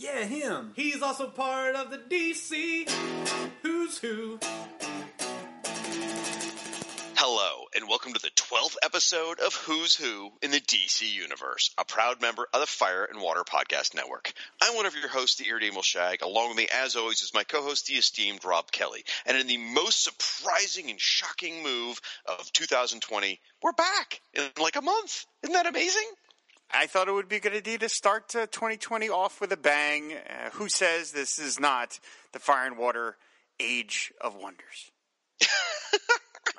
Yeah, him. He's also part of the DC Who's Who. Hello, and welcome to the 12th episode of Who's Who in the DC Universe, a proud member of the Fire and Water Podcast Network. I'm one of your hosts, the Irredeemable Shag. Along with me, as always, is my co-host, the esteemed Rob Kelly. And in the most surprising and shocking move of 2020, we're back in like a month. Isn't that amazing? I thought it would be a good idea to start uh, 2020 off with a bang. Uh, who says this is not the Fire and Water Age of Wonders?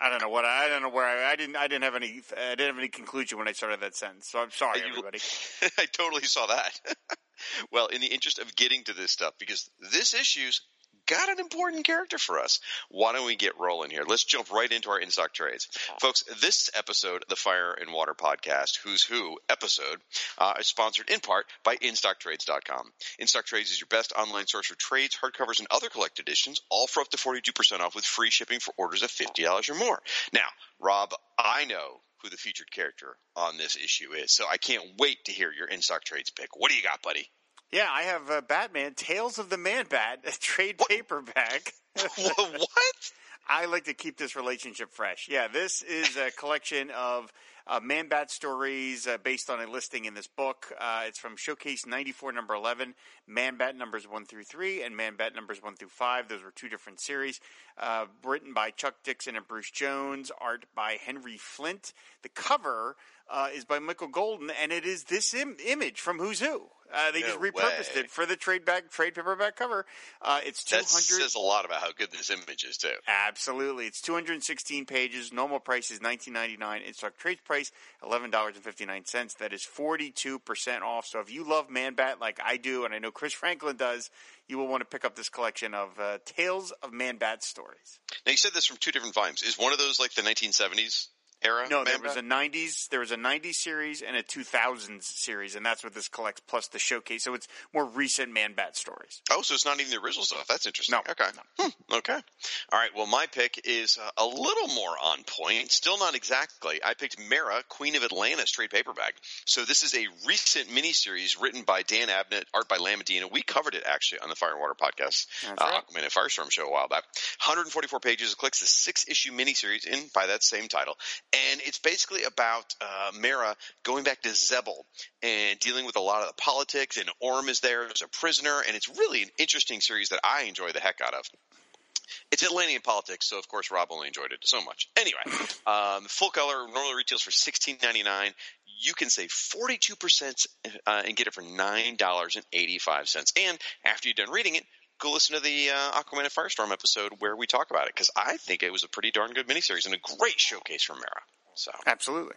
I don't know what I, don't know where I, I didn't I didn't have any I didn't have any conclusion when I started that sentence. So I'm sorry, You- everybody. I totally saw that. well, in the interest of getting to this stuff, because this issue's got an important character for us, why don't we get rolling here? Let's jump right into our in stock trades. Folks, this episode the Fire and Water Podcast, Who's Who episode, uh, is sponsored in part by InStockTrades.com. InStock Trades is your best online source for trades, hardcovers, and other collected editions, all for up to 42% off with free shipping for orders of $50 or more. Now, Rob, I know who the featured character on this issue is. So I can't wait to hear your in stock trades pick. What do you got, buddy? Yeah, I have uh, Batman Tales of the Man Bat, a trade paperback. what? I like to keep this relationship fresh. Yeah, this is a collection of uh, Man Bat stories uh, based on a listing in this book. Uh, it's from Showcase 94, number 11, Man Bat numbers 1 through 3, and Man Bat numbers 1 through 5. Those were two different series. Uh, written by Chuck Dixon and Bruce Jones, art by Henry Flint. The cover uh, is by Michael Golden, and it is this Im- image from Who's Who. Uh, they No just repurposed way. it for the trade back trade paperback cover. Uh, it's two That says a lot about how good this image is, too. Absolutely, it's 216 pages. Normal price is 19.99. In stock trade price $11.59. That is 42 percent off. So if you love Man Bat like I do, and I know Chris Franklin does, you will want to pick up this collection of uh, Tales of Man Bat stories. Now, you said this from two different volumes. Is one of those like the 1970s era? No, there was a 90s, there was a 90s series and a 2000s series, and that's what this collects plus the showcase. So it's more recent Man Bat stories. Oh, so it's not even the original stuff. That's interesting. No, Okay. Hmm, okay. All right. Well, my pick is uh, a little more on point. Still not exactly. I picked Mera, Queen of Atlantis trade paperback. So this is a recent miniseries written by Dan Abnett, art by Lan Medina. We covered it actually on the Fire and Water podcast, That's uh, right. Aquaman and Firestorm show a while back. 144 pages. It collects the six issue miniseries in by that same title, and it's basically about uh, Mera going back to Xebel and dealing with a lot of the politics. And Orm is there as a prisoner, and it's really an interesting series that I enjoy the heck out of. It's Atlantean politics, so of course Rob only enjoyed it so much. Anyway, um, full color normally retails for sixteen ninety nine. You can save forty two percent uh, and get it for nine dollars and eighty five cents. And after you're done reading it, go listen to the uh, Aquaman and Firestorm episode where we talk about it because I think it was a pretty darn good miniseries and a great showcase for Mera. So. Absolutely.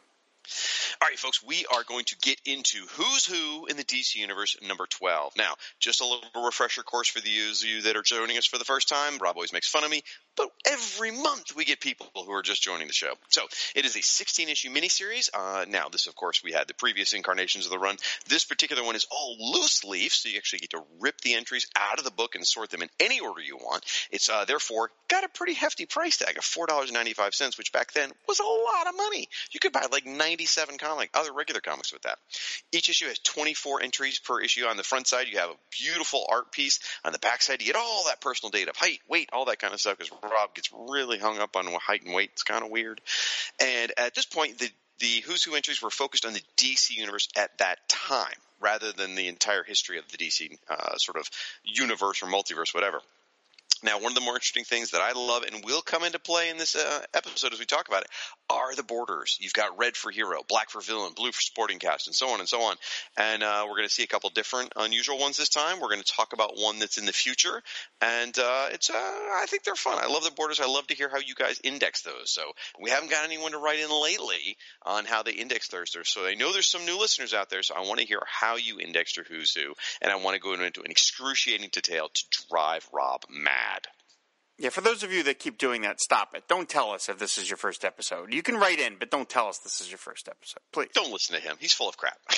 All right, folks, we are going to get into Who's Who in the DC Universe number 12. Now, just a little refresher course for those of you that are joining us for the first time. Rob always makes fun of me, but every month we get people who are just joining the show. So it is a 16 issue miniseries. Uh, now, this, of course, we had the previous incarnations of the run. This particular one is all loose leaf, so you actually get to rip the entries out of the book and sort them in any order you want. It's uh, therefore got a pretty hefty price tag of $4.95, which back then was a lot of money. You could buy like 97 comic, other regular comics with that. Each issue has 24 entries per issue. On the front side, you have a beautiful art piece. On the back side, you get all that personal data of height, weight, all that kind of stuff because Rob gets really hung up on height and weight. It's kind of weird. And at this point, the the Who's Who entries were focused on the DC universe at that time, rather than the entire history of the DC uh, sort of universe or multiverse, whatever. Now, one of the more interesting things that I love and will come into play in this uh, episode as we talk about it are the borders. You've got red for hero, black for villain, blue for sporting cast, and so on and so on. And uh, we're going to see a couple different unusual ones this time. We're going to talk about one that's in the future, and uh, it's uh, I think they're fun. I love the borders. I love to hear how you guys index those. So we haven't got anyone to write in lately on how they index theirs. So I know there's some new listeners out there. So I want to hear how you index your Who's Who, and I want to go into an excruciating detail to drive Rob mad. Yeah, for those of you that keep doing that, stop it. Don't tell us if this is your first episode. You can write in, but don't tell us this is your first episode, please. Don't listen to him. He's full of crap.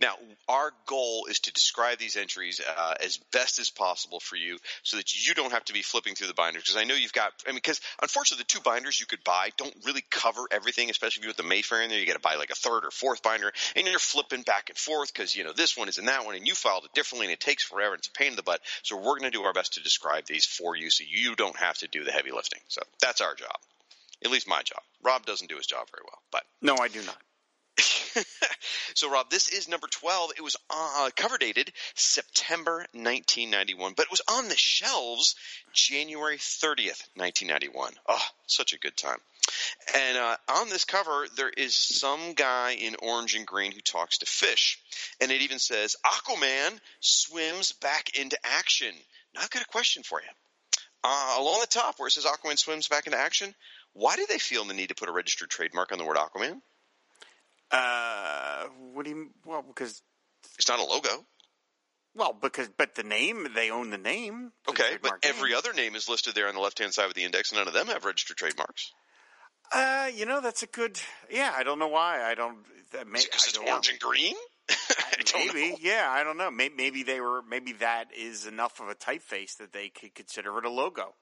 Now, our goal is to describe these entries uh, as best as possible for you so that you don't have to be flipping through the binders. Because I know you've got, I mean, because unfortunately, the two binders you could buy don't really cover everything, especially if you with the Mayfair in there. You got to buy like a third or fourth binder, and you're flipping back and forth because, you know, this one is in that one, and you filed it differently, and it takes forever. And it's a pain in the butt. So we're going to do our best to describe these for you so you don't have to do the heavy lifting. So that's our job. At least my job. Rob doesn't do his job very well, but. No, I do not. so, Rob, this is number 12. It was uh, cover dated September 1991, but it was on the shelves January 30th, 1991. Oh, such a good time. And uh, on this cover, there is some guy in orange and green who talks to fish. And it even says, Aquaman swims back into action. Now, I've got a question for you. Uh, along the top, where it says Aquaman swims back into action, why do they feel the need to put a registered trademark on the word Aquaman? Uh, what do you? Well, because it's not a logo. Well, because but the name they own the name. The okay, but every name. other name is listed there on the left hand side of the index, and none of them have registered trademarks. Uh, you know that's a good. Yeah, I don't know why. I don't. That may, because it's orange know. and green. maybe, yeah, I don't know. Maybe, maybe they were. Maybe that is enough of a typeface that they could consider it a logo.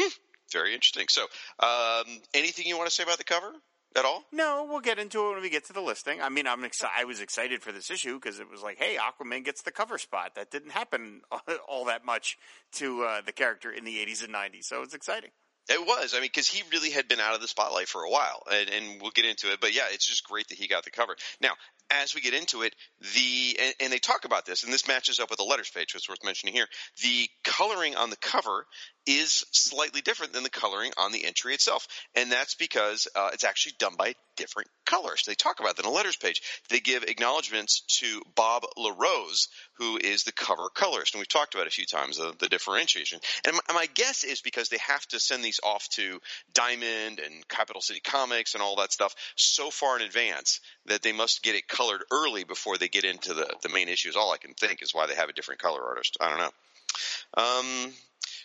Hmm. Very interesting. So, um, anything you want to say about the cover? At all? No, we'll get into it when we get to the listing. I mean, I'm exci- I was excited for this issue because it was like, hey, Aquaman gets the cover spot. That didn't happen all that much to uh, the character in the 80s and 90s, so it's exciting. It was. I mean, because he really had been out of the spotlight for a while, and, and, we'll get into it. But yeah, it's just great that he got the cover. Now, as we get into it, the and, and, they talk about this, and this matches up with the letters page, which is worth mentioning here. The coloring on the cover is slightly different than the coloring on the entry itself, and that's because uh, it's actually done by different colors. They talk about that in the letters page. They give acknowledgments to Bob LeRose, who is the cover colorist, and we've talked about a few times the, the differentiation. And my, my guess is because they have to send these off to Diamond and Capital City Comics and all that stuff so far in advance that they must get it colored early before they get into the, the main issues. All I can think is why they have a different color artist. I don't know. Um,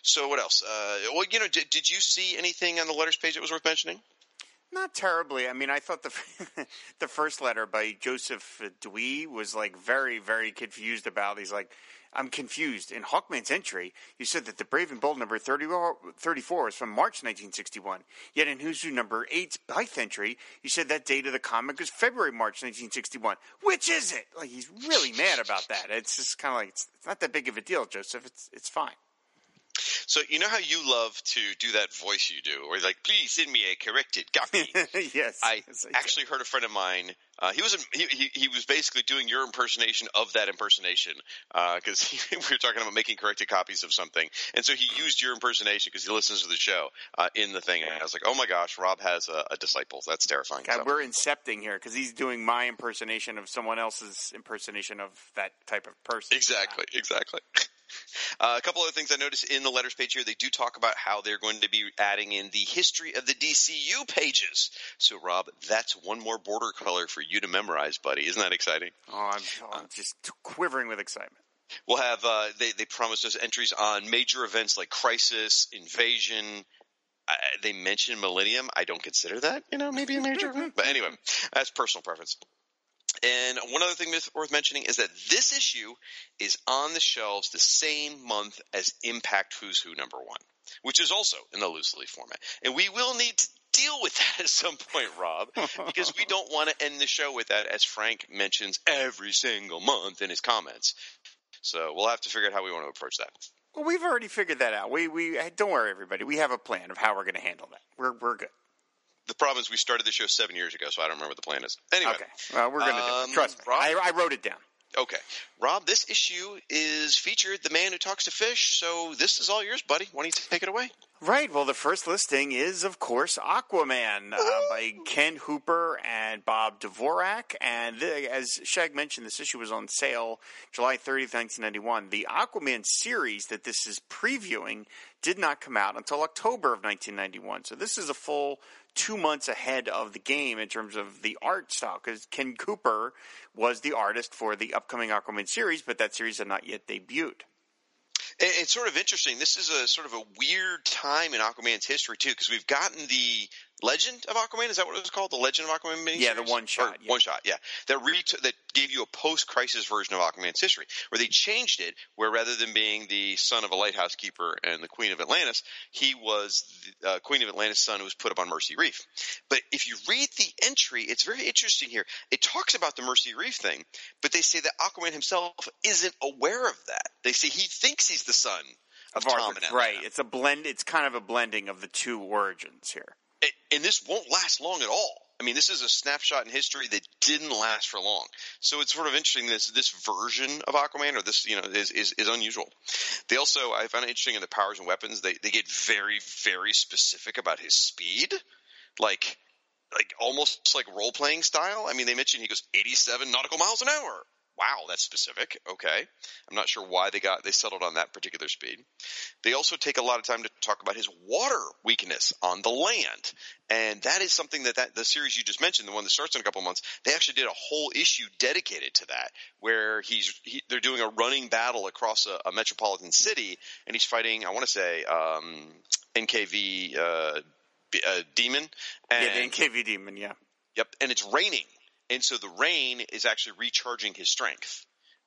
so what else? Uh, well, you know, did, did you see anything on the letters page that was worth mentioning? Not terribly. I mean, I thought the the first letter by Joseph Dewey was like very, very confused about. He's like, I'm confused. In Hawkman's entry, you said that the Brave and Bold number 30, 34 is from March 1961. Yet in Who number 8's Byth entry, you said that date of the comic was February, March 1961. Which is it? Like, he's really mad about that. It's just kind of like, it's, it's not that big of a deal, Joseph. It's, it's fine. So you know how you love to do that voice you do, or like, please send me a corrected copy. yes, I yes, actually heard a friend of mine. Uh, he was he, he, he was basically doing your impersonation of that impersonation because uh, we were talking about making corrected copies of something, and so he used your impersonation because he listens to the show uh, in the thing. And I was like, oh my gosh, Rob has a, a disciple. That's terrifying. God, so. We're incepting here because he's doing my impersonation of someone else's impersonation of that type of person. Exactly, exactly. Uh, a couple other things I noticed in the letters page here, they do talk about how they're going to be adding in the history of the DCU pages. So, Rob, that's one more border color for you to memorize, buddy. Isn't that exciting? Oh, I'm, oh, I'm just quivering with excitement. We'll have, uh, they, they promised us entries on major events like Crisis, Invasion, uh, they mention Millennium. I don't consider that, you know, maybe a major event. But anyway, that's personal preference. And one other thing worth mentioning is that this issue is on the shelves the same month as Impact Who's Who number one, which is also in the loose leaf format. And we will need to deal with that at some point, Rob, because we don't want to end the show with that, as Frank mentions every single month in his comments. So we'll have to figure out how we want to approach that. Well, we've already figured that out. We we don't worry, everybody. We have a plan of how we're going to handle that. We're we're good the problem is we started the show seven years ago, so I don't remember what the plan is. Anyway, okay, well, we're going to um, do it. Um, Trust me, Rob, I, I, wrote it down. Okay, Rob, this issue is featured the man who talks to fish. So this is all yours, buddy. Why don't you take it away? Right. Well, the first listing is, of course, Aquaman uh, by Ken Hooper and Bob Dvorak. And the, as Shag mentioned, this issue was on sale July 30th, 1991. The Aquaman series that this is previewing did not come out until October of 1991. So this is a full two months ahead of the game in terms of the art style because Ken Hooper was the artist for the upcoming Aquaman series, but that series had not yet debuted. And It's sort of interesting. This is a sort of a weird time in Aquaman's history too, because we've gotten the Legend of Aquaman. Is that what it was called? The Legend of Aquaman miniseries? Yeah, the one shot, yeah. One shot. Yeah, that re- that gave you a post-crisis version of Aquaman's history, where they changed it, where rather than being the son of a lighthouse keeper and the Queen of Atlantis, he was the uh, Queen of Atlantis' son who was put up on Mercy Reef. But if you read the entry, it's very interesting here. It talks about the Mercy Reef thing, but they say that Aquaman himself isn't aware of that. They say he thinks he's the son of, Tom Arthur- and Atlanna. right. It's a blend. It's kind of a blending of the two origins here. And- this won't last long at all. I mean, this is a snapshot in history that didn't last for long. So it's sort of interesting. This this version of Aquaman, or this, you know, is is, is unusual. They also, I found it interesting in the powers and weapons. They they get very very specific about his speed, like like almost like role playing style. I mean, they mentioned he goes 87 nautical miles an hour. Wow, that's specific. Okay, I'm not sure why they got they settled on that particular speed. They also take a lot of time to talk about his water weakness on the land, and that is something that, that the series you just mentioned, the one that starts in a couple months, they actually did a whole issue dedicated to that, where he's he, they're doing a running battle across a, a metropolitan city, and he's fighting. I want to say um, NKV uh, uh, demon. And, yeah, the NKV demon. Yeah. Yep, and it's raining, and so the rain is actually recharging his strength.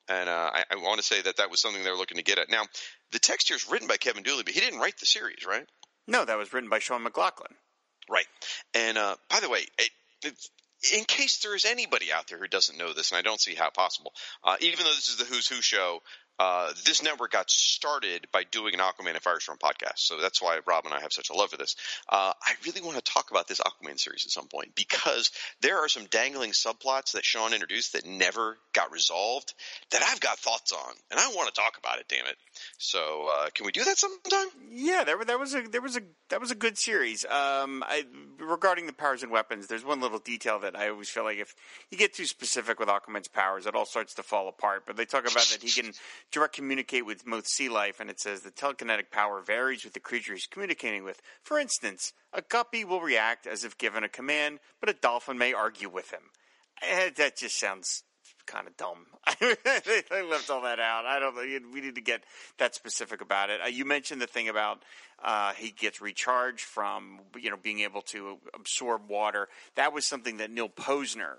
And uh, I, I want to say that that was something they were looking to get at. Now, the text here is written by Kevin Dooley, but he didn't write the series, right? No, that was written by Shaun McLaughlin. Right. And uh, by the way, it, it, in case there is anybody out there who doesn't know this, and I don't see how possible, uh, even though this is the Who's Who show, uh, this network got started by doing an Aquaman and Firestorm podcast. So that's why Rob and I have such a love for this. Uh, I really want to talk about this Aquaman series at some point because there are some dangling subplots that Shaun introduced that never got resolved that I've got thoughts on, and I want to talk about it. Damn it! So uh, can we do that sometime? Yeah, there, there was a there was a that was a good series. Um, I, regarding the powers and weapons, there's one little detail that I always feel like if you get too specific with Aquaman's powers, it all starts to fall apart. But they talk about that he can direct communicate with most sea life, and it says the telekinetic power varies with the creature he's communicating with. For instance, a guppy will react as if given a command, but a dolphin may argue with him. Eh, that just sounds kind of dumb. I left all that out. I don't know. We need to get that specific about it. Uh, you mentioned the thing about uh, he gets recharged from you know being able to absorb water. That was something that Neal Pozner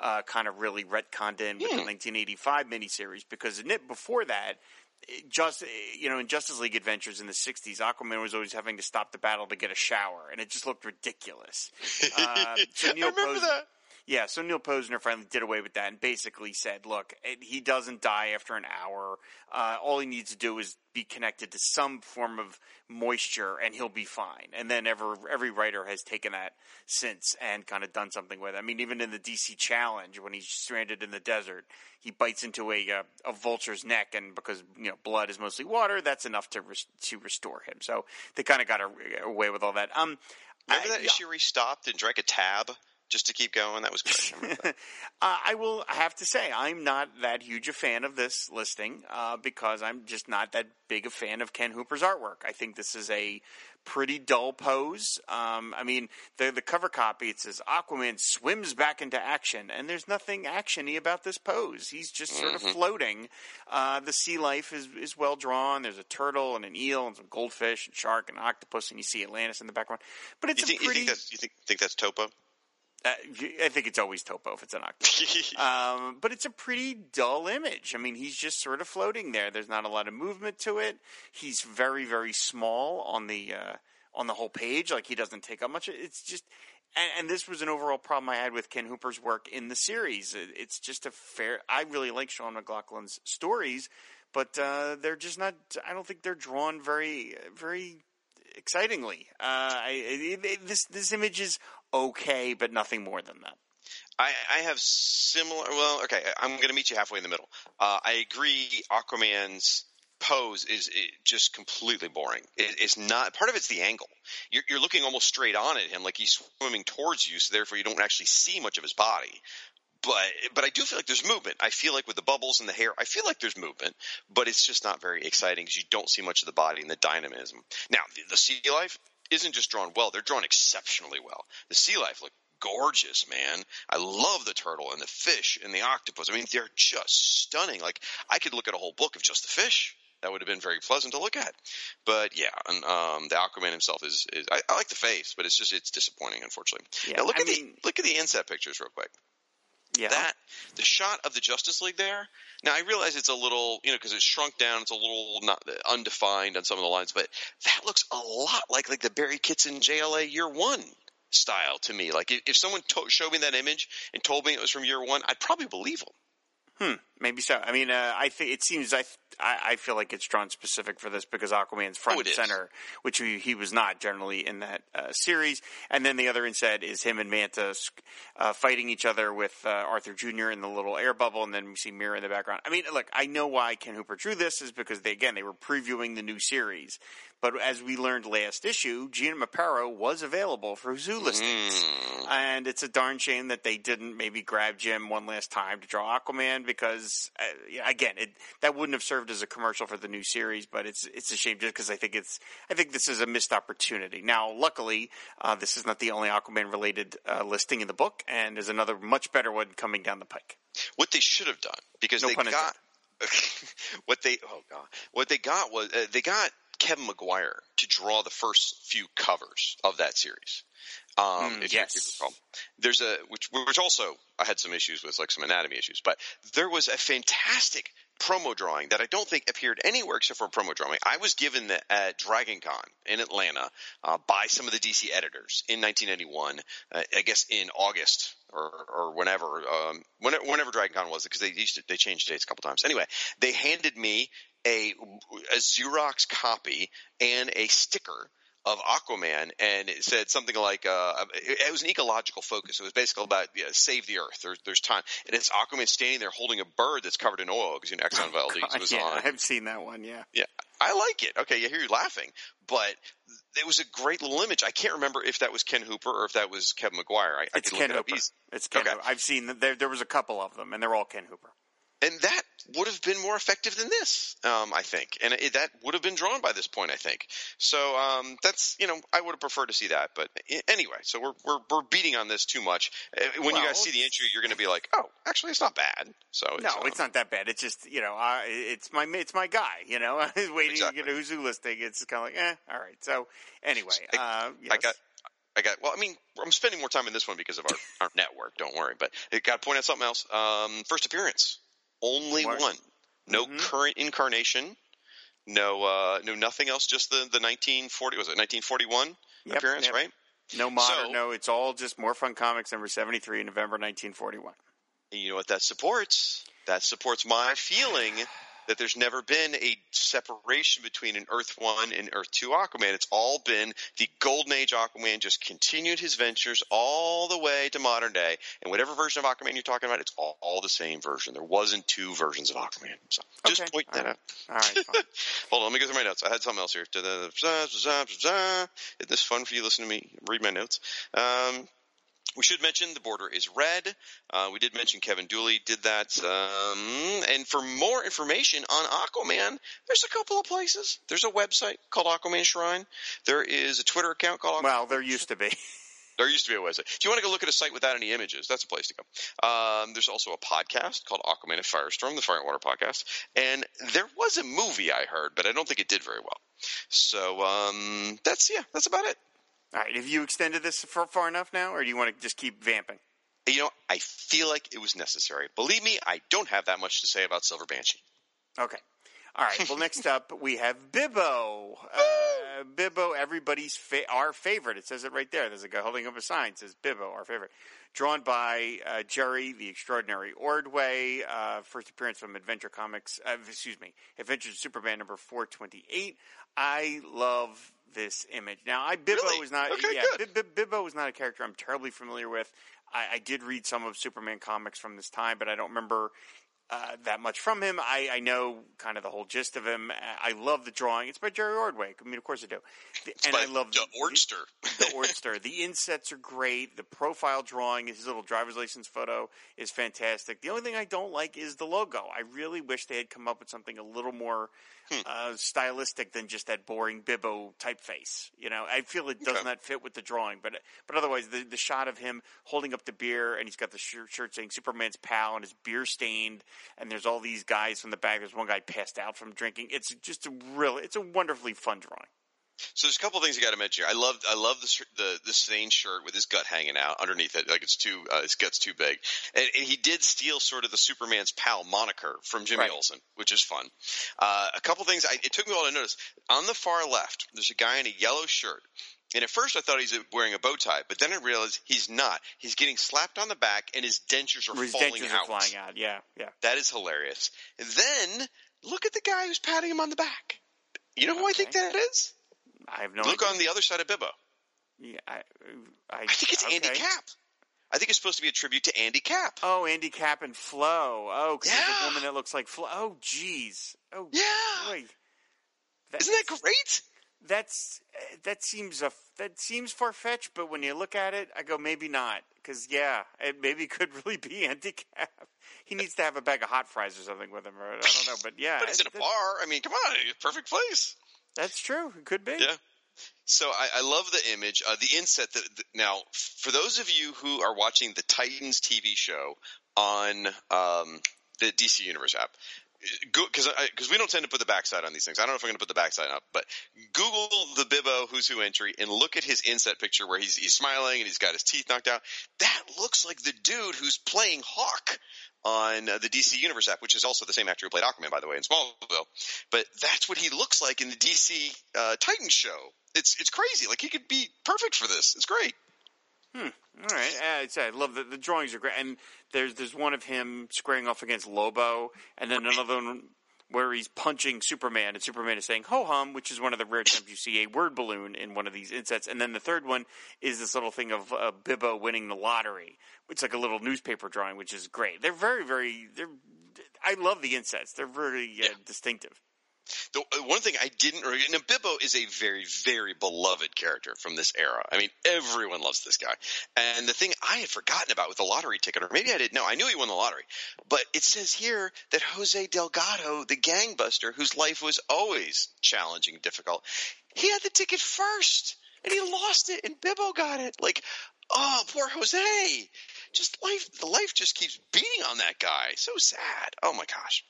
uh, kind of really retconned in with the 1985 miniseries because before that. Just you know, in Justice League Adventures in the '60s, Aquaman was always having to stop the battle to get a shower, and it just looked ridiculous. Uh, so Neal I remember Pozner- that. Yeah, so Neal Pozner finally did away with that and basically said, "Look, it, he doesn't die after an hour. Uh, all he needs to do is be connected to some form of moisture, and he'll be fine." And then every every writer has taken that since and kind of done something with it. I mean, even in the DC Challenge, when he's stranded in the desert, he bites into a uh, a vulture's neck, and because you know blood is mostly water, that's enough to res- to restore him. So they kind of got a, away with all that. Um, Remember I- that yeah. issue where he stopped and drank a tab just to keep going? That was great. I. Uh, I will have to say I'm not that huge a fan of this listing uh, because I'm just not that big a fan of Ken Hooper's artwork. I think this is a pretty dull pose. Um, I mean, the the cover copy it says Aquaman swims back into action, and there's nothing actiony about this pose. He's just sort of floating. Uh, the sea life is is well drawn. There's a turtle and an eel and some goldfish and shark and octopus, and you see Atlantis in the background. But it's You think, a you pretty. think that's you think think that's Topo? Uh, I think it's always Topo if it's an octopus. Um, but it's a pretty dull image. I mean, he's just sort of floating there. There's not a lot of movement to it. He's very, very small on the uh, on the whole page. Like he doesn't take up much. It's just, and, and this was an overall problem I had with Ken Hooper's work in the series. It, it's just a fair. I really like Shaun McLaughlin's stories, but uh, they're just not. I don't think they're drawn very, very excitingly. Uh, I, it, it, this this image is okay, but nothing more than that. I, I have similar. Well, okay, I'm going to meet you halfway in the middle. Uh, I agree. Aquaman's pose is, just completely boring. It, it's not part of it's the angle. You're, you're looking almost straight on at him, like he's swimming towards you, so therefore you don't actually see much of his body. But but I do feel like there's movement. I feel like with the bubbles and the hair, I feel like there's movement, but it's just not very exciting because you don't see much of the body and the dynamism. Now the, the sea life isn't just drawn well; they're drawn exceptionally well. The sea life look gorgeous, man. I love the turtle and the fish and the octopus. I mean, they're just stunning. Like I could look at a whole book of just the fish. That would have been very pleasant to look at. But yeah, and, um, the Aquaman himself is, is I, I, like the face, but it's just it's disappointing, unfortunately. Yeah, now look I at mean- the look at the inset pictures real quick. Yeah. That the shot of the Justice League there. Now I realize it's a little, you know, because it's shrunk down. It's a little not undefined on some of the lines, but that looks a lot like like the Barry Kitson JLA Year One style to me. Like if, if someone to- showed me that image and told me it was from Year One, I'd probably believe them. Hmm, maybe so. I mean, uh, I think it seems I, I I feel like it's drawn specific for this because Aquaman's front Oh, and is. center, which he, he was not generally in that uh, series. And then the other instead is him and Manta uh, fighting each other with uh, Arthur Jr. in the little air bubble, and then we see Mera in the background. I mean, look, I know why Ken Hooper drew this is because they again they were previewing the new series. But as we learned last issue, Jim Aparo was available for zoo listings. And it's a darn shame that they didn't maybe grab Jim one last time to draw Aquaman because, uh, again, it, that wouldn't have served as a commercial for the new series. But it's it's a shame just because I think it's I think this is a missed opportunity. Now, luckily, uh, this is not the only Aquaman related uh, listing in the book, and there's another much better one coming down the pike. What they should have done because No they got what they oh god what they got was uh, they got Kevin Maguire to draw the first few covers of that series. Um, Mm, yes. if you recall. There's a which which also I had some issues with, like some anatomy issues, but there was a fantastic promo drawing that I don't think appeared anywhere except for a promo drawing. I was given the, at Dragon Con in Atlanta uh, by some of the DC editors in 1991. Uh, I guess in August or or whenever um, whenever, whenever Dragon Con was because they used to they changed dates a couple times. Anyway, they handed me a a Xerox copy and a sticker of Aquaman, and it said something like uh, it, it was an ecological focus. It was basically about yeah, save the earth. There's there's time, and it's Aquaman standing there holding a bird that's covered in oil because you know Exxon Valdez was yeah, on. I've seen that one. Yeah. Yeah, I like it. Okay, I hear you laughing, but it was a great little image. I can't remember if that was Ken Hooper or if that was Kevin Maguire. I, I It's Ken it. Hooper. It's Ken Okay. Hooper. I've seen that there. There was a couple of them, and they're all Ken Hooper. And that would have been more effective than this, um, I think, and it, that would have been drawn by this point, I think. So um, that's you know I would have preferred to see that, but anyway, so we're we're, we're beating on this too much. Uh, When you guys see the entry, you're going to be like, oh, actually, it's not bad. So No, um, it's not that bad. It's just you know, uh, it's my it's my guy. You know, I was waiting Exactly. to get a zoo listing. It's kind of like, eh, all right. So anyway, uh, I got. I got. Well, I mean, I'm spending more time in this one because of our, our network. Don't worry, but I got to point out something else. Um, first appearance, only one. No Mhm. current incarnation. No, uh, no, nothing else. Just the the 1940 was it 1941 Yep, appearance, yep. right? no modern. so- no, it's all just more fun comics number seventy three, November nineteen forty one. You know what that supports? That supports my feeling that there's never been a separation between an Earth One and Earth Two Aquaman. It's all been the Golden Age Aquaman just continued his ventures all the way to modern day. And whatever version of Aquaman you're talking about, it's all, all the same version. There wasn't two versions of Aquaman. So just Okay, point all that right. out. All right, fine. Hold on, let me go through my notes. I had something else here. Isn't this fun for you? Listen to me read my notes. Um, we should mention the border is red. Uh, we did mention Kevin Dooley did that. Um, and for more information on Aquaman, there's a couple of places. There's a website called Aquaman Shrine. There is a Twitter account called. Aquaman well, there used to be. There used to be a website. If you want to go look at a site without any images, that's a place to go. Um, there's also a podcast called Aquaman and Firestorm, the Fire and Water podcast. And there was a movie I heard, but I don't think it did very well. So um, that's yeah, that's about it. All right, have you extended this for far enough now, or do you want to just keep vamping? You know, I feel like it was necessary. Believe me, I don't have that much to say about Silver Banshee. Okay. All right. Well, next up we have Bibbo. Uh, Bibbo, everybody's fa- our favorite. It says it right there. There's a guy holding up a sign. It says Bibbo, our favorite. Drawn by uh, Jerry, the Extraordinary Ordway. Uh, first appearance from Adventure Comics. Uh, excuse me, Adventures of Superman number four twenty eight. I love this image. Now, I Bibbo Really? is not. Okay, yeah, good. Bib- Bib- Bibbo is not a character I'm terribly familiar with. I, I did read some of Superman comics from this time, but I don't remember uh, that much from him. I, I know kind of the whole gist of him. I love the drawing. It's by Jerry Ordway. I mean, of course I do. The- and I love the Ordster. The, the Ordster. The insets are great. The profile drawing, his little driver's license photo is fantastic. The only thing I don't like is the logo. I really wish they had come up with something a little more Hmm. uh, stylistic than just that boring Bibbo typeface. You know, I feel it does Okay. not fit with the drawing. But but otherwise, the the shot of him holding up the beer and he's got the shirt, shirt saying Superman's pal and his beer stained, and there's all these guys from the back. There's one guy passed out from drinking. It's just a real. It's a wonderfully fun drawing. So there's a couple of things you got to mention here. I love I love the the the stained shirt with his gut hanging out underneath it, like it's too uh, his gut's too big. And, and he did steal sort of the Superman's pal moniker from Jimmy Right. Olsen, which is fun. Uh, a couple things I, it took me a while to notice. On the far left, there's a guy in a yellow shirt. And at first I thought he's wearing a bow tie, but then I realized he's not. He's getting slapped on the back and his dentures are His falling dentures out. are flying out. Yeah, yeah. That is hilarious. And then look at the guy who's patting him on the back. You know who I think that is? I have no. Look idea. on the other side of Bibbo. Yeah, I, I, I think it's Andy. Capp. I think it's supposed to be a tribute to Andy Capp. Oh, Andy Capp and Flo. Oh, because there's a woman that looks like Flo. Oh, jeez. Oh, Yeah. boy. Isn't that great? That's that seems a that seems far fetched, but when you look at it, I go maybe not because yeah, it maybe could really be Andy Capp. He needs to have a bag of hot fries or something with him, or I don't know. But yeah, But it's in a bar. I mean, come on, perfect place. That's true. It could be. Yeah. So I, I love the image. Uh, the inset. That, now, for those of you who are watching the Titans TV show on um, the DC Universe app, because because we don't tend to put the backside on these things. I don't know if I'm going to put the backside up, but Google the Bibbo Who's Who entry and look at his inset picture where he's he's smiling and he's got his teeth knocked out. That looks like the dude who's playing Hawk on uh, the DC Universe app, which is also the same actor who played Aquaman, by the way, in Smallville. But that's what he looks like in the DC uh, Titans show. It's it's crazy. Like he could be perfect for this. It's great. All right, uh, I love the, the drawings are great, and there's there's one of him squaring off against Lobo, and then another one where he's punching Superman, and Superman is saying "ho hum," which is one of the rare times you see a word balloon in one of these insets, and then the third one is this little thing of uh, Bibbo winning the lottery. It's like a little newspaper drawing, which is great. They're very very they're. I love the insets. They're very uh, distinctive. The uh, one thing I didn't, now Bibbo is a very, very beloved character from this era. I mean, everyone loves this guy. And the thing I had forgotten about with the lottery ticket, or maybe I didn't know, I knew he won the lottery, but it says here that Jose Delgado, the gangbuster, whose life was always challenging and difficult, he had the ticket first, and he lost it, and Bibbo got it. Like, oh, poor Jose. Just life, the life just keeps beating on that guy. So sad. Oh my gosh.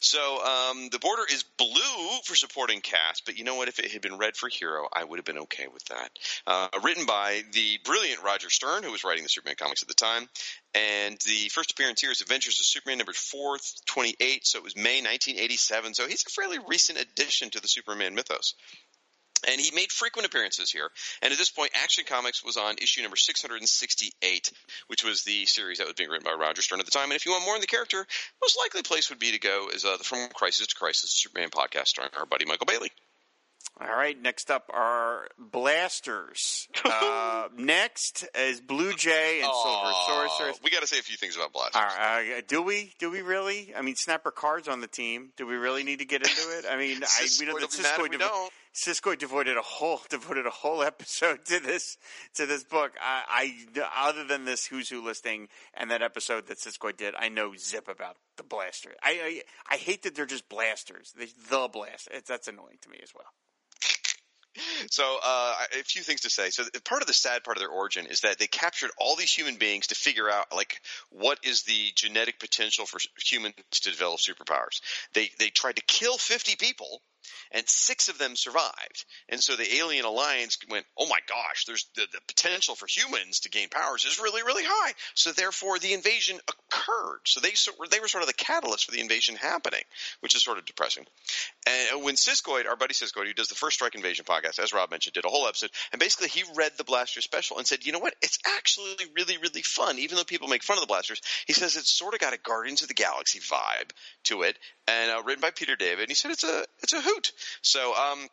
So um, the border is blue for supporting cast, but you know what? If it had been red for hero, I would have been okay with that. Uh, written by the brilliant Roger Stern, who was writing the Superman comics at the time, and the first appearance here is Adventures of Superman number four twenty eight. So it was May 1987. So he's a fairly recent addition to the Superman mythos. And he made frequent appearances here. And at this point, Action Comics was on issue number 668, which was the series that was being written by Roger Stern at the time. And if you want more on the character, most likely place would be to go is uh, the From Crisis to Crisis, Superman podcast starring our buddy Michael Bailey. All right, next up are blasters. Uh, next is Blue Jay and Silver Sorceress. We got to say a few things about Blasters. Right, uh, do we? Do we really? I mean, Snapper Carr's on the team. Do we really need to get into it? I mean, I, we know Siskoid that will be mad we don't. Siskoid devoted a whole devoted a whole episode to this to this book. I, I other than this Who's Who listing and that episode that Siskoid did, I know zip about the blaster. I I, I hate that they're just blasters. They, the blaster. It's, that's annoying to me as well. So, uh, a few things to say. So, part of the sad part of their origin is that they captured all these human beings to figure out, like, what is the genetic potential for humans to develop superpowers. They they tried to kill 50 people, and six of them survived. And so the Alien Alliance went, "Oh my gosh, there's the, the potential for humans to gain powers is really really high." So therefore, the invasion occurred. So they sort they were sort of the catalyst for the invasion happening, which is sort of depressing. And when Siskoid, our buddy Siskoid, who does the First Strike Invasion podcast, as Rob mentioned, did a whole episode, and basically he read the Blaster special and said, you know what, it's actually really, really fun. Even though people make fun of the Blasters, he says it's sort of got a Guardians of the Galaxy vibe to it, and uh, written by Peter David. And he said it's a it's a hoot. So um,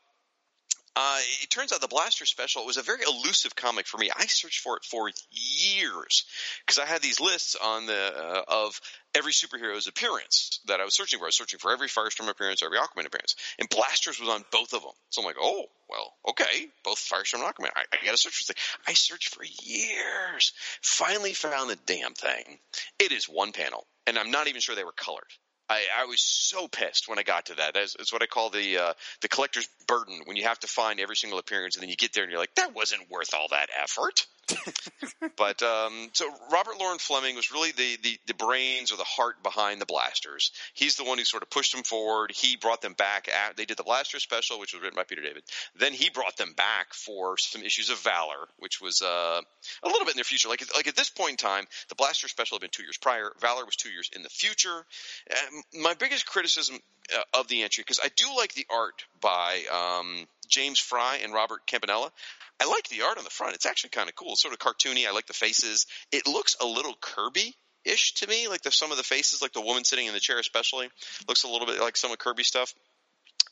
Uh, it turns out the Blaster Special was a very elusive comic for me. I searched for it for years because I had these lists on the uh, of every superhero's appearance that I was searching for. I was searching for every Firestorm appearance, every Aquaman appearance, and Blasters was on both of them. So I'm like, oh well, okay, both Firestorm and Aquaman. I, I got to search for this. I searched for years. Finally found the damn thing. It is one panel, and I'm not even sure they were colored. I, I was so pissed when I got to that. That's, that's what I call the uh, the collector's burden. When you have to find every single appearance, and then you get there and you're like, that wasn't worth all that effort. but um, so Robert Loren Fleming was really the, the the brains or the heart behind the Blasters. He's the one who sort of pushed them forward. He brought them back. At, they did the Blaster special, which was written by Peter David. Then he brought them back for some issues of Valor, which was uh, a little bit in their future. Like like at this point in time, the Blaster special had been two years prior. Valor was two years in the future. Um, my biggest criticism uh, of the entry because I do like the art by um, James Fry and Robert Campanella. I like the art on the front. It's actually kind of cool. It's sort of cartoony. I like the faces. It looks a little Kirby ish to me. Like the, some of the faces, like the woman sitting in the chair, especially, looks a little bit like some of Kirby stuff.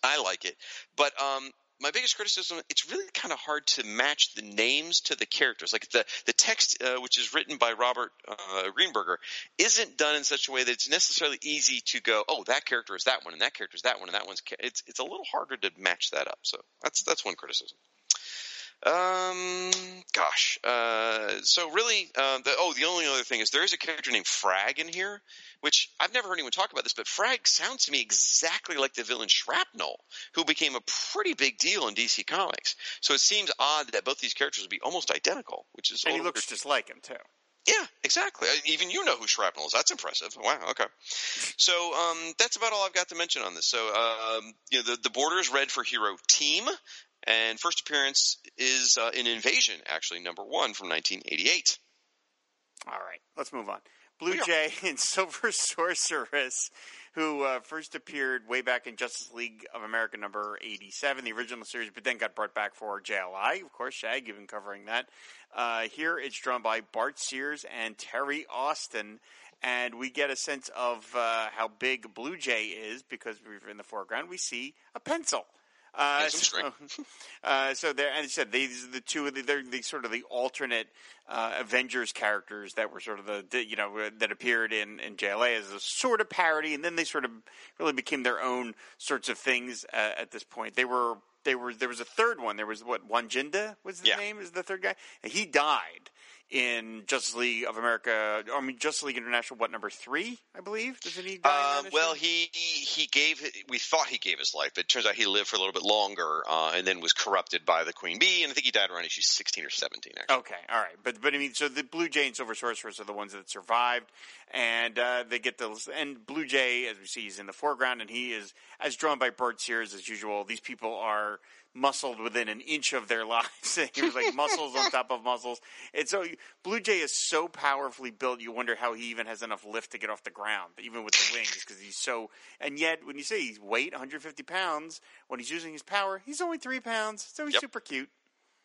I like it, but um, my biggest criticism it's really kind of hard to match the names to the characters like the the text uh, which is written by robert uh, greenberger isn't done in such a way that it's necessarily easy to go oh that character is that one and that character is that one and that one's ca-. it's it's a little harder to match that up so that's that's one criticism um, gosh. Uh, so really, uh, the, oh, the only other thing is there is a character named Frag in here, which I've never heard anyone talk about this, but Frag sounds to me exactly like the villain Shrapnel, who became a pretty big deal in DC Comics. So it seems odd that both these characters would be almost identical, which is and he looks just like him too. Yeah, exactly. Even you know who Shrapnel is. That's impressive. Wow. Okay. So um, that's about all I've got to mention on this. So um, you know, the the border is red for Hero Team. And first appearance is uh, in Invasion, actually, number one from 1988. All right, let's move on. Blue Jay and Silver Sorceress, who uh, first appeared way back in Justice League of America number 87, the original series, but then got brought back for JLI. Of course, Shag, you've been covering that. Uh, here it's drawn by Bart Sears and Terry Austin. And we get a sense of uh, how big Blue Jay is because we're in the foreground we see a pencil. Uh, so, uh, so there, and I said these are the two. They're the sort of the alternate uh, Avengers characters that were sort of the, the, you know that appeared in in JLA as a sort of parody, and then they sort of really became their own sorts of things uh, at this point. They were they were there was a third one. There was what Wandjina was the yeah. name is the third guy, and he died in Justice League of America. I mean, Justice League International. What number three? I believe. Doesn't he? Uh, well, he he gave. We thought he gave his life, but it turns out he lived for a little bit longer, uh, and then was corrupted by the Queen Bee, and I think he died around issue sixteen or seventeen. Actually. Okay, all right, but but I mean, so the Blue Jay and Silver Sorceress are the ones that survived, and uh, they get the and Blue Jay, as we see, is in the foreground, and he is as drawn by Bart Sears as usual. These people are muscled within an inch of their lives. he was like muscles on top of muscles. And so Blue Jay is so powerfully built, you wonder how he even has enough lift to get off the ground, even with the wings, because he's so. And yet, when you say he's weight 150 pounds, when he's using his power, he's only three pounds. So he's yep. super cute.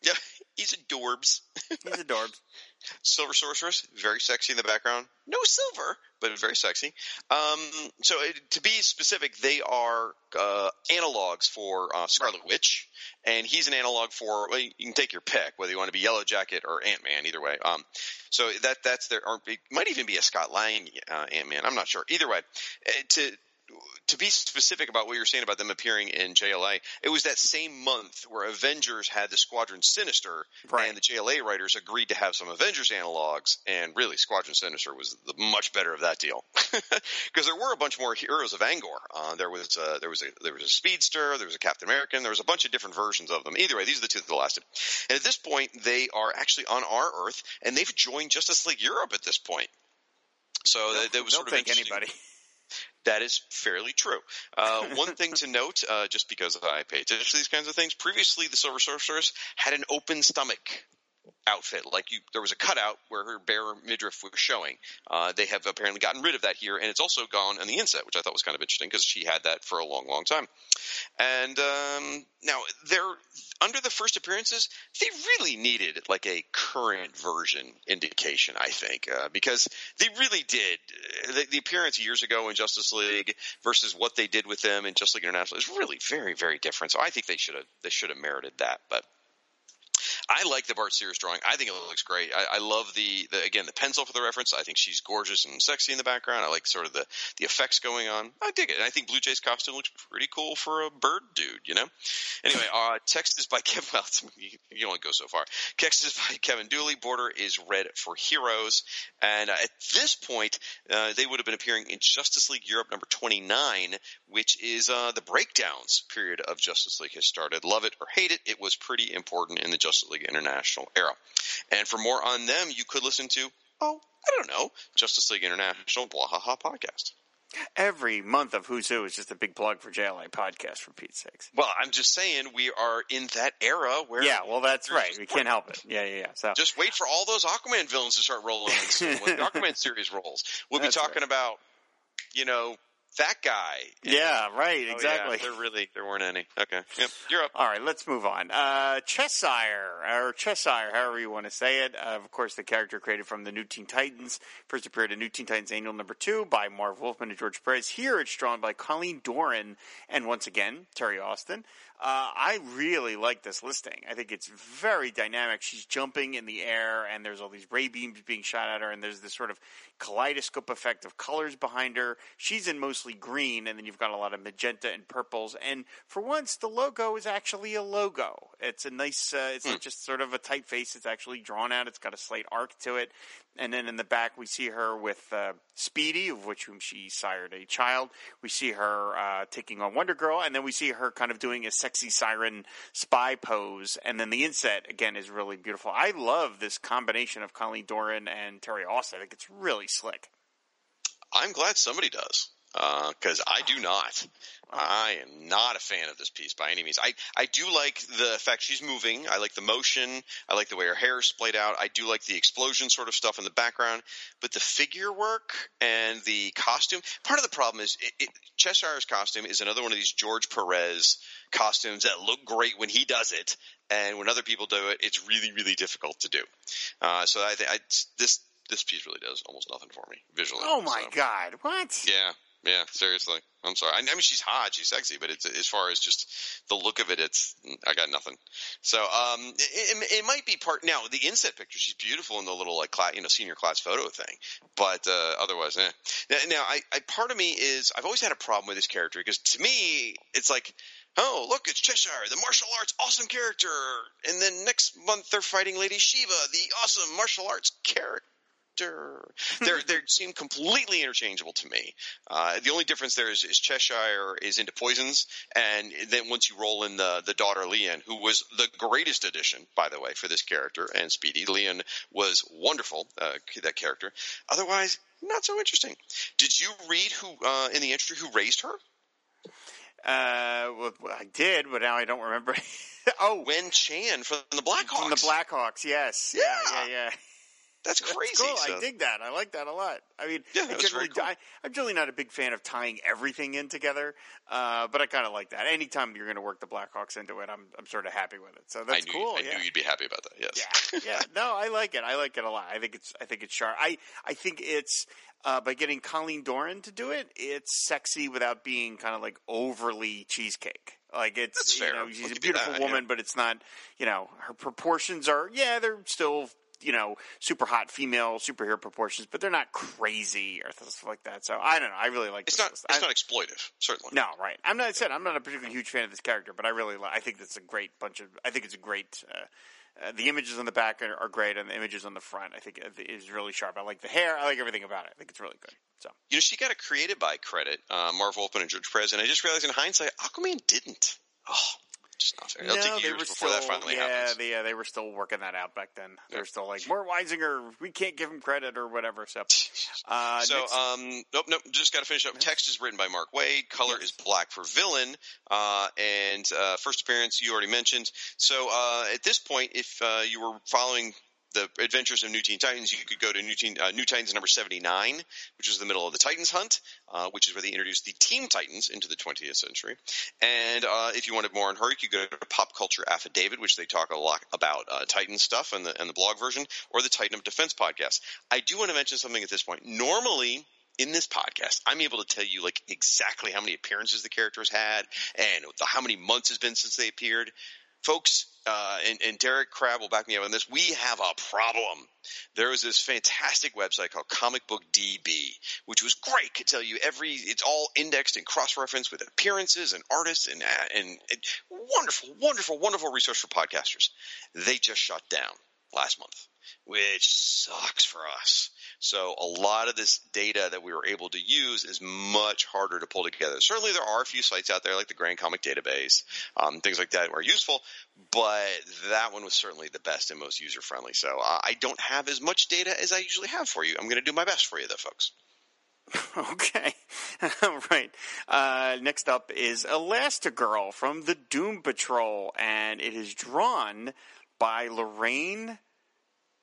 Yeah, he's adorbs. he's adorbs. Silver Sorceress, very sexy in the background. No silver, but very sexy. Um, so it, to be specific, they are uh, analogs for uh, Scarlet Witch, and he's an analog for. Well, you can take your pick, whether you want to be Yellow Jacket or Ant Man. Either way. Um, so that that's their. Or it might even be a Scott Lang uh, Ant Man. I'm not sure. Either way, uh, to to be specific about what you're saying about them appearing in JLA, it was that same month where Avengers had the Squadron Sinister, right. and the JLA writers agreed to have some Avengers analogs, and really Squadron Sinister was the much better of that deal because there were a bunch more heroes of Angor. Uh, there was a, there was a there was a Speedster, there was a Captain American, there was a bunch of different versions of them. Either way, these are the two that lasted. And at this point, they are actually on our Earth, and they've joined Justice League Europe at this point. So that, that was sort of take anybody. That is fairly true. Uh, one thing to note, uh, just because I pay attention to these kinds of things, previously the Silver Sorceress had an open stomach outfit. Like you, there was a cutout where her bare midriff was showing. Uh, they have apparently gotten rid of that here, and it's also gone on the inset, which I thought was kind of interesting because she had that for a long, long time. And um, now they're under the first appearances, they really needed like a current version indication, I think, uh, because they really did. The, the, appearance years ago in Justice League versus what they did with them in Justice League International is really very, very different. So I think they should have they should have merited that, but. I like the Bart Sears drawing. I think it looks great. I, I love the, the again the pencil for the reference. I think she's gorgeous and sexy in the background. I like sort of the the effects going on. I dig it. And I think Blue Jay's costume looks pretty cool for a bird dude. You know. Anyway, uh, text is by Kevin. Well, you only go so far. Text is by Kevin Dooley. Border is red for Heroes. And uh, at this point, uh, they would have been appearing in Justice League Europe number twenty nine, which is uh, the breakdowns period of Justice League has started. Love it or hate it, it was pretty important in the Justice League International era. And for more on them, you could listen to, oh, I don't know, Justice League International Blah podcast. Every month of Who's Who is just a big plug for JLA podcast, for Pete's sakes. Well, I'm just saying we are in that era where. Yeah, well, that's right. We can't help it. Yeah, yeah, yeah. So just wait for all those Aquaman villains to start rolling in when the Aquaman series rolls. We'll be talking right. about, you know, that guy. Yeah, right, oh, exactly. Yeah, there really there weren't any. Okay, yep, you're up. All right, let's move on. Uh, Cheshire or Cheshire, however you want to say it. Uh, of course, the character created from the New Teen Titans first appeared in New Teen Titans Annual Number Two by Marv Wolfman and George Perez. Here, it's drawn by Colleen Doran and once again Terry Austin. Uh, I really like this listing. I think it's very dynamic. She's jumping in the air, and there's all these ray beams being shot at her, and there's this sort of kaleidoscope effect of colors behind her. She's in mostly green, and then you've got a lot of magenta and purples. And for once, the logo is actually a logo. It's a nice. Uh, it's mm. not just sort of a typeface. It's actually drawn out. It's got a slight arc to it. And then in the back, we see her with uh, Speedy, of which whom she sired a child. We see her uh, taking on Wonder Girl, and then we see her kind of doing a sexy siren spy pose. And then the inset again is really beautiful. I love this combination of Colleen Doran and Terry Austin. I think it's really slick. I'm glad somebody does because uh, I do not. I am not a fan of this piece by any means. I, I do like the fact she's moving. I like the motion. I like the way her hair is splayed out. I do like the explosion sort of stuff in the background. But the figure work and the costume, part of the problem is it, it, Cheshire's costume is another one of these George Perez costumes that look great when he does it. And when other people do it, it's really, really difficult to do. Uh, so I think this this piece really does almost nothing for me visually. Oh my so. god! What? Yeah, yeah, seriously. I'm sorry. I, I, mean, she's hot, she's sexy, but it's as far as just the look of it, it's I got nothing. So, um, it, it, might be part now. The inset picture, she's beautiful in the little like class, you know, senior class photo thing, but uh, otherwise, eh. Now, now I, I, part of me is I've always had a problem with this character because to me, it's like. Oh, look, it's Cheshire, the martial arts awesome character. And then next month they're fighting Lady Shiva, the awesome martial arts character they're they seem completely interchangeable to me. Uh, the only difference there is, is, Cheshire is into poisons, and then once you roll in the the daughter Lian, who was the greatest addition, by the way, for this character, and Speedy Lian was wonderful. Uh, that character. Otherwise, not so interesting. Did you read who uh, in the entry who raised her? Uh, well, I did, but now I don't remember. oh, Weng Chan from the Blackhawks. From the Blackhawks, yes. Yeah, yeah, yeah. That's crazy. That's cool. So. I dig that. I like that a lot. I mean, yeah, I generally, cool. I, am generally not a big fan of tying everything in together, uh, but I kind of like that. Anytime you're going to work the Blackhawks into it, I'm I'm sort of happy with it. So that's I knew, cool. I yeah. knew you'd be happy about that. Yes. Yeah. Yeah. no, I like it. I like it a lot. I think it's I think it's sharp. I I think it's uh, by getting Colleen Doran to do it, it's sexy without being kind of like overly cheesecake. Like it's you know she's a beautiful that, woman, yeah. but it's not you know her proportions are yeah they're still you know super hot female superhero proportions, but they're not crazy or stuff like that. So I don't know. I really like. It's not. List. It's I, not exploitive. Certainly. No, right. I'm not. I said I'm not a particularly huge fan of this character, but I really. Like I think it's a great bunch of. I think it's a great. Uh, uh, the images on the back are, are, great, and the images on the front, I think, is really sharp. I like the hair. I like everything about it. I think it's really good. So you know, she got a created by credit, uh, Marv Wolfman and George Perez, and I just realized in hindsight, Aquaman didn't. Oh, just not fair. It'll no, take years before still, that finally yeah, happens. They, yeah, they were still working that out back then. They were still like, Mort Weisinger, we can't give him credit or whatever. So, uh, so next, um, nope, nope. Just got to finish up. Text is written by Mark Waid. Color yes. is black for villain. Uh, and uh, first appearance you already mentioned. So uh, at this point, if uh, you were following the Adventures of New Teen Titans, you could go to New, Teen, uh, New Titans number 79, which was the middle of the Titans hunt, uh, which is where they introduced the Teen Titans into the 20th century. And uh, if you wanted more on her, you could go to Pop Culture Affidavit, which they talk a lot about uh, Titan stuff and the, and the blog version, or the Titan of Defense podcast. I do want to mention something at this point. Normally, in this podcast, I'm able to tell you like exactly how many appearances the characters had and how many months it's been since they appeared. Folks, uh, and, and Derek Crabb will back me up on this. We have a problem. There was this fantastic website called Comic Book DB, which was great. Could tell you every. It's all indexed and cross-referenced with appearances and artists and and, and wonderful, wonderful, wonderful resource for podcasters. They just shut down last month, which sucks for us. So a lot of this data that we were able to use is much harder to pull together. Certainly there are a few sites out there like the Grand Comic Database, um, things like that are useful, but that one was certainly the best and most user friendly. So I don't have as much data as I usually have for you. I'm going to do my best for you though, folks. Okay. All right. Uh, next up is Elastigirl from the Doom Patrol, and it is drawn by Lorraine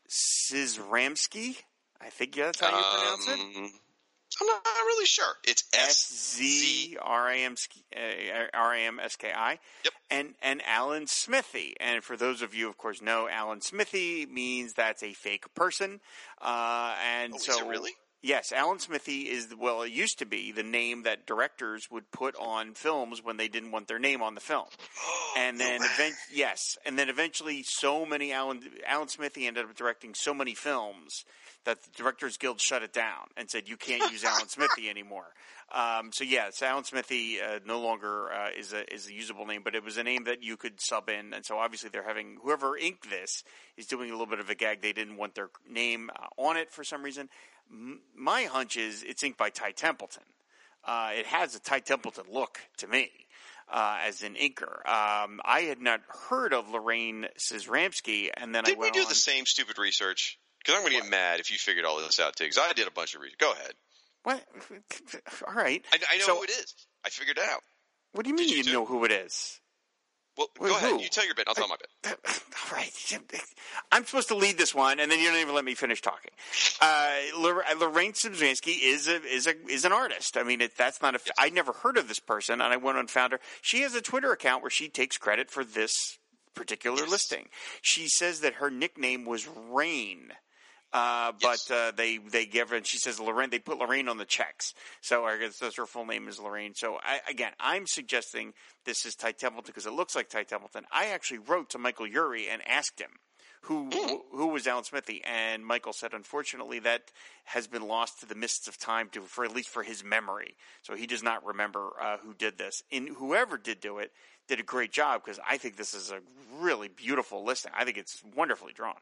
Szramski. I think that's how you pronounce it. Um, I'm not really sure. It's S Z R A M uh, R A M S K I. Yep. And and Alan Smithee. And for those of you, of course, know Alan Smithee means that's a fake person. Uh, and Oh, so really? Yes, Alan Smithee is well. It used to be the name that directors would put on films when they didn't want their name on the film, and then event yes, and then eventually, so many Alan Alan Smithee ended up directing so many films that the Directors Guild shut it down and said you can't use Alan Smithee anymore. Um, so yes, Alan Smithee uh, no longer uh, is a is a usable name, but it was a name that you could sub in, and so obviously they're having whoever inked this is doing a little bit of a gag. They didn't want their name uh, on it for some reason. M- my hunch is it's inked by Ty Templeton. Uh, it has a Ty Templeton look to me. Uh, as an inker, um, I had not heard of Lorraine Szramski, and then I Did we do on. the same stupid research? Because I'm going to get mad if you figured all this out too. Because I did a bunch of research. Go ahead. What? All right. I, I know So- who it is. I figured it out. What do you mean Did you you, know who it is? Well, Wait, go ahead. who? You tell your bit. I'll tell my bit. All right. I'm supposed to lead this one, and then you don't even let me finish talking. Uh, Lorraine Szymczynski is a is a is an artist. I mean, it, that's not a. I never heard of this person, and I went and found her. She has a Twitter account where she takes credit for this particular Yes. listing. She says that her nickname was Rain. Uh, but Yes. uh, they they give her, and she says Lorraine. They put Lorraine on the checks, so I guess that's her full name is Lorraine. So I, again, I'm suggesting this is Ty Templeton because it looks like Ty Templeton. I actually wrote to Michael Eury and asked him who who was Alan Smithee, and Michael said, unfortunately, that has been lost to the mists of time, to for at least for his memory. So he does not remember uh, who did this. And whoever did do it did a great job because I think this is a really beautiful listing. I think it's wonderfully drawn.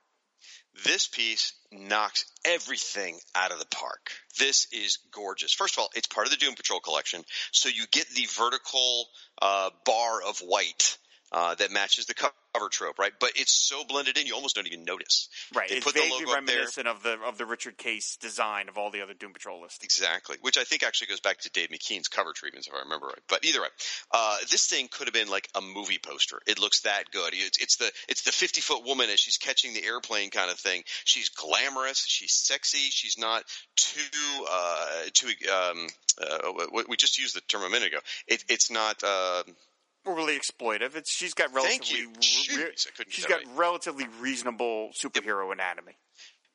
This piece knocks everything out of the park. This is gorgeous. First of all, it's part of the Doom Patrol collection, so you get the vertical uh, bar of white uh, that matches the cover trope, right? But it's so blended in, you almost don't even notice. Right, They it's put the vaguely logo reminiscent of the of the Richard Case design of all the other Doom Patrol listings. Exactly, which I think actually goes back to Dave McKean's cover treatments, if I remember right. But either way, uh, this thing could have been like a movie poster. It looks that good. It's, it's the it's the fifty foot woman as she's catching the airplane kind of thing. She's glamorous. She's sexy. She's not too uh, too. Um, uh, we- we just used the term a minute ago. It, it's not. Overly exploitive. It's she's got Thank relatively you. re- Jeez, couldn't got relatively reasonable superhero anatomy.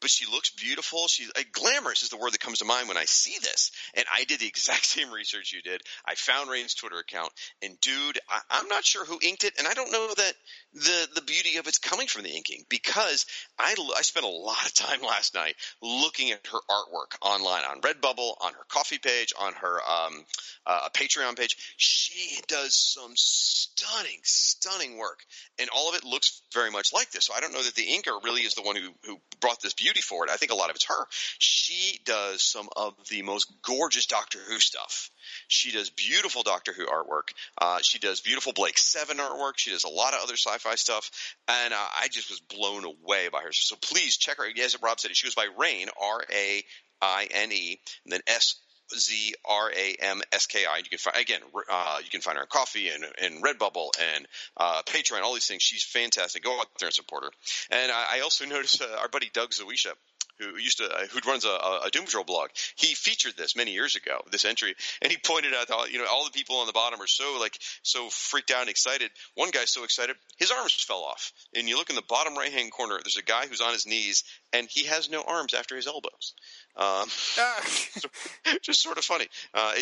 But she looks beautiful. She's like, glamorous is the word that comes to mind when I see this. And I did the exact same research you did. I found Rain's Twitter account, and dude, I, I'm not sure who inked it, and I don't know that the the beauty of it's coming from the inking because I I spent a lot of time last night looking at her artwork online on Redbubble, on her Ko-fi page, on her um, uh, Patreon page. She does some stunning, stunning work, and all of it looks very much like this. So I don't know that the inker really is the one who who brought this beauty forward. I think a lot of it's her. She does some of the most gorgeous Doctor Who stuff. She does beautiful Doctor Who artwork. Uh, she does beautiful Blake Seven artwork. She does a lot of other sci-fi stuff, and uh, I just was blown away by her. So please check her. As Rob said, she goes by Rain, R A I N E, and then S Z R A M S K I. You can find again. Uh, you can find her on Ko-fi and, and Redbubble and uh, Patreon. All these things. She's fantastic. Go out there and support her. And I, I also noticed uh, our buddy Doug Zawisza who used to uh, who runs a, a Doom Patrol blog. He featured this many years ago, this entry, and he pointed out how you know all the people on the bottom are so like so freaked out and excited. One guy's so excited his arms fell off, and you look in the bottom right hand corner. There's a guy who's on his knees, and he has no arms after his elbows. Um, so, just sort of funny. Uh,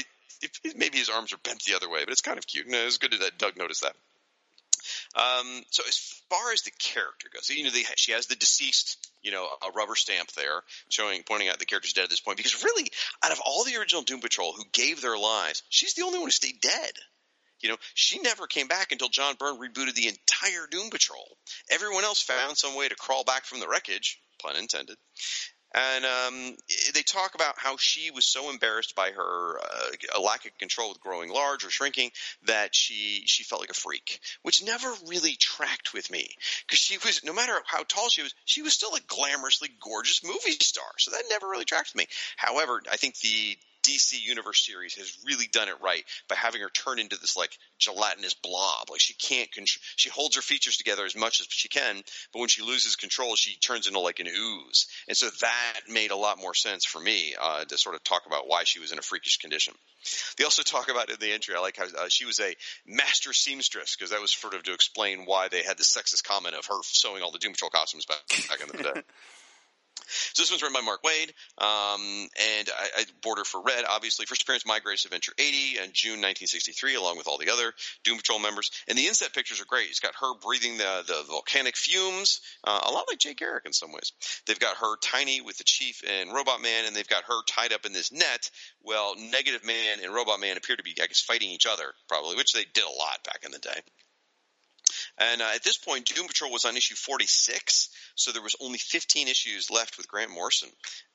it, it, maybe his arms are bent the other way, but it's kind of cute. No, it's good that Doug noticed that. Um, so as far as the character goes, you know, they, she has the deceased, you know, a rubber stamp there showing, pointing out the character's dead at this point. Because really, out of all the original Doom Patrol who gave their lives, she's the only one who stayed dead. You know, she never came back until John Byrne rebooted the entire Doom Patrol. Everyone else found some way to crawl back from the wreckage, pun intended. And um, they talk about how she was so embarrassed by her uh, lack of control with growing large or shrinking that she she felt like a freak, which never really tracked with me because she was no matter how tall she was, she was still a glamorously gorgeous movie star. So that never really tracked with me. However, I think the DC Universe series has really done it right by having her turn into this like gelatinous blob. Like she can't control, she holds her features together as much as she can, but when she loses control, she turns into like an ooze. And so that made a lot more sense for me uh, to sort of talk about why she was in a freakish condition. They also talk about in the entry. I like how uh, she was a master seamstress because that was sort of to explain why they had the sexist comment of her sewing all the Doom Patrol costumes back, back in the day. So this one's written by Mark Waid, um, and I, I border for Red, obviously. First appearance, My Greatest Adventure 80 in June 1963, along with all the other Doom Patrol members. And the inset pictures are great. He's got her breathing the, the volcanic fumes, uh, a lot like Jay Garrick in some ways. They've got her tiny with the Chief and Robot Man, and they've got her tied up in this net. Well, Negative Man and Robot Man appear to be, I guess, fighting each other, probably, which they did a lot back in the day. And uh, at this point, Doom Patrol was on issue 46, so there was only 15 issues left with Grant Morrison.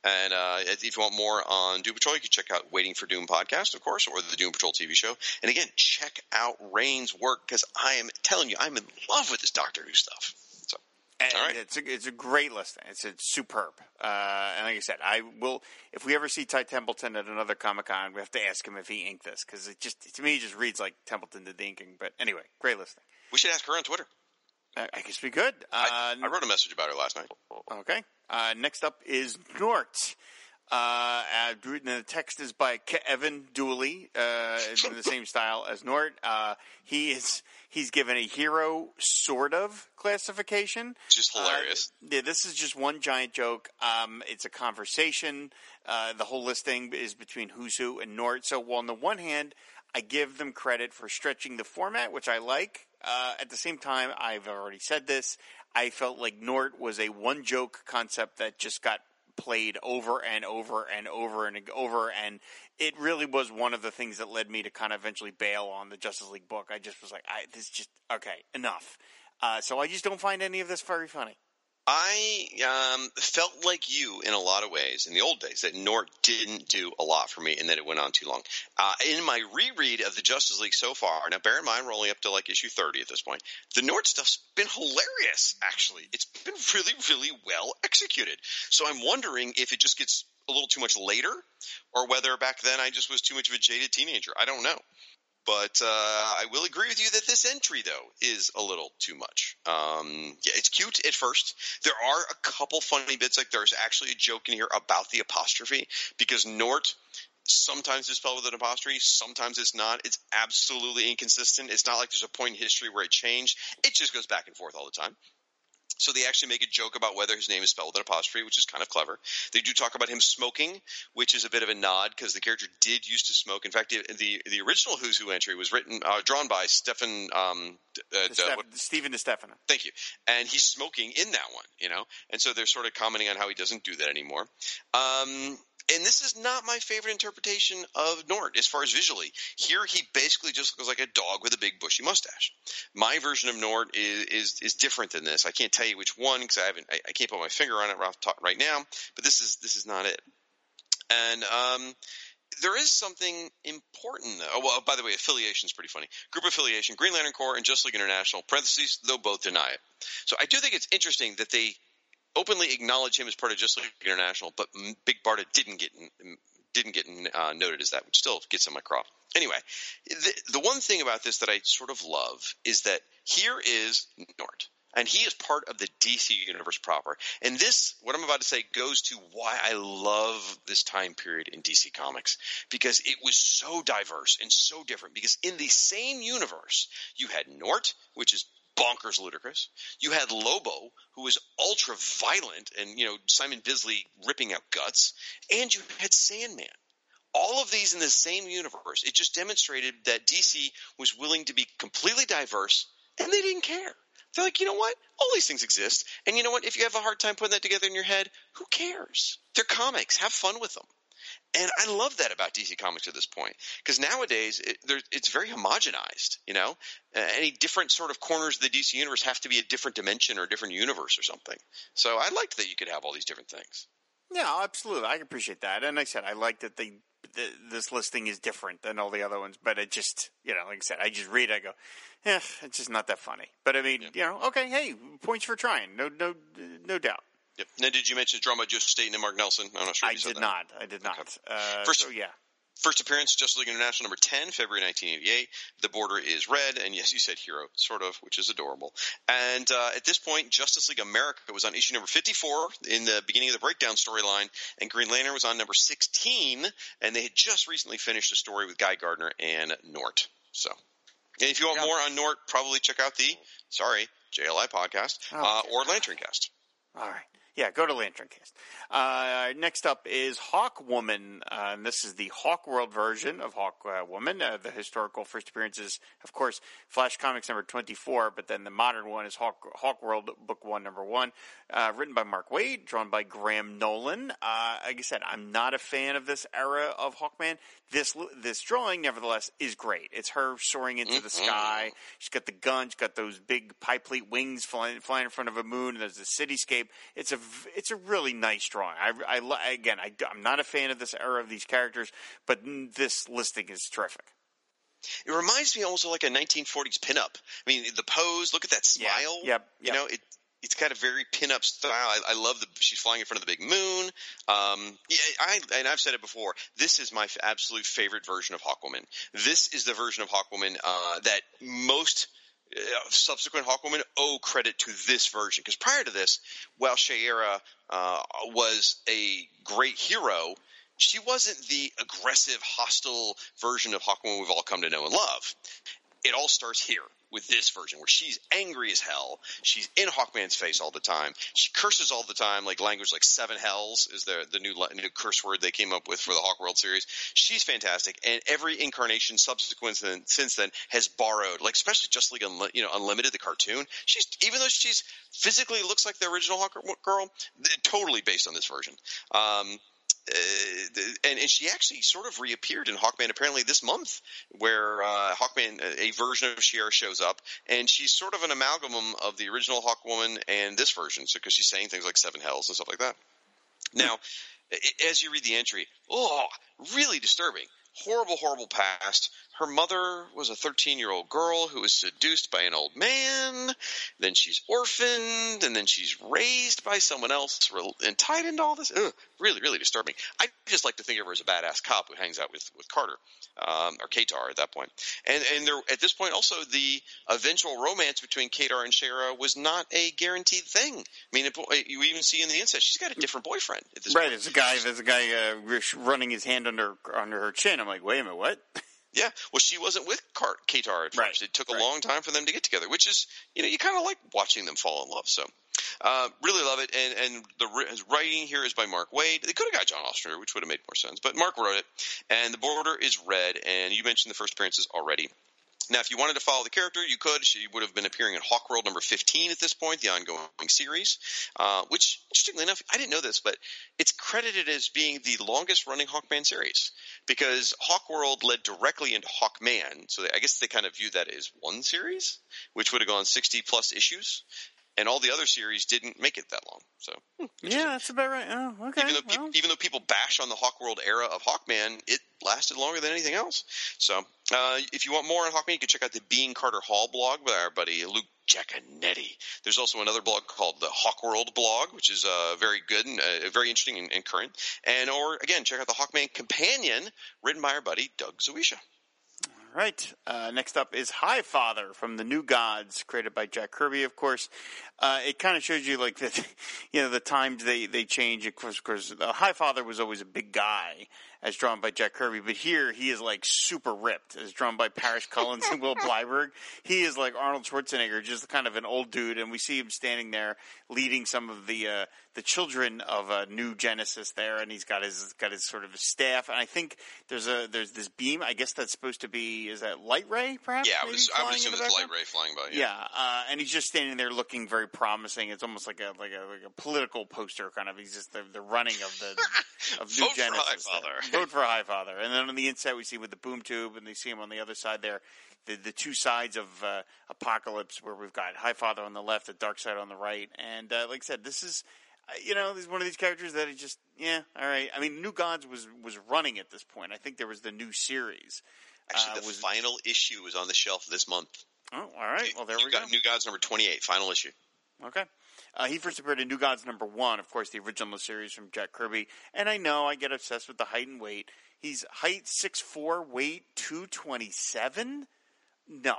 And uh, if you want more on Doom Patrol, you can check out Waiting for Doom podcast, of course, or the Doom Patrol TV show. And again, check out Rain's work because I am telling you, I'm in love with this Doctor Who stuff. And all right. It's a, it's a great listing. It's, it's superb. Uh, and like I said, I will if we ever see Ty Templeton at another Comic Con, we have to ask him if he inked this because it just to me it just reads like Templeton did the inking. But anyway, great listing. We should ask her on Twitter. I, I guess we could. Uh, I, I wrote a message about her last night. Okay. Uh, next up is Nort. Uh, uh, the text is by Evan Dooley, uh, in the same style as Nort. Uh, he is he's given a hero sort of classification. Just hilarious. Uh, yeah, this is just one giant joke. Um, it's a conversation. Uh, the whole listing is between Who's Who and Nort. So, well, on the one hand, I give them credit for stretching the format, which I like. Uh, at the same time, I've already said this. I felt like Nort was a one joke concept that just got played over and over and over and over, and it really was one of the things that led me to kind of eventually bail on the Justice League book. I just was like, I, this just okay, enough. Uh, so I just don't find any of this very funny. I um, felt like you in a lot of ways in the old days that Nort didn't do a lot for me and that it went on too long. Uh, in my reread of the Justice League so far, now bear in mind we're only up to like issue 30 at this point, the Nort stuff's been hilarious, actually. It's been really, really well executed. So I'm wondering if it just gets a little too much later or whether back then I just was too much of a jaded teenager. I don't know. But uh, I will agree with you that this entry, though, is a little too much. Um, yeah, it's cute at first. There are a couple funny bits. Like there's actually a joke in here about the apostrophe because Nort sometimes is spelled with an apostrophe, sometimes it's not. It's absolutely inconsistent. It's not like there's a point in history where it changed. It just goes back and forth all the time. So they actually make a joke about whether his name is spelled with an apostrophe, which is kind of clever. They do talk about him smoking, which is a bit of a nod because the character did used to smoke. In fact, the the, the original Who's Who entry was written, uh, drawn by Stefan. Um, uh, Steph- Stephen DeStefano. Thank you. And he's smoking in that one, you know? And so they're sort of commenting on how he doesn't do that anymore. Um, and this is not my favorite interpretation of Nort as far as visually. Here, he basically just looks like a dog with a big bushy mustache. My version of Nort is is, is different than this. I can't tell you which one because I haven't. I, I can't put my finger on it right, now. But this is this is not it. And um, there is something important though. Oh, well, by the way, affiliation is pretty funny. Group affiliation: Green Lantern Corps and Just League International. Parentheses, though both deny it. So I do think it's interesting that they openly acknowledge him as part of Just League International, but Big Barda didn't get didn't get uh, noted as that, which still gets on my crop. Anyway, the, the one thing about this that I sort of love is that here is Nort and he is part of the DC universe proper. And this, what I'm about to say, goes to why I love this time period in DC Comics because it was so diverse and so different. Because in the same universe, you had Nort, which is bonkers ludicrous. You had Lobo, who was ultra violent and, you know, Simon Bisley ripping out guts. And you had Sandman. All of these in the same universe. It just demonstrated that DC was willing to be completely diverse and they didn't care. They're like, you know what? All these things exist. And you know what? If you have a hard time putting that together in your head, who cares? They're comics. Have fun with them. And I love that about DC Comics at this point because nowadays it, it's very homogenized. You know, uh, any different sort of corners of the DC universe have to be a different dimension or a different universe or something. So I liked that you could have all these different things. Yeah, absolutely. I appreciate that. And like I said, I like that they the, this listing is different than all the other ones. But it just, you know, like I said, I just read, I go, yeah, it's just not that funny. But I mean, yeah. you know, okay, hey, points for trying, no, no, no doubt. Yep. Now, did you mention drama Joe Staton and Mark Nelson? I'm not sure. I did not. I did not. Okay. Uh, First, so, yeah. First appearance, Justice League International number 10, February 1988. The border is red, and yes, you said hero, sort of, which is adorable. And uh, at this point, Justice League America was on issue number 54 in the beginning of the breakdown storyline, and Green Lantern was on number 16, and they had just recently finished a story with Guy Gardner and Nort. So, and if you want more on Nort, probably check out the, sorry, JLI podcast oh, uh, or Lanterncast. All right. Yeah, go to Lanterncast. Uh, next up is Hawk Woman, uh, and this is the Hawk World version of Hawk uh, Woman. Uh, the historical first appearances, of course, Flash Comics number 24, but then the modern one is Hawk, Hawk World Book 1, number 1, uh, written by Mark Waid, drawn by Graham Nolan. Uh, like I said, I'm not a fan of this era of Hawkman. This, this drawing, nevertheless, is great. It's her soaring into the mm-hmm. sky. She's got the gun, she's got those big pie pleat wings flying, flying in front of a moon, and there's a cityscape. It's a it's a really nice drawing. I, I again, I, I'm not a fan of this era of these characters, but this listing is terrific. It reminds me almost of like a 1940s pinup. I mean, the pose. Look at that smile. Yeah. Yep, yep. You know, it it's got a very pinup style. I, I love the she's flying in front of the big moon. Um, yeah, I and I've said it before. This is my absolute favorite version of Hawkwoman. This is the version of Hawkwoman uh, that most subsequent Hawkwoman owe credit to this version because prior to this, while Shayera uh, was a great hero, she wasn't the aggressive, hostile version of Hawkwoman we've all come to know and love. It all starts here with this version where she's angry as hell. She's in Hawkman's face all the time. She curses all the time, like language like seven hells is the the new, new curse word they came up with for the Hawk World series. She's fantastic, and every incarnation subsequent since then has borrowed, like especially Just League Unli- you know Unlimited, the cartoon. She's even though she's physically looks like the original Hawk Girl, totally based on this version. Um, uh, and, and she actually sort of reappeared in Hawkman apparently this month, where uh, Hawkman, a version of Shiera shows up, and she's sort of an amalgam of the original Hawkwoman and this version, so because she's saying things like seven hells and stuff like that. Now, as you read the entry, oh, really disturbing horrible, horrible past. Her mother was a 13 year old girl who was seduced by an old man. Then she's orphaned, and then she's raised by someone else and tied into all this. Ugh, really, really disturbing. I just like to think of her as a badass cop who hangs out with, with Carter, um, or Katar at that point. And, and there, at this point, also, the eventual romance between Katar and Shara was not a guaranteed thing. I mean, it, you even see in the inset, she's got a different boyfriend at this right, point. There's a guy, there's a guy uh, running his hand under, under her chin. I'm like, wait a minute, what? Yeah, well, she wasn't with Car- Katar at first. Right. It took a right. long time for them to get together, which is, you know, you kind of like watching them fall in love. So, uh, really love it. And and the writing here is by Mark Waid. They could have got John Ostrander, which would have made more sense, but Mark wrote it. And the border is red. And you mentioned the first appearances already. Now, if you wanted to follow the character, you could. She would have been appearing in Hawk World number 15 at this point, the ongoing series, uh, which, interestingly enough, I didn't know this, but it's credited as being the longest running Hawkman series because Hawk World led directly into Hawkman. So they, I guess they kind of view that as one series, which would have gone 60 plus issues. And all the other series didn't make it that long. So hmm, Yeah, that's about right. Oh, okay. even though well. even though people bash on the Hawkworld era of Hawkman, it lasted longer than anything else. So uh, if you want more on Hawkman, you can check out the Being Carter Hall blog by our buddy Luke Jaconetti. There's also another blog called the Hawkworld blog, which is uh, very good and uh, very interesting and, and current. And or again, check out the Hawkman Companion, written by our buddy Doug Zawisza. Right. Uh, next up is High Father from the New Gods, created by Jack Kirby, of course. Uh, it kind of shows you like that, you know, the times they they change. Of course, course, the High Father was always a big guy, as drawn by Jack Kirby, but here he is like super ripped, as drawn by Paris Cullins and Will Blyberg. He is like Arnold Schwarzenegger, just kind of an old dude, and we see him standing there leading some of the uh, the children of a new Genesis there, and he's got his got his sort of staff, and I think there's a there's this beam. I guess that's supposed to be is that light ray, perhaps? Yeah, I maybe would, I would assume it's? Light Ray flying by. Yeah, uh, and he's just standing there looking very promising. It's almost like a like a like a political poster kind of. He's just the, the running of the of New Vote for Genesis. Highfather. Vote for Highfather. And then on the inside, we see with the boom tube, and they see him on the other side there. The, the two sides of uh, Apokolips, where we've got Highfather on the left, the Darkseid on the right, and uh, like I said, this is uh, you know, he's one of these characters that he just yeah, all right. I mean, New Gods was was running at this point. I think there was the new series. Actually, uh, the was final issue is on the shelf this month. oh, all right. Well, there New we go. New Gods number 28, final issue. Okay. Uh, he first appeared in New Gods number one, of course, the original series from Jack Kirby. And I know I get obsessed with the height and weight. He's height six four, weight two twenty seven. No,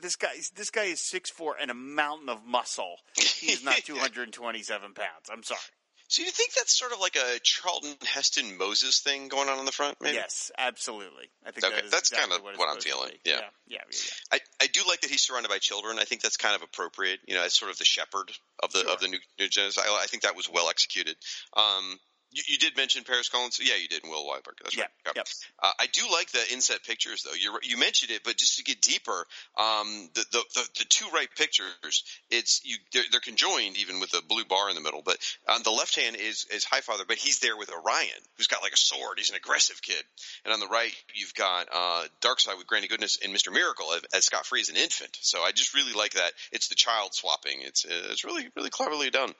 this guy this guy is six four and a mountain of muscle. He's not two hundred and twenty seven pounds. I'm sorry. So you think that's sort of like a Charlton Heston Moses thing going on on the front? Maybe? Yes, absolutely. I think Okay, that is that's exactly kinda what, what I'm feeling. Yeah. yeah, yeah, yeah. yeah. I, I do like that he's surrounded by children. I think that's kind of appropriate. You know, as sort of the shepherd of the of the new, new Genesis. I, I think that was well executed. Um, you, you did mention Paris Cullins. Yeah, you did. And Will Weiberg. That's Yeah, right. yep. Uh, I do like the inset pictures, though. You you mentioned it, but just to get deeper, um, the, the the the two right pictures, it's you they're, they're conjoined even with the blue bar in the middle. But on the left hand is is Highfather, but he's there with Orion, who's got like a sword. He's an aggressive kid, and on the right you've got uh, Darkseid with Granny Goodness and Mister Miracle as, as Scott Free as an infant. So I just really like that. It's the child swapping. It's uh, it's really really cleverly done.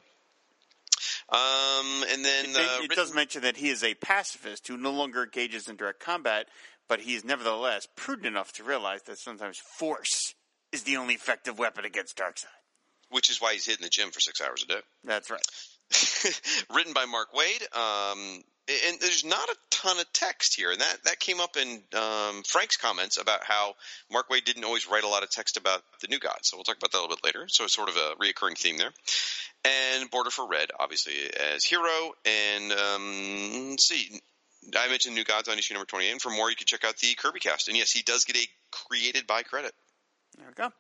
Um, and then It, uh, it does mention that he is a pacifist who no longer engages in direct combat, but he is nevertheless prudent enough to realize that sometimes force is the only effective weapon against Darkseid. which is why he's hitting the gym for six hours a day. That's right. written by Mark Waid. Um, and there's not a ton of text here, and that that came up in um, Frank's comments about how Mark Waid didn't always write a lot of text about the new gods. So we'll talk about that a little bit later. So it's sort of a reoccurring theme there. And Border for Red, obviously as hero, and um, see. I mentioned New Gods on issue number 28. And for more, you can check out the Kirby cast. And yes, he does get a created by credit. There we go.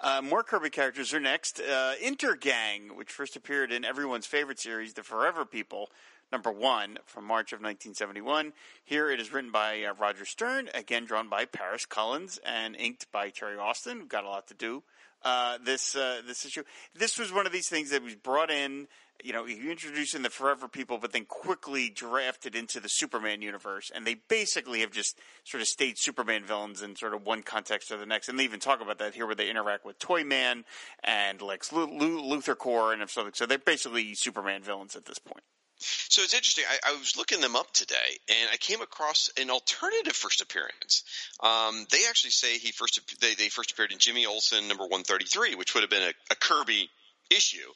Uh, more Kirby characters are next. Uh, Intergang, which first appeared in everyone's favorite series, The Forever People, number one from March of 1971. Here it is written by uh, Roger Stern, again drawn by Paris Cullins and inked by Terry Austin. We've got a lot to do. Uh, this uh, this issue. This was one of these things that was brought in. You know, you in the Forever People, but then quickly drafted into the Superman universe, and they basically have just sort of stayed Superman villains in sort of one context or the next. And they even talk about that here, where they interact with Toyman and Lex Lu- Lu- Luthor Core and something. So they're basically Superman villains at this point. So it's interesting. I, I was looking them up today, and I came across an alternative first appearance. Um, they actually say he first they, they first appeared in Jimmy Olsen number one thirty three, which would have been a, a Kirby issue.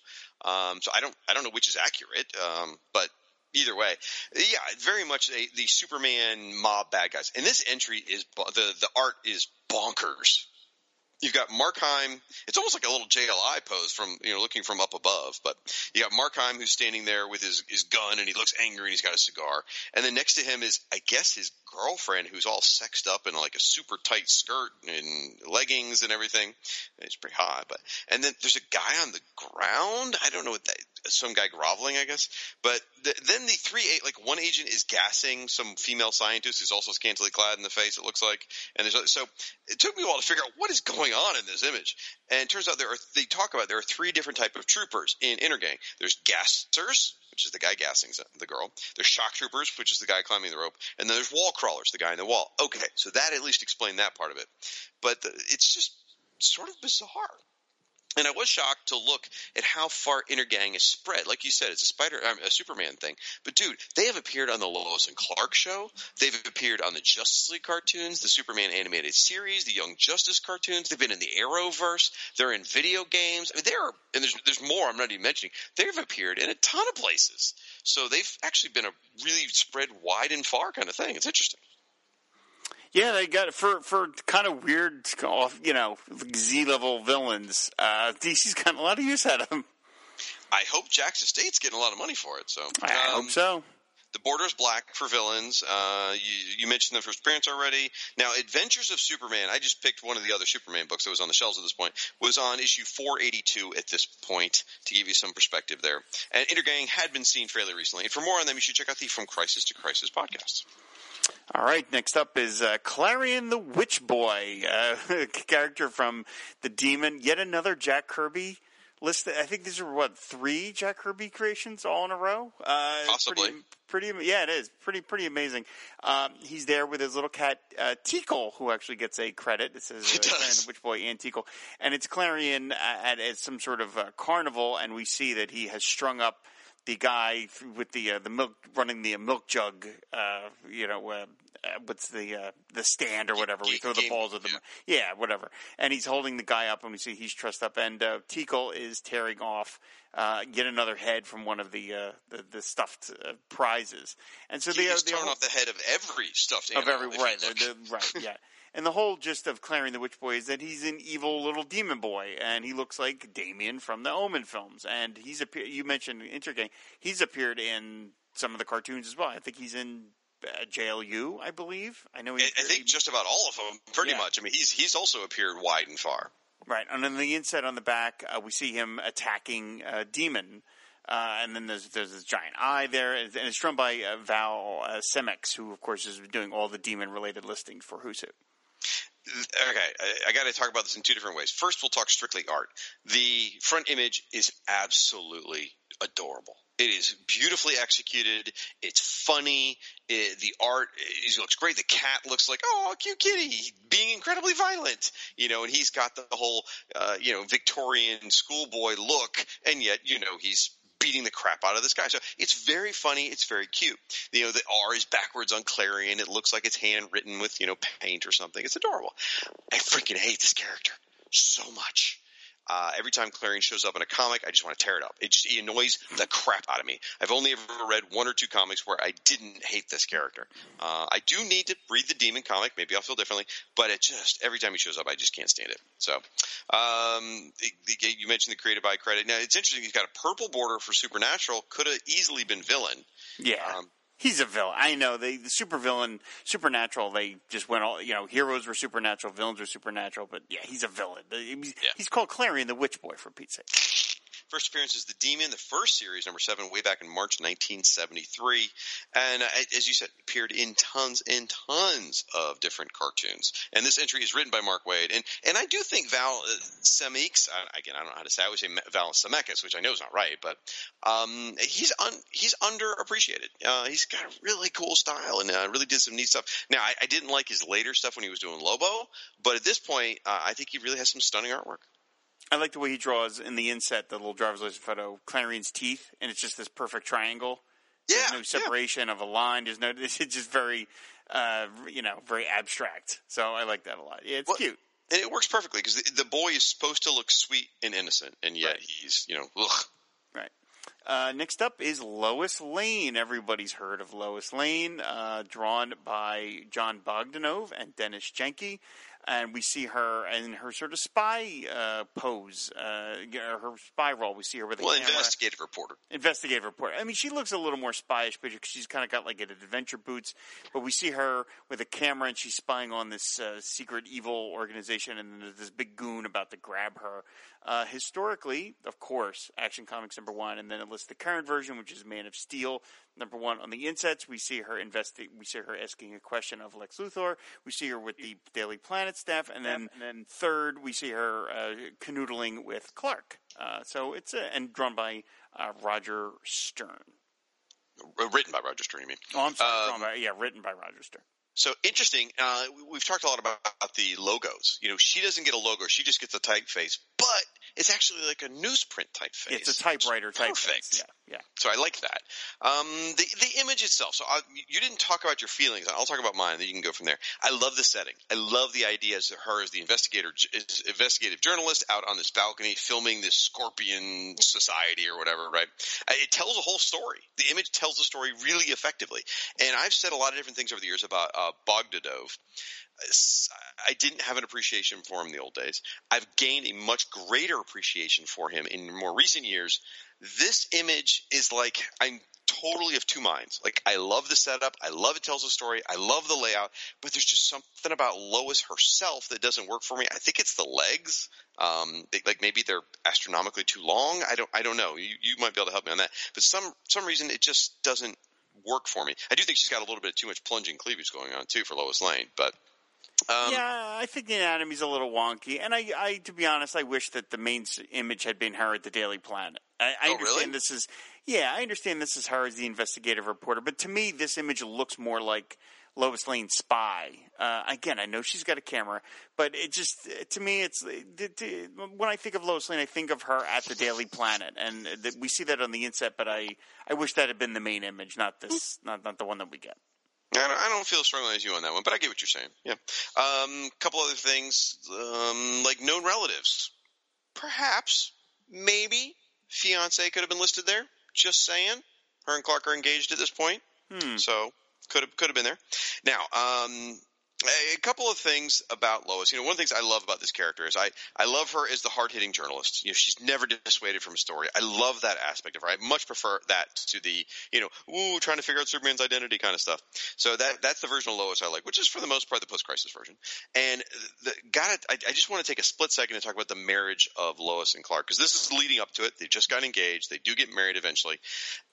Um, so I don't I don't know which is accurate, um, but either way, yeah, very much a, the Superman mob bad guys. And this entry is the the art is bonkers. You've got Mannheim. It's almost like a little JLI pose from you know looking from up above. But you got Mannheim who's standing there with his his gun and he looks angry and he's got a cigar. And then next to him is I guess his girlfriend who's all sexed up in like a super tight skirt and leggings and everything. It's pretty hot. But and then there's a guy on the ground. I don't know what that. Some guy groveling, I guess. But the, then the three eight like one agent is gassing some female scientist who's also scantily clad in the face. It looks like. And there's so it took me a while to figure out what is going on in this image. And it turns out there are they talk about there are three different type of troopers in Intergang. There's gassers, which is the guy gassing the girl. There's shock troopers, which is the guy climbing the rope, and then there's wall crawlers, the guy in the wall. Okay, so that at least explained that part of it. But the, it's just sort of bizarre. And I was shocked to look at how far Intergang is spread. Like you said, it's a Spider, um, a Superman thing. But dude, they have appeared on the Lois and Clark show. They've appeared on the Justice League cartoons, the Superman animated series, the Young Justice cartoons. They've been in the Arrowverse. They're in video games. I mean, they're and there's there's more. I'm not even mentioning. They've appeared in a ton of places. So they've actually been a really spread wide and far kind of thing. It's interesting. Yeah, they got for for kind of weird, you know, Z level villains. Uh, DC's got a lot of use out of them. I hope Jack's Estate's getting a lot of money for it. So I um, hope so. The Border's Black for villains. Uh, you, you mentioned the first appearance already. Now, Adventures of Superman. I just picked one of the other Superman books that was on the shelves at this point. Was on issue 482 at this point to give you some perspective there. And Intergang had been seen fairly recently. And for more on them, you should check out the From Crisis to Crisis podcast. All right, next up is uh, Klarion the Witch Boy, uh, character from The Demon. Yet another Jack Kirby list. I think these are what three Jack Kirby creations all in a row. Uh, Possibly. Pretty, pretty, yeah, it is pretty, pretty amazing. Um, he's there with his little cat uh, Teekl, who actually gets a credit. It says uh, Klarion does. the Witch Boy and Teekl, and it's Klarion uh, at, at some sort of uh, carnival, and we see that he has strung up the guy with the uh, the milk running the milk jug, uh, you know, uh, uh, what's the uh, the stand or whatever? We throw the balls at them. Yeah, whatever. And he's holding the guy up, and we see he's trussed up, and uh, Teekl is tearing off uh, yet another head from one of the uh, the, the stuffed uh, prizes. And so He they was they torn off the head of every stuffed of every right, right, yeah. And the whole gist of Klarion the Witch Boy is that he's an evil little demon boy, and he looks like Damien from the Omen films. And he's appeared. You mentioned Intergang. He's appeared in some of the cartoons as well. I think he's in uh, JLU, I believe. I know. I, He's, I think just about all of them, pretty Yeah. much. I mean, he's he's also appeared wide and far. Right, and on the inside on the back, uh, we see him attacking a demon, uh, and then there's there's this giant eye there, and it's drawn by uh, Val uh, Semeiks, who of course is doing all the demon related listings for Who's Who. Okay, I, I got to talk about this in two different ways. First, we'll talk strictly art. The front image is absolutely adorable. It is beautifully executed. It's funny. It, the art looks great. The cat looks like oh, cute kitty being incredibly violent, you know, and he's got the whole uh, you know Victorian schoolboy look, and yet you know he's beating the crap out of this guy. So it's very funny. It's very cute. You know, the R is backwards on Klarion. It looks like it's handwritten with, you know, paint or something. It's adorable. I freaking hate this character so much. Uh, every time Klarion shows up in a comic, I just want to tear it up. It just it annoys the crap out of me. I've only ever read one or two comics where I didn't hate this character. Uh, I do need to read the Demon comic. Maybe I'll feel differently, but it just every time he shows up, I just can't stand it. So, um, you mentioned the created by credit. Now it's interesting. He's got a purple border for Supernatural. Could have easily been villain. Yeah. Um, He's a villain. I know they the super villain, supernatural. They just went all you know. Heroes were supernatural, villains were supernatural. But yeah, he's a villain. He's, Yeah. he's called Klarion the Witch Boy for Pete's sake. First appearance is the Demon, the first series, number seven, way back in March 1973, and uh, as you said, appeared in tons and tons of different cartoons. And this entry is written by Mark Waid, and and I do think Val uh, again, I don't know how to say, it. I always say Val Semekis, which I know is not right, but um, he's un, he's underappreciated. Uh, he's got a really cool style and uh, really did some neat stuff. Now, I, I didn't like his later stuff when he was doing Lobo, but at this point, uh, I think he really has some stunning artwork. I like the way he draws in the inset the little driver's license photo Klarion's teeth, and it's just this perfect triangle. Yeah, There's no yeah. separation of a line. There's no. It's just very, uh, you know, very abstract. So I like that a lot. Yeah, it's Well, cute. and it works perfectly because the, the boy is supposed to look sweet and innocent, and yet Right. he's you know ugh. Right. Uh, next up is Lois Lane. Everybody's heard of Lois Lane, uh, drawn by Jon Bogdanove and Dennis Janke. And we see her in her sort of spy uh, pose, uh, her spy role. We see her with a well camera. investigative reporter. investigative reporter. I mean, she looks a little more spyish, because she's kind of got like an adventure boots. But we see her with a camera, and she's spying on this uh, secret evil organization, and then there's this big goon about to grab her. Uh, historically, of course, Action Comics number one, and then it lists the current version, which is Man of Steel number one. On the insets, we see her investi- We see her asking a question of Lex Luthor. We see her with the Daily Planet staff, and then and then third, we see her uh, canoodling with Clark. Uh, so it's a, and drawn by uh, Roger Stern. Uh, Written by Roger Stern, you mean? Oh, I'm sorry. Um, drawn by, yeah, written by Roger Stern. So interesting. Uh, we- we've talked a lot about the logos. You know, she doesn't get a logo; she just gets a typeface. But it's actually like a newsprint typeface. It's a typewriter typeface. Perfect. Yeah, yeah. So I like that. Um, the the image itself. So I, you didn't talk about your feelings. I'll talk about mine. Then you can go from there. I love the setting. I love the idea as her as the investigator, is investigative journalist out on this balcony filming this scorpion society or whatever. Right. It tells a whole story. The image tells the story really effectively. And I've said a lot of different things over the years about uh, Bogdanove. I didn't have an appreciation for him in the old days. I've gained a much greater appreciation for him in more recent years. This image is like I'm totally of two minds. Like I love the setup, I love it tells a story, I love the layout, but there's just something about Lois herself that doesn't work for me. I think it's the legs. Um, they, like maybe they're astronomically too long. I don't I don't know. You you might be able to help me on that. But some some reason it just doesn't work for me. I do think she's got a little bit too much plunging cleavage going on too for Lois Lane, but um, yeah, I think the anatomy's a little wonky, and I, I, to be honest, I wish that the main image had been her at the Daily Planet. I, I Oh, understand really? this is, yeah, I understand this is her as the investigative reporter, but to me, this image looks more like Lois Lane's spy. Uh, again, I know she's got a camera, but it just, to me, it's it- it- when I think of Lois Lane, I think of her at the Daily Planet, and we see that on the inset. But I, I wish that had been the main image, not this, not not the one that we get. I don't, feel as strongly as you on that one, but I get what you're saying. Yeah. Um, couple other things, um, like known relatives. Perhaps, maybe, fiance could have been listed there. Just saying. Her and Clark are engaged at this point, Hmm. so could have could have been there. Now, um, a couple of things about Lois. You know, one of the things I love about this character is I, I love her as the hard hitting journalist. You know, she's never dissuaded from a story. I love that aspect of her. I much prefer that to the, you know, ooh, trying to figure out Superman's identity kind of stuff. So that that's the version of Lois I like, which is for the most part the post crisis version. And the, got it. I, I just want to take a split second to talk about the marriage of Lois and Clark because this is leading up to it. They just got engaged. They do get married eventually.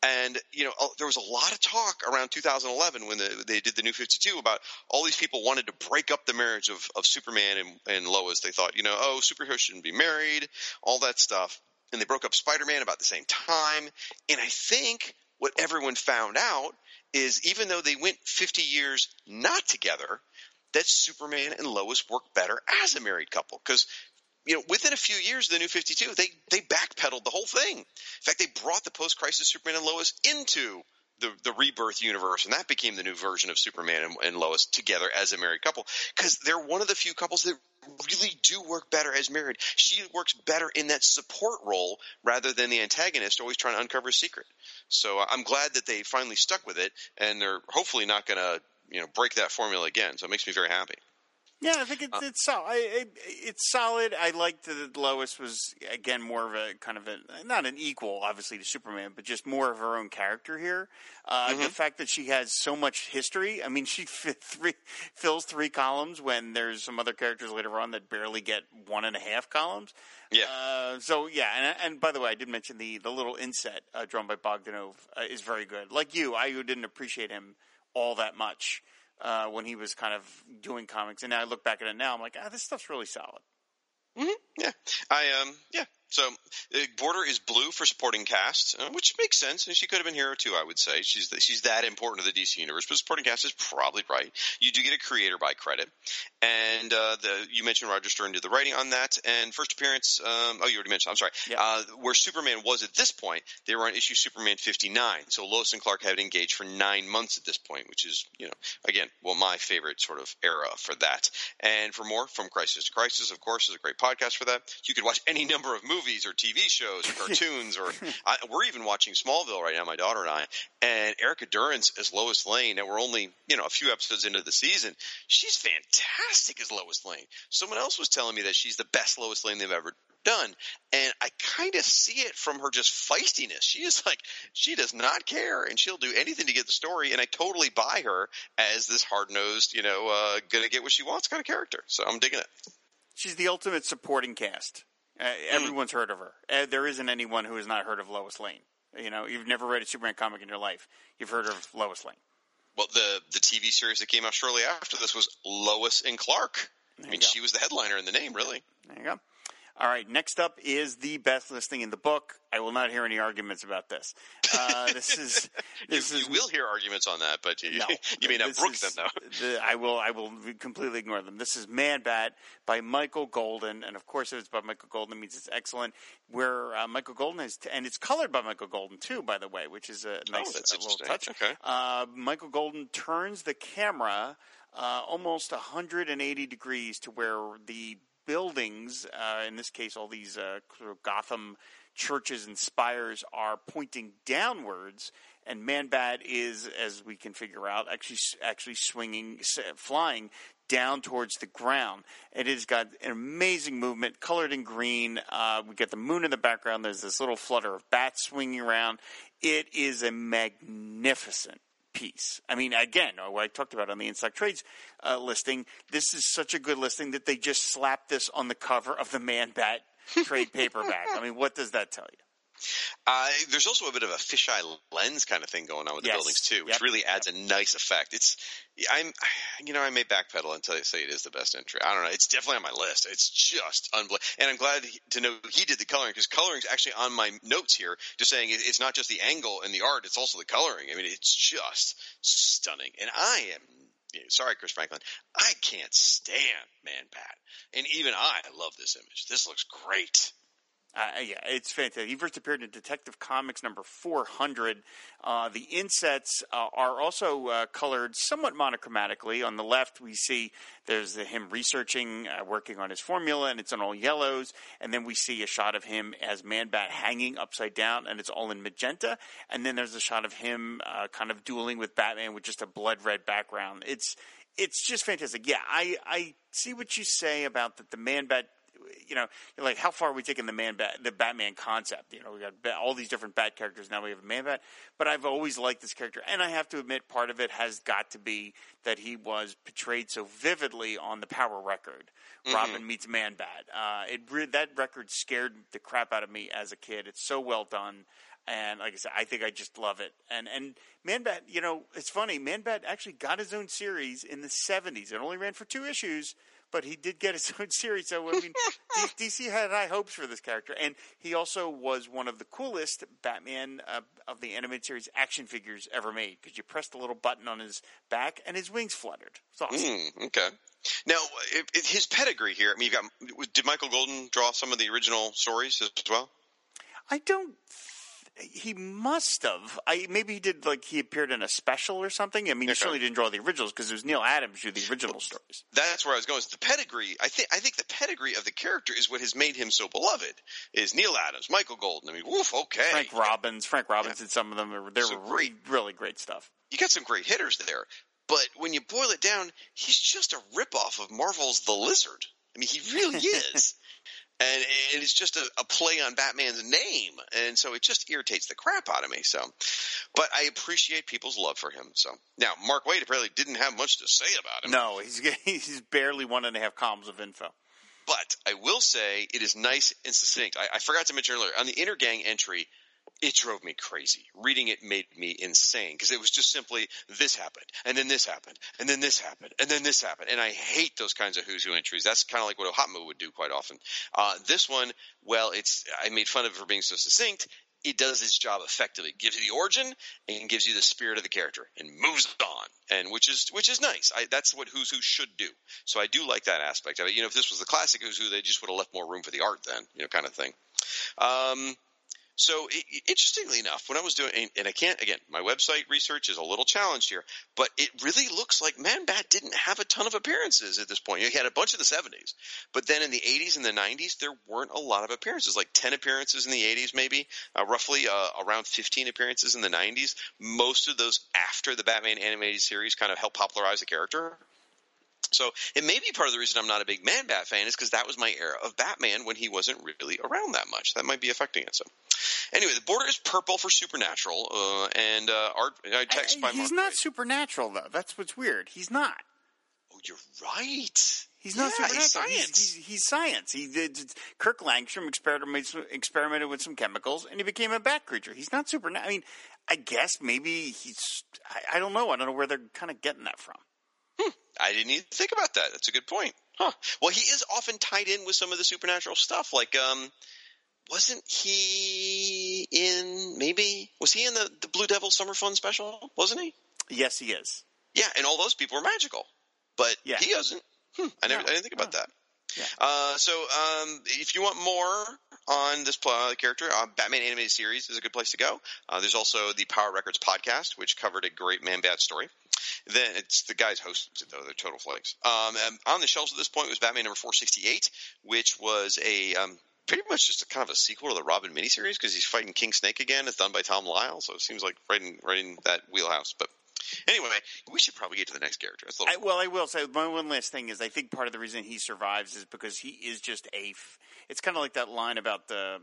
And you know, there was a lot of talk around 2011 when the, they did the New 52 about all these people wanted to break up the marriage of, of Superman and, and Lois. They thought, you know, oh, superheroes shouldn't be married, all that stuff. And they broke up Spider-Man about the same time. And I think what everyone found out is even though they went 50 years not together, that Superman and Lois work better as a married couple because you know, within a few years of the New 52, they they backpedaled the whole thing. In fact, they brought the post-crisis Superman and Lois into the the rebirth universe, and that became the new version of Superman and, and Lois together as a married couple because they're one of the few couples that really do work better as married. She works better in that support role rather than the antagonist always trying to uncover a secret. So uh, I'm glad that they finally stuck with it, and they're hopefully not going to you know break that formula again. So it makes me very happy. Yeah, I think it's it's solid. It, it's solid. I liked that Lois was again more of a kind of a not an equal, obviously, to Superman, but just more of her own character here. Uh, The fact that she has so much history. I mean, she fit three, fills three columns when there's some other characters later on that barely get one and a half columns. Yeah. Uh, so yeah, and, and by the way, I did mention the the little inset uh, drawn by Bogdanove uh, is very good. Like you, I didn't appreciate him all that much uh, when he was kind of doing comics, and now I look back at it now, I'm like, ah, this stuff's really solid. Yeah, I um yeah. So the Border is blue for supporting cast, uh, which makes sense. And she could have been hero too. I would say she's th- she's that important to the DC universe. But supporting cast is probably right. You do get a creator by credit, and uh, the you mentioned Roger Stern did the writing on that. And first appearance, um, oh you already mentioned. I'm sorry. Yeah. Uh, where Superman was at this point, they were on issue Superman 59. So Lois and Clark had engaged for nine months at this point, which is you know again well my favorite sort of era for that. And for more from Crisis to Crisis, of course, is a great podcast for that. You could watch any number of movies or TV shows or cartoons, or I, we're even watching Smallville right now, my daughter and I. And Erica Durance as Lois Lane, and we're only you know a few episodes into the season. She's fantastic as Lois Lane. Someone else was telling me that she's the best Lois Lane they've ever done, and I kind of see it from her just feistiness. She is like she does not care, and she'll do anything to get the story. And I totally buy her as this hard nosed, you know, uh, gonna get what she wants kind of character. So I'm digging it. She's the ultimate supporting cast. Uh, everyone's heard of her. Uh, there isn't anyone who has not heard of Lois Lane. You know, you've never read a Superman comic in your life. You've heard of Lois Lane. Well, the the TV series that came out shortly after this was Lois and Clark. I mean, she was the headliner in the name, really. There you go. All right, next up is the best listing in the book. I will not hear any arguments about this. Uh, this is this you, is you will hear arguments on that, but you, no, you may not brook is- them though. the- I will. I will completely ignore them. This is Man Bat by Michael Golden, and of course, if it's by Michael Golden, it means it's excellent. Where uh, Michael Golden is, and it's colored by Michael Golden too, by the way, which is a nice Oh, that's uh, little touch. Okay. Uh, Michael Golden turns the camera uh, almost 180 degrees to where the buildings, uh, in this case, all these uh, sort of Gotham churches and spires, are pointing downwards, and Manbat is, as we can figure out, actually actually swinging, flying down towards the ground. It has got an amazing movement, colored in green. Uh, we get the moon in the background. There's this little flutter of bats swinging around. It is a magnificent piece. I mean, again, uh, what I talked about on the Inside Trades uh, listing, this is such a good listing that they just slapped this on the cover of the Man Bat trade paperback. I mean, what does that tell you? Uh, there's also a bit of a fisheye lens kind of thing going on with the buildings too, which Yep. really adds a nice effect. It's, I'm, you know, I may backpedal until I say it is the best entry. I don't know. It's definitely on my list. It's just unbelievable, and I'm glad to know he did the coloring because coloring is actually on my notes here, just saying it's not just the angle and the art; it's also the coloring. I mean, it's just stunning, and I am. Sorry, Chris Franklin. I can't stand Man Bat. and even I love this image. This looks great. Uh, yeah, it's fantastic. He first appeared in Detective Comics number 400. Uh, the insets uh, are also uh, colored somewhat monochromatically. On the left, we see there's the, him researching, uh, working on his formula, and it's in all yellows. And then we see a shot of him as Man Bat hanging upside down, and it's all in magenta. And then there's a shot of him uh, kind of dueling with Batman with just a blood red background. It's it's just fantastic. Yeah, I I see what you say about that the Man Bat you know, like how far are we taking the man bat, the Batman concept? You know, we got all these different Bat characters now. We have a Man Bat, but I've always liked this character, and I have to admit, part of it has got to be that he was portrayed so vividly on the Power record. Robin meets Man Bat. Uh, it that record scared the crap out of me as a kid. It's so well done. And like I said, I think I just love it. And and Man Bat, you know, it's funny. Man Bat actually got his own series in the '70s. It only ran for two issues, but he did get his own series. So I mean, DC had high hopes for this character, and he also was one of the coolest Batman uh, of the animated series action figures ever made because you pressed a little button on his back and his wings fluttered. It's awesome. Mm, okay. Now, his pedigree here. I mean, you got. Did Michael Golden draw some of the original stories as well? I don't. He must have. I maybe he did like he appeared in a special or something. I mean, he certainly didn't draw the originals because it was Neal Adams who did the original stories. That's where I was going. Is the pedigree? I think. I think the pedigree of the character is what has made him so beloved. Is Neal Adams, Michael Golden? I mean, woof. Okay. Frank Robbins. Frank Robbins did some of them. They were, So really, really great stuff. You got some great hitters there, but when you boil it down, he's just a ripoff of Marvel's The Lizard. I mean, he really is. And, and it's just a, a play on Batman's name, and so it just irritates the crap out of me. So, but I appreciate people's love for him. So now, Mark Waid apparently didn't have much to say about him. No, he's he's barely one and a half columns of info. But I will say it is nice and succinct. I, I forgot to mention earlier on the Intergang entry. It drove me crazy. Reading it made me insane because it was just simply this happened, and then this happened, and then this happened, and then this happened. And I hate those kinds of who's who entries. That's kind of like what Ohotma would do quite often. Uh, this one, well, it's I made fun of it for being so succinct. It does its job effectively. It gives you the origin and gives you the spirit of the character and moves on, and which is which is nice. I, that's what Who's Who should do. So I do like that aspect of it. You know, if this was the classic Who's Who, they just would have left more room for the art then, you know, kind of thing. Um, so i interestingly enough, when I was doing, and- and I can't again, my website research is a little challenged here, but it really looks like Man Bat didn't have a ton of appearances at this point. He had a bunch in the '70s, but then in the '80s and the '90s, there weren't a lot of appearances. Like 10 appearances in the '80s, maybe uh, roughly uh, around 15 appearances in the '90s. Most of those after the Batman animated series kind of helped popularize the character. So it may be part of the reason I'm not a big Man Bat fan is because that was my era of Batman when he wasn't really around that much. That might be affecting it. So anyway, the border is purple for Supernatural, uh, and uh, art. I text by he's Mark not Waid. supernatural though. That's what's weird. He's not. Oh, you're right. He's not Yeah, supernatural. he's science. He's, he's, he's science. He did. Kirk Langstrom experimented, experimented with some chemicals, and he became a bat creature. He's not supernatural. I mean, I guess maybe he's. I, I don't know. I don't know where they're kind of getting that from. I didn't even think about that. That's a good point. Huh. Well, he is often tied in with some of the supernatural stuff. Like, um, wasn't he in? Maybe was he in the the Blue Devil Summer Fun special? Wasn't he? Yes, he is. Yeah, and all those people were magical, but Yeah. he doesn't. Hmm, I never, No, I didn't think about no. that. Yeah. Uh, so, um, if you want more on this pl- character, uh, Batman animated series is a good place to go. Uh, there's also the Power Records podcast, which covered a great Man Bat story. Then it's the guys hosted it though; they're total flakes. Um, on the shelves at this point was Batman number 468, which was a um, pretty much just a kind of a sequel to the Robin miniseries because he's fighting King Snake again. It's done by Tom Lyle, so it seems like right in right in that wheelhouse. But anyway, we should probably get to the next character. I, well, I will say my one last thing is I think part of the reason he survives is because he is just a. F- it's kind of like that line about the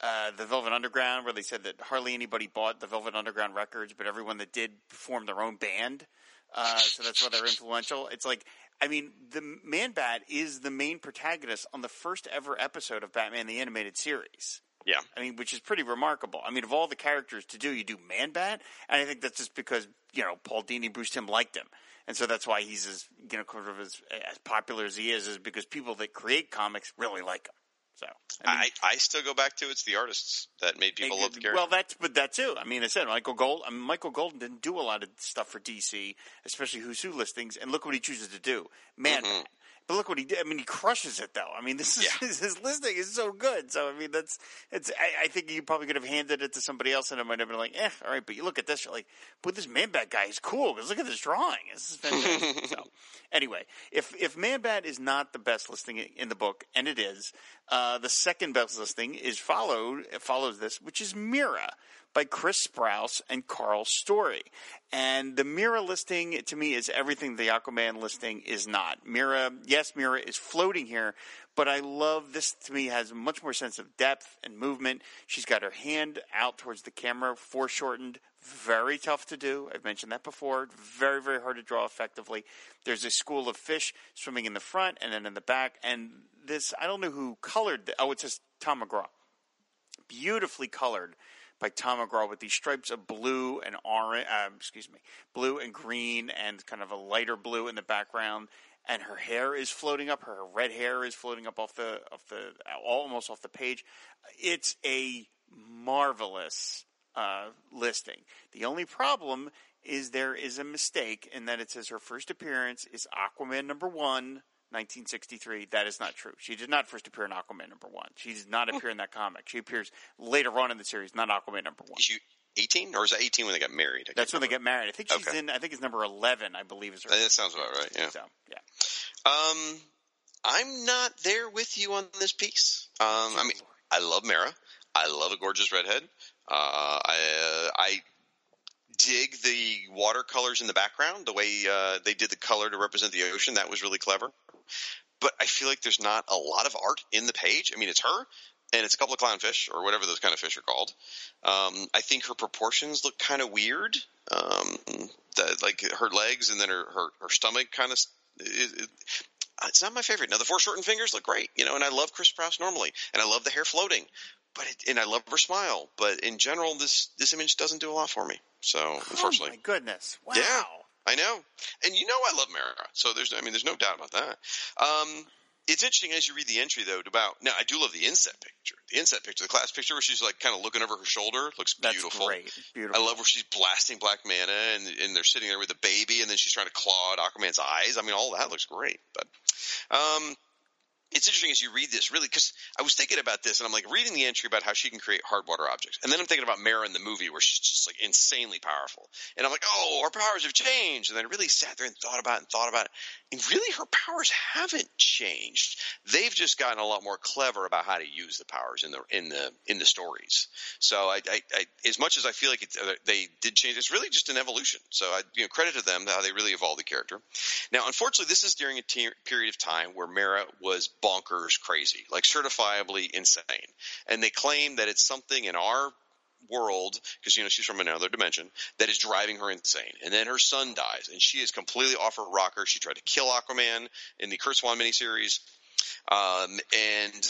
uh, the Velvet Underground where they said that hardly anybody bought the Velvet Underground records, but everyone that did formed their own band. Uh, so that's why they're influential. It's like. I mean, the Man Bat is the main protagonist on the first ever episode of Batman the Animated Series. Yeah. I mean, which is pretty remarkable. I mean, of all the characters to do, you do Man Bat, and I think that's just because you know Paul Dini, Bruce Timm liked him, and so that's why he's as you know kind of as, as popular as he is, is because people that create comics really like him. So I mean, I, I still go back to it's the artists that made people love the character. well, that's but that too. I mean, I said Michael Gold. I mean, Michael Golden didn't do a lot of stuff for DC, especially Who's Who listings, and look what he chooses to do, Man mm-hmm. Bat. But look what he did. I mean, he crushes it though. I mean, this is Yeah. his listing is so good. So I mean, that's it's. I, I think you probably could have handed it to somebody else, and it might have been like, eh, all right. But you look at this, you're like, but this Man Bat guy is cool because look at this drawing. This is fantastic. so anyway, if if Man Bat is not the best listing in the book, and it is, uh, the second best listing is followed follows this, which is Mera by Chris Sprouse and Karl Story. And the Mera listing to me is everything the Aquaman listing is not. Mera, yes, Mera is floating here, but I love this to me has much more sense of depth and movement. She's got her hand out towards the camera, foreshortened, very tough to do. I've mentioned that before. Very, very hard to draw effectively. There's a school of fish swimming in the front and then in the back. And this, I don't know who colored. The, oh, it says Tom McCraw. Beautifully colored by Tom McCraw with these stripes of blue and orange. Um, excuse me, blue and green, and kind of a lighter blue in the background. And her hair is floating up. Her red hair is floating up off the off the almost off the page. It's a marvelous uh, listing. The only problem is there is a mistake in that it says her first appearance is Aquaman number one, 1963. That is not true. She did not first appear in Aquaman number one. She does not appear in that comic. She appears later on in the series, not Aquaman number one. issue 18 or is that 18 when they got married? That's when they get married. I think she's Okay. in. I think it's number 11. I believe is her. That sounds about right. Yeah. So yeah. Um, I'm not there with you on this piece. Um, I mean, I love Mera. I love a gorgeous redhead. Uh, I uh, I dig the watercolors in the background. The way uh, they did the color to represent the ocean that was really clever. But I feel like there's not a lot of art in the page. I mean, it's her. And it's a couple of clownfish, or whatever those kind of fish are called. Um, I think her proportions look kind of weird. Um, the, like her legs and then her, her, her stomach kind of it, it, it's not my favorite. Now the foreshortened fingers look great, you know, and I love Chris Sprouse normally, and I love the hair floating, but it, and I love her smile. But in general, this this image doesn't do a lot for me. So Oh unfortunately, my goodness! Wow. Yeah. I know, and you know I love Mera, so there's I mean there's no doubt about that. Um, it's interesting as you read the entry though about now I do love the inset picture, the inset picture, the class picture where she's like kind of looking over her shoulder, looks That's beautiful. great. Beautiful. I love where she's blasting Black Manta and and they're sitting there with the baby and then she's trying to claw at Aquaman's eyes. I mean, all that looks great. But um, it's interesting as you read this, really, because I was thinking about this and I'm like reading the entry about how she can create hard water objects, and then I'm thinking about Mera in the movie where she's just like insanely powerful, and I'm like, oh, her powers have changed, and then I really sat there and thought about it and thought about it, and really her powers haven't changed. They've just gotten a lot more clever about how to use the powers in the in the in the stories. So I, I, I as much as I feel like it, uh, they did change, it's really just an evolution. So I you know credit to them how they really evolved the character. Now, unfortunately, this is during a te- period of time where Mera was bonkers crazy, like certifiably insane, and they claim that it's something in our world because you know she's from another dimension that is driving her insane. And then her son dies and she is completely off her rocker. She tried to kill aquaman in the Curt Swan miniseries. Um, and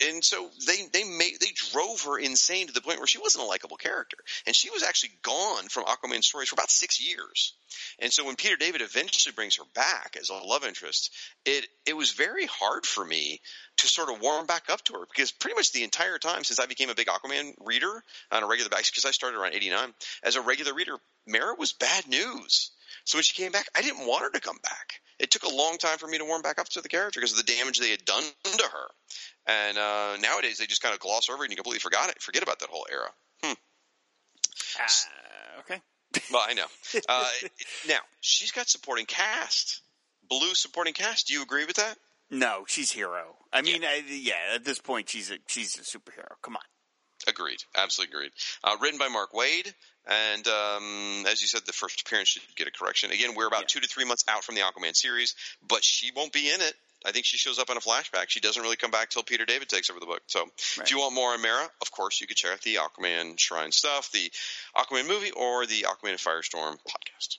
and so they they made they drove her insane to the point where she wasn't a likable character, and she was actually gone from Aquaman stories for about six years. And so when Peter David eventually brings her back as a love interest, it it was very hard for me to sort of warm back up to her because pretty much the entire time since I became a big Aquaman reader on a regular basis, because I started around '89 as a regular reader, Mera was bad news. So when she came back, I didn't want her to come back. It took a long time for me to warm back up to the character because of the damage they had done to her. And uh, nowadays, they just kind of gloss over it and you completely forgot it, forget about that whole era. Hmm. Uh, okay. Well, I know. Uh, now she's got supporting cast, blue supporting cast. Do you agree with that? No, she's hero. I mean, yeah. I, yeah, at this point, she's a she's a superhero. Come on. Agreed. Absolutely agreed. Uh, written by Mark Waid. And um, as you said, the first appearance should get a correction. Again, we're about yeah. two to three months out from the Aquaman series, but she won't be in it. I think she shows up in a flashback. She doesn't really come back till Peter David takes over the book. So, right. if you want more on Mera, of course, you can check out the Aquaman Shrine stuff, the Aquaman movie, or the Aquaman and Firestorm podcast.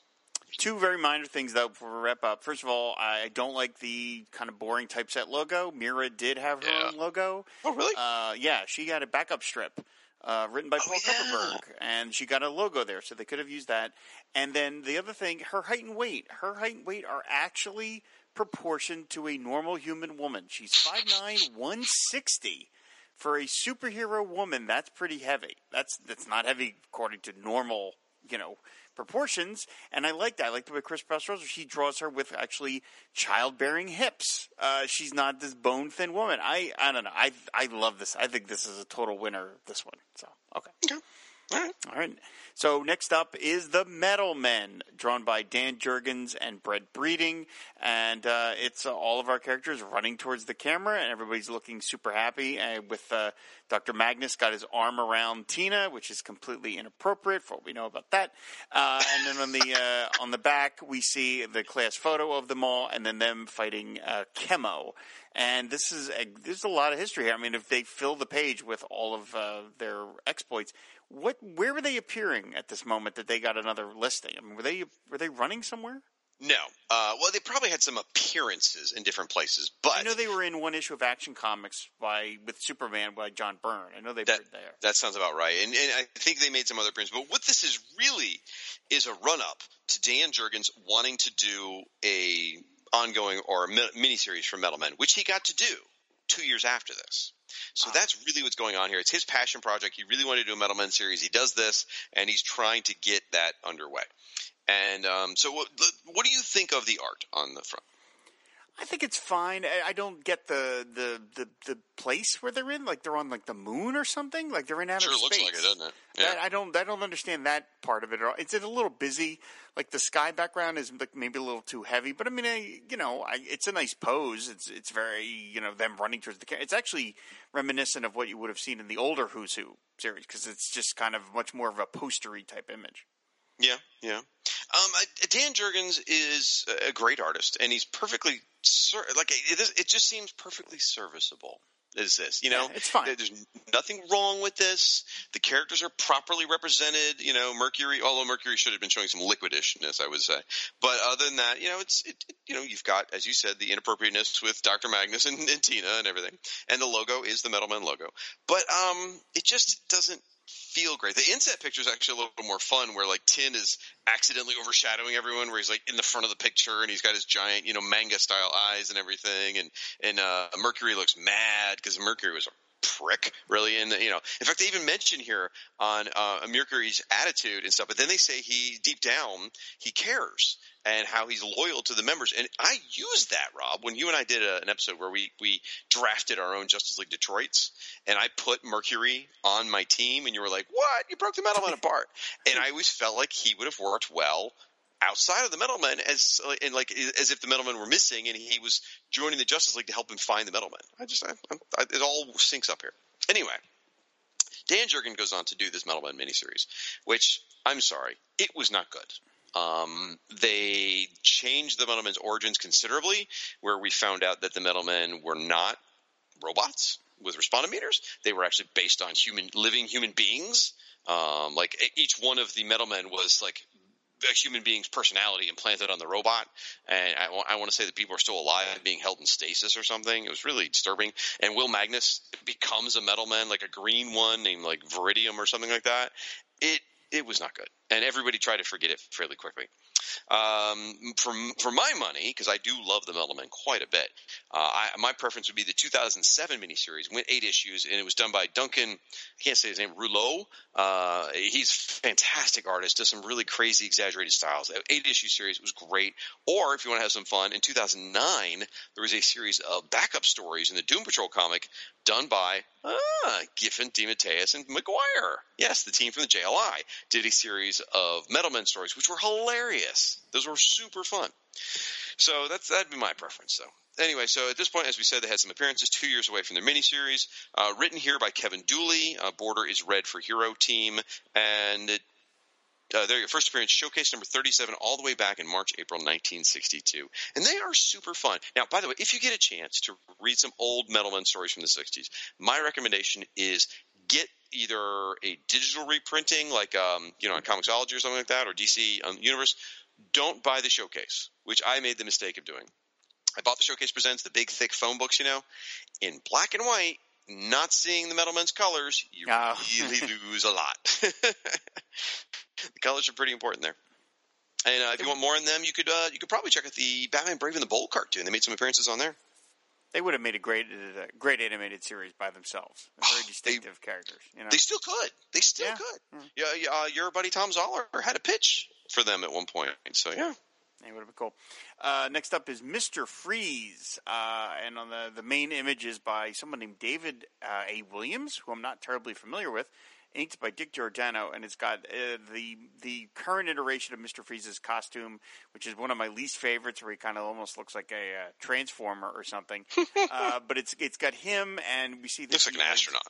Two very minor things, though, before we wrap up. First of all, I don't like the kind of boring typeset logo. Mera did have her yeah. own logo. Oh, really? Uh, yeah, she got a backup strip. Uh, written by oh, Paul yeah. Kupperberg, and she got a logo there, so they could have used that. And then the other thing, her height and weight, her height and weight are actually proportioned to a normal human woman. She's 5'9", 160. For a superhero woman, that's pretty heavy. That's that's not heavy according to normal, you know, proportions, and I like that. I like the way Chris Pastrosa she draws her with actually childbearing hips. Uh, she's not this bone thin woman. I I don't know. I I love this. I think this is a total winner. This one. So okay. okay. All right. All right. So next up is the Metal Men, drawn by Dan Jurgens and Brett Breeding, and uh, it's uh, all of our characters running towards the camera, and everybody's looking super happy. Uh, with uh, Dr. Magnus got his arm around Tina, which is completely inappropriate for what we know about that. Uh, and then on the uh, on the back, we see the class photo of them all, and then them fighting Chemo. And this is a, there's a lot of history here. I mean, if they fill the page with all of their exploits what? Where were they appearing at this moment that they got another listing? I mean, were they were they running somewhere? No. Uh, well, they probably had some appearances in different places, but I know they were in one issue of Action Comics by with Superman by John Byrne. I know they that, were there. That sounds about right, and, and, I think they made some other appearances. But what this is really is a run up to Dan Jurgens wanting to do a ongoing or a miniseries for Metal Men, which he got to do two years after this. So that's really what's going on here. It's his passion project. He really wanted to do a Metal Men series. He does this, and he's trying to get that underway. And um, so, what, what do you think of the art on the front? I think it's fine. I don't get the, the, the, the, place where they're in. Like they're on like the moon or something. Like they're in outer sure space. Sure, looks like it, doesn't it? Yeah. I, I, don't. I don't understand that part of it at all. It's a little busy. Like the sky background is like maybe a little too heavy. But I mean, I, you know, I, it's a nice pose. It's it's very you know them running towards the camera. It's actually reminiscent of what you would have seen in the older Who's Who series because it's just kind of much more of a postery type image. Yeah, yeah. Um, Dan Jurgens is a great artist, and he's perfectly like it, it just seems perfectly serviceable. Is this you know? Yeah, it's fine. There's nothing wrong with this. The characters are properly represented. You know, Mercury, although Mercury should have been showing some liquidishness, I would say. But other than that, you know, it's it, you know you've got as you said the inappropriateness with Doctor Magnus and, and Tina and everything, and the logo is the Metal Men logo. But um, it just doesn't feel great. The inset picture is actually a little more fun, where like Tin is accidentally overshadowing everyone, where he's like in the front of the picture and he's got his giant, you know, manga style eyes and everything, and and uh, Mercury looks mad because Mercury was prick, really. And you know, in fact, they even mention here on uh, Mercury's attitude and stuff, but then they say he deep down he cares and how he's loyal to the members. And I used that, Rob, when you and I did a, an episode where we we drafted our own Justice League Detroit's, and I put Mercury on my team, and you were like, "What? You broke the Metal Man apart?" And I always felt like he would have worked well outside of the Metal Men as and like as if the Metal Men were missing, and he was joining the Justice League to help him find the Metal Men. I just I, I, it all syncs up here. Anyway, Dan Jurgen goes on to do this Metal Men miniseries, which I'm sorry, it was not good. Um, they changed the Metal Men's origins considerably, where we found out that the Metal Men were not robots with responsometers. They were actually based on human, living human beings. Um, like each one of the Metal Men was like a human being's personality implanted on the robot, and I, wa- I want to say that people are still alive, being held in stasis or something. It was really disturbing. And Will Magnus becomes a metal man, like a green one named like Veridium or something like that. It it was not good, and everybody tried to forget it fairly quickly. Um, for for my money, because I do love the Men quite a bit, uh, I, my preference would be the 2007 miniseries. Went eight issues, and it was done by Duncan. I can't say his name. Rouleau. Uh, he's fantastic artist. Does some really crazy, exaggerated styles. Eight issue series was great. Or if you want to have some fun, in 2009 there was a series of backup stories in the Doom Patrol comic done by ah, Giffen, DeMatteis, and Maguire. Yes, the team from the JLI did a series of Metal Men stories, which were hilarious. Those were super fun. So that's that'd be my preference, though. Anyway, so at this point, as we said, they had some appearances two years away from their miniseries. Uh, written here by Kevin Dooley. Uh, border is red for Hero Team, and it, uh, their first appearance, showcase number 37, all the way back in March, April 1962. And they are super fun. Now, by the way, if you get a chance to read some old Metal Men stories from the 60s, my recommendation is get either a digital reprinting, like um, you know, on Comixology or something like that, or DC um, Universe. Don't buy the showcase, which I made the mistake of doing. I bought the Showcase Presents, the big thick phone books, you know, in black and white. Not seeing the Metal Men's colors, you Oh. really lose a lot. the colors are pretty important there. And uh, if you want more on them, you could uh, you could probably check out the Batman Brave and the Bold cartoon. They made some appearances on there. They would have made a great, uh, great animated series by themselves. Very Oh, they- distinctive characters. You know, They still could. They still Yeah. could. Yeah, yeah uh, your buddy Tom Zoller had a pitch for them at one point. So yeah, It would have been cool. Uh, next up is Mister Freeze, uh, and on the the main image is by someone named David uh, A. Williams, who I'm not terribly familiar with. Inked by Dick Giordano, and it's got uh, the the current iteration of Mister Freeze's costume, which is one of my least favorites, where he kind of almost looks like a uh, transformer or something. uh, but it's it's got him, and we see that looks like an astronaut.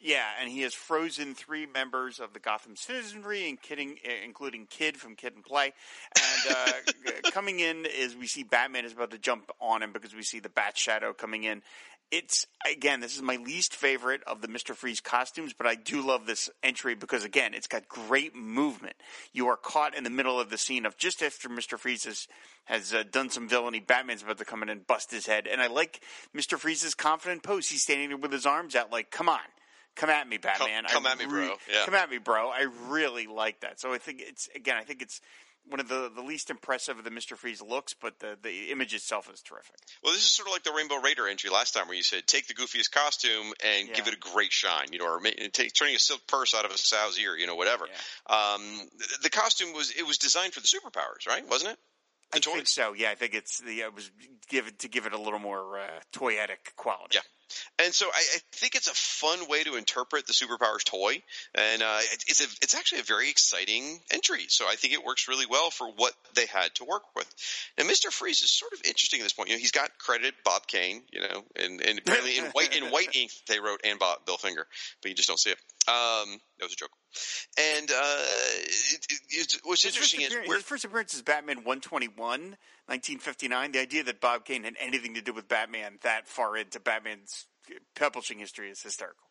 yeah, and he has frozen three members of the Gotham citizenry, and kidding, eh, including Kid from Kid and Play. And uh, coming in is we see Batman is about to jump on him because we see the Bat Shadow coming in. It's again, this is my least favorite of the Mister Freeze costumes, but I do love this entry because again, it's got great movement. You are caught in the middle of the scene of just after Mister Freeze has, has uh, done some villainy. Batman's about to come in and bust his head, and I like Mister Freeze's confident pose. He's standing there with his arms out, like, "Come on." Come at me, Batman. come I at me, bro. Yeah. Come at me, bro. I really like that. So I think it's again. I think it's one of the, the least impressive of the Mister Freeze looks, but the the image itself is terrific. Well, this is sort of like the Rainbow Raider entry last time, where you said take the goofiest costume and Yeah. give it a great shine, you know, or take, turning a silk purse out of a sow's ear, you know, whatever. Um, the, the costume was it was designed for the superpowers, right? Wasn't it? The I toys? think so. Yeah, I think it's the it was given to give it a little more uh, toyetic quality. Yeah. And so I, I think it's a fun way to interpret the superpowers toy, and uh, it, it's a, it's actually a very exciting entry. So I think it works really well for what they had to work with. Now, Mister Freeze is sort of interesting at this point. You know, he's got credited Bob Kane, you know, and, and apparently in white in white ink they wrote and Bob Bill Finger, but you just don't see it. Um, that was a joke. And uh, it, it, what's His interesting is his first appearance is Batman 121, 1959. The idea that Bob Kane had anything to do with Batman that far into Batman's publishing history is hysterical.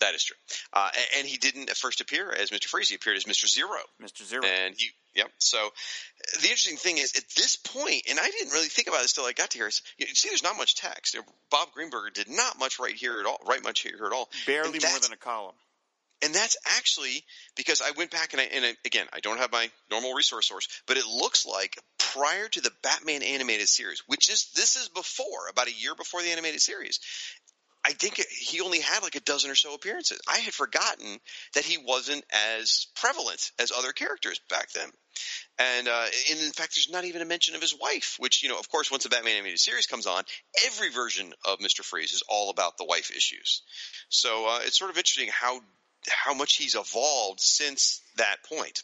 that is true. Uh, and, he didn't at first appear as Mister Freeze; he appeared as Mister Zero. Mr. Zero. And he, yep. So the interesting thing is, at this point, and I didn't really think about this till I got to here. Is, you see, there's not much text. Bob Greenberger did not much write here at all. Write much here at all. Barely more than a column. And that's actually because I went back and I, and I, again, I don't have my normal resource source, but it looks like prior to the Batman animated series, which is this is before about a year before the animated series. I think he only had like a dozen or so appearances. I had forgotten that he wasn't as prevalent as other characters back then. And, uh, and in fact, there's not even a mention of his wife, which, you know, of course, once the Batman animated series comes on, every version of Mr. Freeze is all about the wife issues. So uh, it's sort of interesting how how much he's evolved since that point.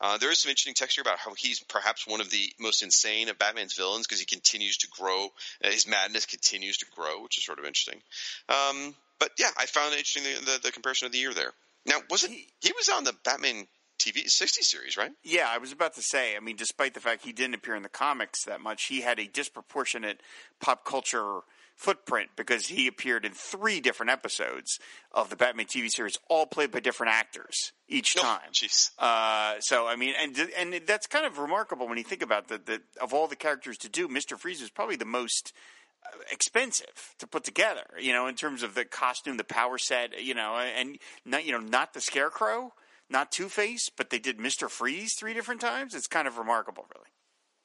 Uh, there is some interesting text here about how he's perhaps one of the most insane of Batman's villains because he continues to grow. Uh, his madness continues to grow, which is sort of interesting. Um, but yeah, I found it interesting the, the, the comparison of the year there. Now, wasn't He- he was on the Batman TV 60 series, right? Yeah, I was about to say. I mean, despite the fact he didn't appear in the comics that much, he had a disproportionate pop culture footprint because he appeared in three different episodes of the Batman TV series, all played by different actors each Oh, time. jeez. Uh, so I mean, and and that's kind of remarkable when you think about that. That of all the characters to do, Mister Freeze is probably the most uh, expensive to put together. You know, in terms of the costume, the power set. You know, and not you know not the Scarecrow, not Two Face, but they did Mister Freeze three different times. It's kind of remarkable, really.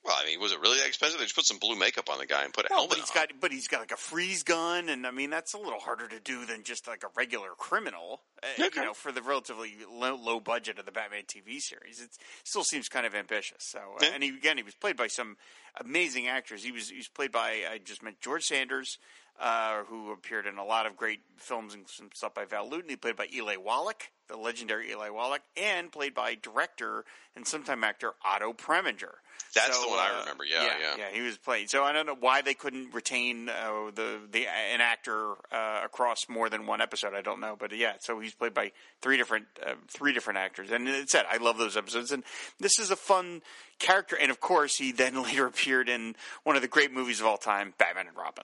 Well, I mean, was it really that expensive? They just put some blue makeup on the guy and put a Well, helmet but he's on. got but he's got like a freeze gun, and I mean that's a little harder to do than just like a regular criminal. uh, Okay. You know, for the relatively low, low budget of the Batman TV series, it still seems kind of ambitious. So, uh, Yeah. and he, again, he was played by some amazing actors. He was he was played by I just meant George Sanders, uh, who appeared in a lot of great films and some stuff by Val Lewton. He played by Eli Wallach, the legendary Eli Wallach, and played by director and sometime actor Otto Preminger. That's So, the one I uh, remember. Yeah, yeah, yeah. He was played. So I don't know why they couldn't retain uh, the the an actor uh, across more than one episode. I don't know, but yeah. So he's played by three different uh, three different actors, and it said I love those episodes. And this is a fun character. And of course, he then later appeared in one of the great movies of all time, Batman and Robin.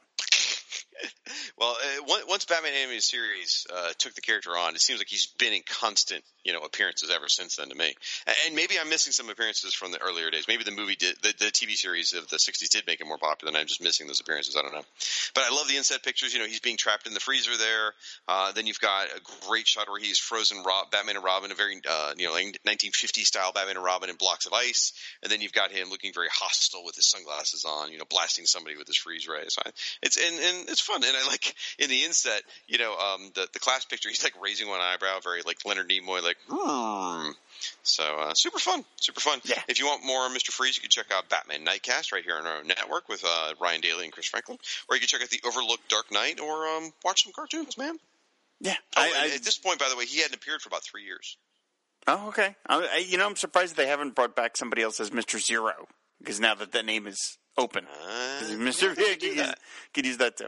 Well, uh, once Batman animated series uh, took the character on, it seems like he's been in constant, you know, appearances ever since then to me. And maybe I'm missing some appearances from the earlier days. Maybe the movie did, the, the TV series of the '60s did make him more popular, and I'm just missing those appearances. I don't know. But I love the inset pictures. You know, he's being trapped in the freezer there. Uh, then you've got a great shot where he's frozen Rob, Batman and Robin, a very, uh, you know, like 1950 style Batman and Robin in blocks of ice. And then you've got him looking very hostile with his sunglasses on, you know, blasting somebody with his freeze ray. So it's and, and it's fun. And I like in the inset, you know, um, the the class picture. He's like raising one eyebrow, very like Leonard Nimoy, like. Hmm. So uh, super fun, super fun. Yeah. If you want more Mr. Freeze, you can check out Batman Nightcast right here on our network with uh, Ryan Daly and Chris Franklin, or you can check out the Overlooked Dark Knight, or um, watch some cartoons, man. Yeah, Oh, I, I, at this point, by the way, he hadn't appeared for about three years. oh okay. I, I, you know, I'm surprised they haven't brought back somebody else as Mister Zero because now that that name is open. Uh, Mr. yeah, could use, could use that too.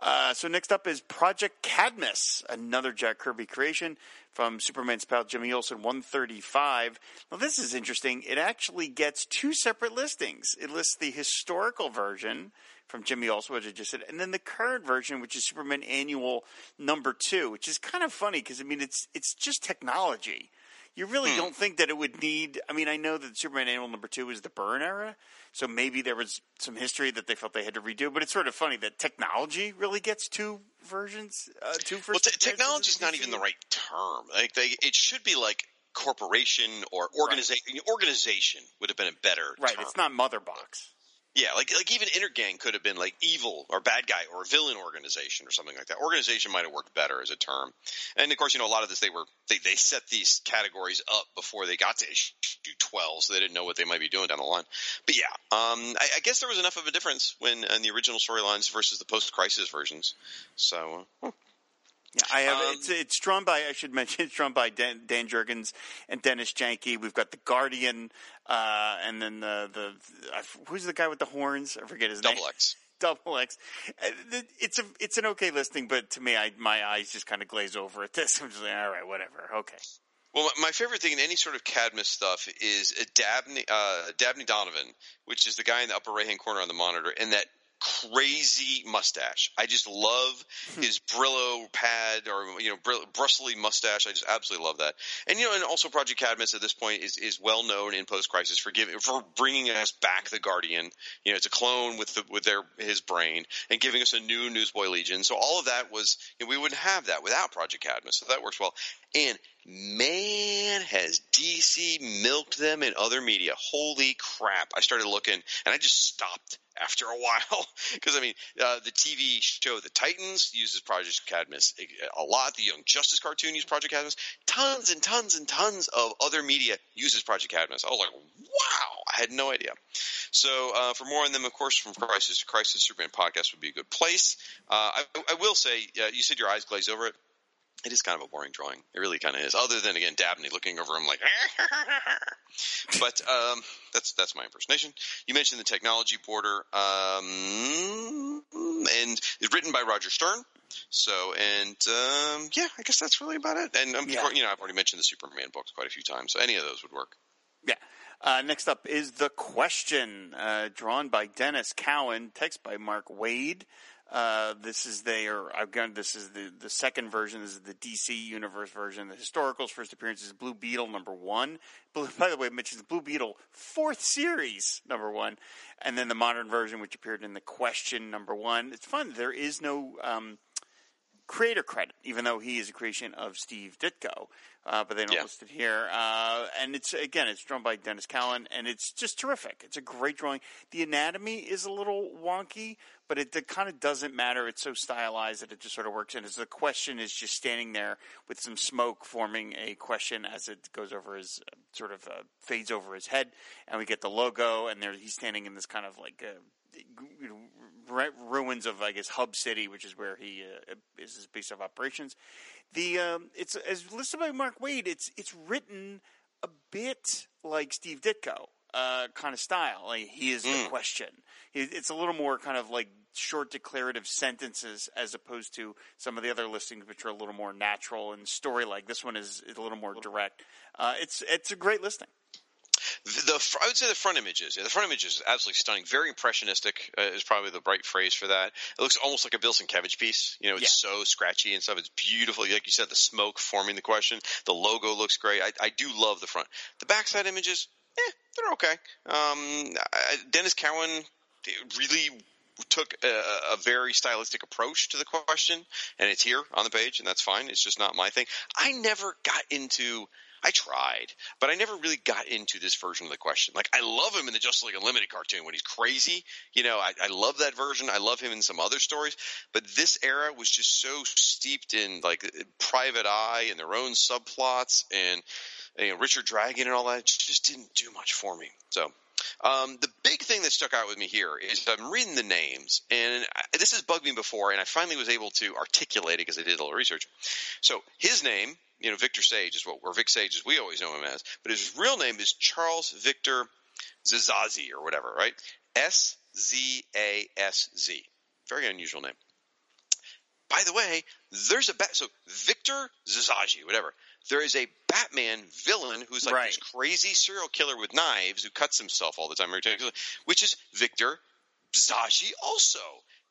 Uh, so next up is Project Cadmus, another Jack Kirby creation from Superman's pal Jimmy Olsen 135. Now this is interesting. It actually gets two separate listings. It lists the historical version from Jimmy Olsen, which I just said, and then the current version, which is Superman Annual Number Two, which is kind of funny because I mean it's it's just technology. You really don't think that it would need. I mean, I know that Superman Annual Number Two is the Byrne era, so maybe there was some history that they felt they had to redo. But it's sort of funny that technology really gets two versions. Uh, two Well, first. t- technology's not even the right term. Like they, it should be like corporation or organization. Organization would have been a better Right, term. it's not Mother Box. Yeah, like like even Intergang could have been like evil or bad guy or villain organization or something like that. Organization might have worked better as a term. And of course, you know, a lot of this they were they, they set these categories up before they got to issue twelve, so they didn't know what they might be doing down the line. But yeah, um, I, I guess there was enough of a difference when in the original storylines versus the post-crisis versions. So uh, Yeah, I have. Um, it's it's drawn by. I should mention it's drawn by Dan, Dan Jurgens and Dennis Janke. We've got the Guardian, uh, and then the the who's the guy with the horns? I forget his name. Dubbilex. Dubbilex. Uh, It's a it's an okay listing, but to me, I my eyes just kind of glaze over at this. I'm just like, all right, whatever, okay. Well, my my favorite thing in any sort of Cadmus stuff is uh, Dabney, uh, Dabney Donovan, which is the guy in the upper right hand corner on the monitor, and that crazy mustache. I just love hmm. his Brillo pad or you know br- bristly mustache. I just absolutely love that. And you know, and also Project Cadmus at this point is is well known in post crisis for giving for bringing us back the Guardian. You know, it's a clone with the, with their his brain and giving us a new Newsboy Legion. So all of that was you know, we wouldn't have that without Project Cadmus. So that works well. And man, has DC milked them in other media. Holy crap. I started looking and I just stopped after a while. Because, I mean, uh, the TV show The Titans uses Project Cadmus a lot. The Young Justice cartoon uses Project Cadmus. Tons and tons and tons of other media uses Project Cadmus. I was like, wow, I had no idea. So, uh, for more on them, of course, from Crisis to Crisis, Superman podcast would be a good place. Uh, I, I will say, uh, you said your eyes glaze over it it is kind of a boring drawing. It really kind of is. Other than again, Dabney looking over him like, but um, that's that's my impersonation. You mentioned the technology border, um, and it's written by Roger Stern. So, and um, yeah, I guess that's really about it. And um, Yeah. you know, I've already mentioned the Superman books quite a few times, so any of those would work. Yeah. Uh, next up is The Question, uh, drawn by Denys Cowan, text by Mark Waid. Uh, this is their again. This is the the second version. This is the DC Universe version. The historicals first appearance is Blue Beetle number one. Blue, by the way, mentions Blue Beetle fourth series number one, and then the modern version, which appeared in the Question number one. It's fun. There is no um, creator credit, even though he is a creation of Steve Ditko. Uh, but they don't Yeah. list it here. Uh, and it's again, it's drawn by Denys Cowan, and it's just terrific. It's a great drawing. The anatomy is a little wonky, but it, it kind of doesn't matter. It's so stylized that it just sort of works. And as the question is just standing there with some smoke forming a question as it goes over his sort of uh, fades over his head, and we get the logo, and there he's standing in this kind of like. Uh, ruins of I guess Hub City, which is where he uh, is his base of operations. The um, it's as listed by Mark Waid. It's it's written a bit like Steve Ditko uh, kind of style. Like he is the question. It's a little more kind of like short declarative sentences as opposed to some of the other listings, which are a little more natural and story like. This one is, a little more direct. Uh, it's it's a great listing. The, the I would say the front images. Yeah, the front image is absolutely stunning. Very impressionistic uh, is probably the right phrase for that. It looks almost like a Bill Sienkiewicz piece. You know, it's so scratchy and stuff. It's beautiful. Like you said, the smoke forming the question. The logo looks great. I, I do love the front. The backside images, eh, they're okay. Um, Denys Cowan really took a, a very stylistic approach to the question, and it's here on the page, and that's fine. It's just not my thing. I never got into. I tried, but I never really got into this version of the question. Like, I love him in the Justice League Unlimited cartoon when he's crazy. You know, I, I love that version. I love him in some other stories, but this era was just so steeped in like Private Eye and their own subplots and you know, Richard Dragon and all that. Just didn't do much for me. So um, the big thing that stuck out with me here is I'm reading the names, and I, this has bugged me before, and I finally was able to articulate it because I did a little research. So his name, you know, Victor Sage is what, or Vic Sage as we always know him as, but his real name is Charles Victor Zazazi or whatever, right? S Z A S Z. Very unusual name. By the way, there's a bat. So Victor Zazaji, whatever. There is a Batman villain who's like Right. this crazy serial killer with knives who cuts himself all the time, which is Victor Zsasz also.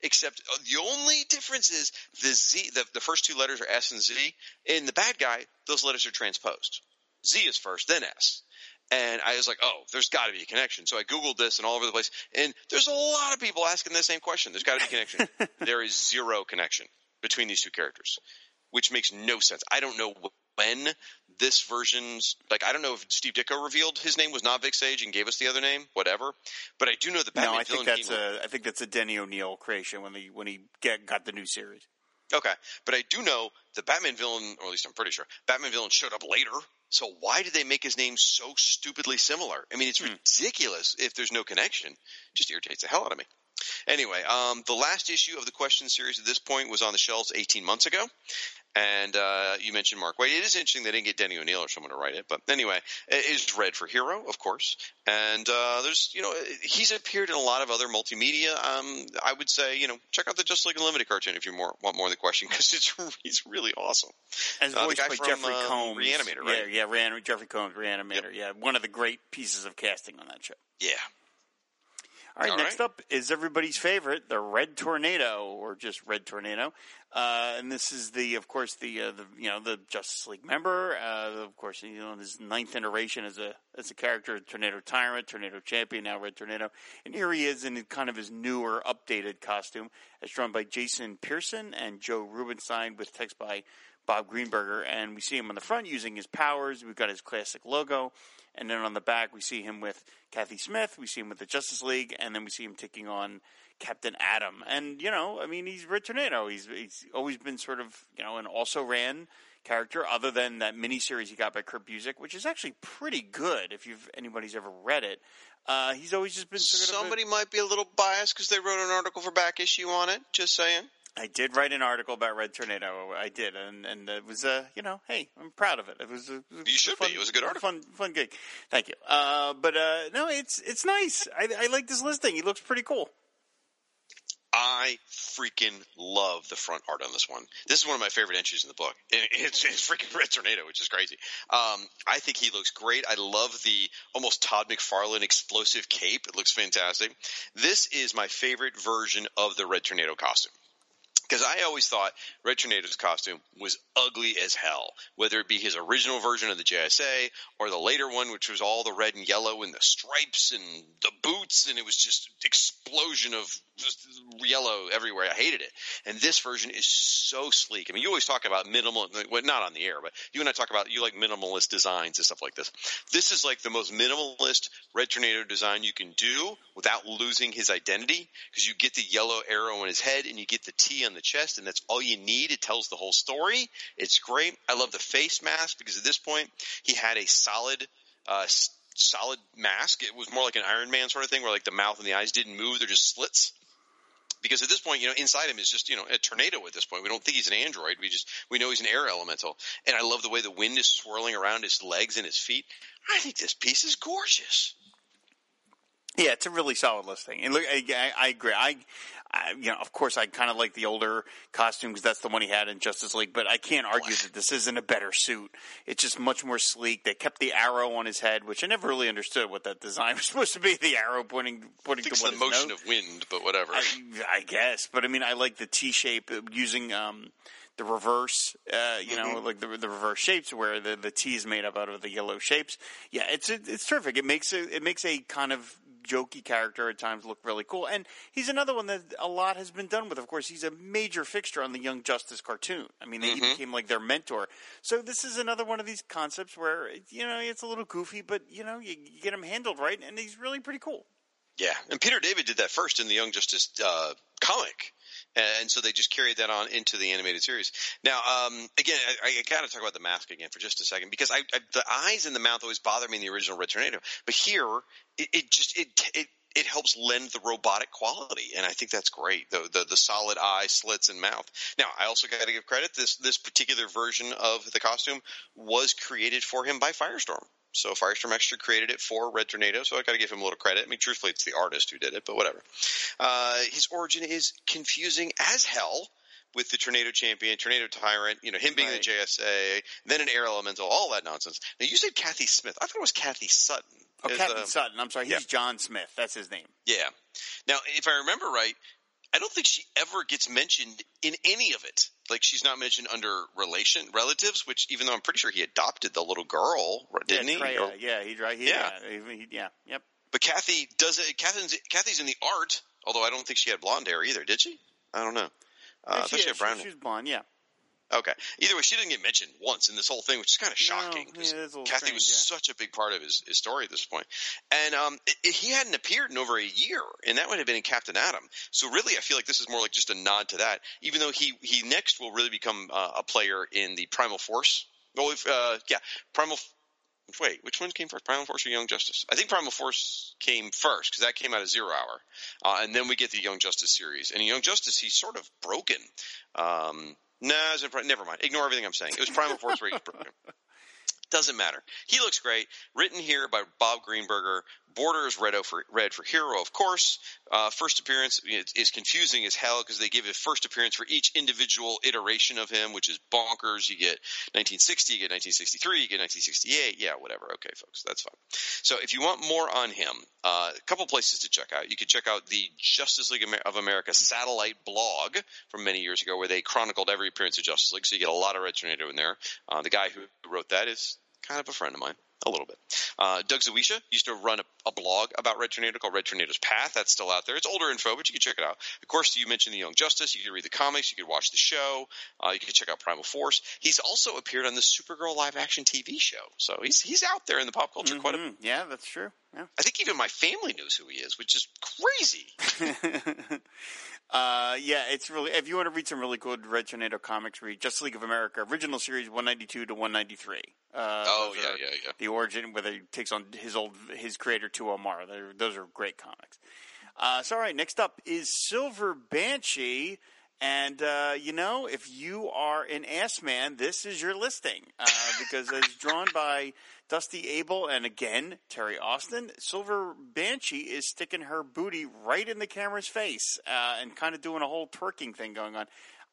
Except uh, the only difference is the Z. The, the first two letters are S and Z. In the bad guy, those letters are transposed. Z is first, then S. And I was like, oh, there's got to be a connection. So I Googled this and all over the place. And there's a lot of people asking the same question. There's got to be a connection. there is zero connection between these two characters, which makes no sense. I don't know when this version's like I don't know if Steve Ditko revealed his name was not Vic Sage and gave us the other name, whatever. But I do know the Batman no, I think villain that's came- a I think that's a Denny O'Neil creation when he when he get, got the new series. Okay, but I do know the Batman villain, or at least I'm pretty sure, Batman villain showed up later. So why did they make his name so stupidly similar? I mean, it's hmm. ridiculous if there's no connection. It just irritates the hell out of me. Anyway, um, the last issue of the question series at this point was on the shelves 18 months ago. And uh, you mentioned Mark Waid. It is interesting they didn't get Denny O'Neil or someone to write it, but anyway, it is Red for Hero, of course. And uh, there's, you know, he's appeared in a lot of other multimedia. Um, I would say, you know, check out the Just League Unlimited cartoon if you more want more of the question because it's he's really awesome. As Uh, the voiced guy by from, Jeffrey uh, Combs, Reanimator, right? Yeah, yeah, Rean- Jeffrey Combs, Reanimator. Yeah, one of the great pieces of casting on that show. Yeah. All right, All next right. up is everybody's favorite, the Red Tornado, or just Red Tornado, uh, and this is the, of course, the, uh, the you know the Justice League member, uh, of course, you know his ninth iteration as a as a character, Tornado Tyrant, Tornado Champion, now Red Tornado, and here he is in kind of his newer, updated costume, as drawn by Jason Pearson and Joe Rubinstein, with text by Bob Greenberger, and we see him on the front using his powers. We've got his classic logo, and then on the back we see him with Kathy Smith. We see him with the Justice League, and then we see him taking on Captain Atom. And you know, I mean, he's Red Tornado. He's he's always been sort of you know an also ran character, other than that miniseries he got by Kurt Busiek, which is actually pretty good if you've anybody's ever read it. Uh, he's always just been sort of a- Somebody might be a little biased because they wrote an article for back issue on it. Just saying. I did write an article about Red Tornado. I did, and and it was uh, you know, hey, I'm proud of it. It was a, it was You should a fun, be. It was a good article. fun fun gig. Thank you. Uh, but uh, no, it's it's nice. I, I like this listing. He looks pretty cool. I freaking love the front art on this one. This is one of my favorite entries in the book. It's, it's freaking Red Tornado, which is crazy. Um, I think he looks great. I love the almost Todd McFarlane explosive cape. It looks fantastic. This is my favorite version of the Red Tornado costume. Because I always thought Red Tornado's costume was ugly as hell, whether it be his original version of the JSA or the later one, which was all the red and yellow and the stripes and the boots, and it was just explosion of just yellow everywhere. I hated it. And this version is so sleek. I mean, you always talk about minimal, well, not on the air, but you and I talk about you like minimalist designs and stuff like this. This is like the most minimalist Red Tornado design you can do without losing his identity because you get the yellow arrow on his head and you get the T on the chest, and that's all you need. It tells the whole story. It's great. I love the face mask because at this point he had a solid. Uh, solid mask. It was more like an Iron Man sort of thing, where like the mouth and the eyes didn't move; they're just slits because at this point, you know, inside him is just, you know, a tornado at this point. We don't think he's an android. We just, we know he's an air elemental. And I love the way the wind is swirling around his legs and his feet. I think this piece is gorgeous. Yeah, it's a really solid listing. And look, I, I, I agree. I, I, you know, of course, I kind of like the older costume because that's the one he had in Justice League. But I can't argue that this isn't a better suit. It's just much more sleek. They kept the arrow on his head, which I never really understood what that design was supposed to be. The arrow pointing, pointing I think it's to the what motion of wind, but whatever. I, I guess, but I mean, I like the T shape using um, the reverse, uh, you know, like the, the reverse shapes where the, the T is made up out of the yellow shapes. Yeah, it's it's terrific. It makes a, it makes a kind of jokey character at times look really cool, and he's another one that a lot has been done with. Of course, he's a major fixture on the Young Justice cartoon. I mean, he became like their mentor. So this is another one of these concepts where you know it's a little goofy, but you know you, you get him handled right, and he's really pretty cool. Yeah, and Peter David did that first in the Young Justice uh, comic, and so they just carried that on into the animated series. Now, um, again, I, I got to talk about the mask again for just a second because I, I, the eyes and the mouth always bother me in the original Red Tornado, but here it, it just it it. It helps lend the robotic quality, and I think that's great. The the, the solid eye slits and mouth. Now, I also got to give credit. This this particular version of the costume was created for him by Firestorm. So Firestorm Extra created it for Red Tornado, so I got to give him a little credit. I mean, truthfully, it's the artist who did it, but whatever. Uh, his origin is confusing as hell with the Tornado Champion, Tornado Tyrant, you know, him being Right. the JSA, then an Air Elemental, all that nonsense. Now, you said Kathy Smith. I thought it was Kathy Sutton. Oh, Captain uh, Sutton. I'm sorry, he's yeah. John Smith. That's his name. yeah. Now, if I remember right, I don't think she ever gets mentioned in any of it. Like she's not mentioned under relation relatives, which even though I'm pretty sure he adopted the little girl, didn't yeah, he? Or- yeah, he, right. He, Yeah. yeah, he, yeah, yep. But Kathy does it. Kathy's, Kathy's in the art, although I don't think she had blonde hair either. Did she? I don't know. Uh, Yeah, she, she had brown she, she was blonde. Yeah, Okay. Either way, she didn't get mentioned once in this whole thing, which is kind of shocking. No, 'cause yeah, Kathy strange, was yeah. such a big part of his, his story at this point. And um, i i- he hadn't appeared in over a year, and that would have been in Captain Atom. So really, I feel like this is more like just a nod to that. Even though he he next will really become uh, a player in the Primal Force. Well, if, uh, yeah, Primal. Wait, which one came first, Primal Force or Young Justice? I think Primal Force came first because that came out of Zero Hour, uh, and then we get the Young Justice series. And in Young Justice, he's sort of broken. Um, no, it's in Pri- never mind. Ignore everything I'm saying. It was Primal Force. Doesn't matter. He looks great. Written here by Bob Greenberger. Border is red for red for hero, of course. Uh, first appearance is, confusing as hell because they give a first appearance for each individual iteration of him, which is bonkers. You get 1960, you get 1963, you get 1968. Yeah, whatever. Okay, folks, that's fine. So if you want more on him, uh, a couple places to check out. You could check out the Justice League of America satellite blog from many years ago, where they chronicled every appearance of Justice League. So you get a lot of Red Tornado in there. Uh, the guy who wrote that is kind of a friend of mine. A little bit. Uh, Doug Zawisza used to run a, a blog about Red Tornado called Red Tornado's Path. That's still out there. It's older info, but you can check it out. Of course, you mentioned the Young Justice. You can read the comics. You can watch the show. Uh, you can check out Primal Force. He's also appeared on the Supergirl live action TV show. So he's he's out there in the pop culture quite a Mhm. Yeah, that's true. Yeah. I think even my family knows who he is, which is crazy. Uh, yeah, it's really. If you want to read some really good Red Tornado comics, read Justice League of America original series one ninety two to one ninety three. Uh, Oh, yeah, yeah, yeah. The origin where he takes on his old his creator T.O. Morrow. They're, those are great comics. Uh, so all right, next up is Silver Banshee. And uh, you know, if you are an ass man, this is your listing uh, because it's drawn by Dusty Abell and again Terry Austin. Silver Banshee is sticking her booty right in the camera's face uh, and kind of doing a whole twerking thing going on.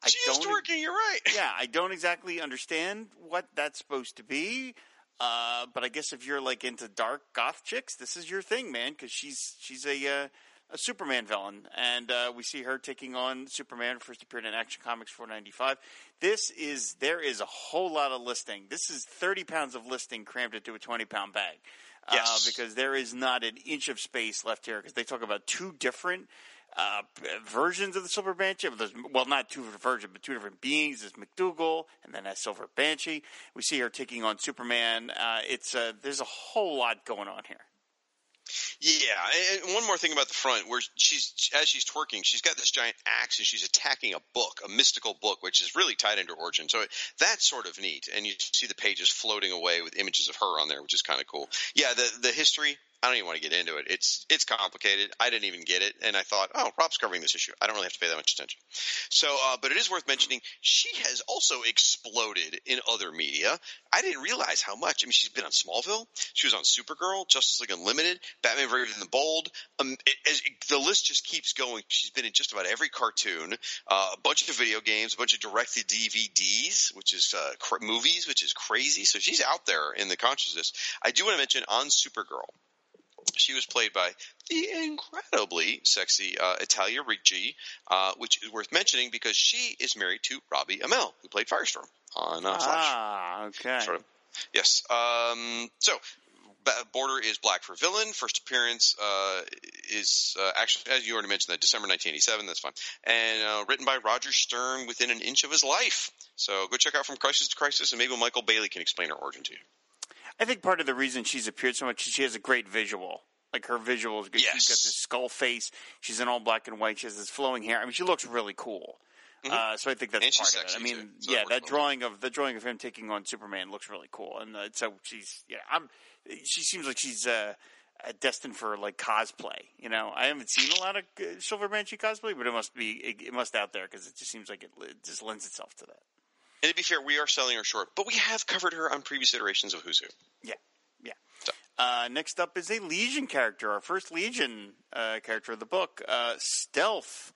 I She is twerking. You're right. yeah, I don't exactly understand what that's supposed to be. Uh, but I guess if you're like into dark goth chicks, this is your thing, man. Because she's she's a uh, a Superman villain, and uh, we see her taking on Superman. First appeared in Action Comics 495. This is there is a whole lot of listing. This is 30 pounds of listing crammed into a 20 pound bag. Yes. Uh, because there is not an inch of space left here because they talk about two different uh, versions of the Silver Banshee. Well, not two different versions, but two different beings. There's McDougal, and then that Silver Banshee. We see her taking on Superman. Uh, it's uh, there's a whole lot going on here. Yeah, and one more thing about the front, where she's as she's twerking, she's got this giant axe and she's attacking a book, a mystical book, which is really tied into origin. So that's sort of neat, and you see the pages floating away with images of her on there, which is kind of cool. Yeah, the the history I don't even want to get into it. It's it's complicated. I didn't even get it, and I thought, oh, Rob's covering this issue. I don't really have to pay that much attention. So, uh, but it is worth mentioning. She has also exploded in other media. I didn't realize how much. I mean, she's been on Smallville. She was on Supergirl, Justice League Unlimited, Batman Brave and the Bold. Um, it, it, the list just keeps going. She's been in just about every cartoon, uh, a bunch of video games, a bunch of directed DVDs, which is uh, cr- movies, which is crazy. So she's out there in the consciousness. I do want to mention on Supergirl she was played by the incredibly sexy uh, Italia Ricci, uh, which is worth mentioning because she is married to Robbie Amell, who played Firestorm on uh, Flash. Ah, okay. Sort of. Yes. Um, so, Border is black for villain. First appearance uh, is uh, actually, as you already mentioned, that December 1987. That's fine. And uh, written by Roger Stern within an inch of his life. So go check out From Crisis to Crisis, and maybe Michael Bailey can explain her origin to you. I think part of the reason she's appeared so much is she has a great visual. Like her visual is good. Yes. She's got this skull face. She's in all black and white. She has this flowing hair. I mean, she looks really cool. Uh, so I think that's And part of it. I mean, too, so yeah, that that drawing of the drawing of him taking on Superman looks really cool, and uh, so she's yeah, I'm. She seems like she's uh, uh, destined for like cosplay. You know, I haven't seen a lot of uh, Silver Banshee cosplay, but it must be it, it must out there because it just seems like it, it just lends itself to that. And to be fair, we are selling her short, but we have covered her on previous iterations of Who's Who. Yeah, yeah. So- Uh, next up is a Legion character, our first Legion uh, character of the book, uh, Stealth,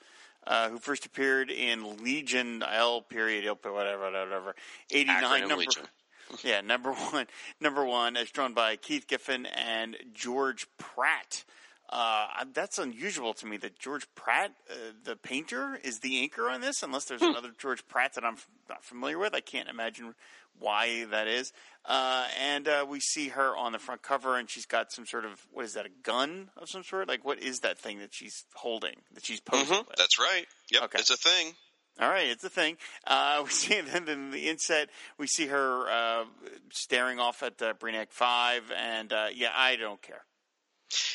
uh, who first appeared in Legion L period L whatever whatever eighty nine number. Legion. Yeah, number one, number one, as drawn by Keith Giffen and George Pratt. Uh, that's unusual to me that George Pratt, uh, the painter, is the anchor on this. Unless there's another George Pratt that I'm f- not familiar with, I can't imagine why that is. Uh, and uh, we see her on the front cover, and she's got some sort of what is that? A gun of some sort? Like what is that thing that she's holding? That she's posing Mhm, with? That's right. Yep, Okay. it's a thing. All right, it's a thing. Uh, we see then in the inset, we see her uh, staring off at uh, Five, and uh, yeah, I don't care.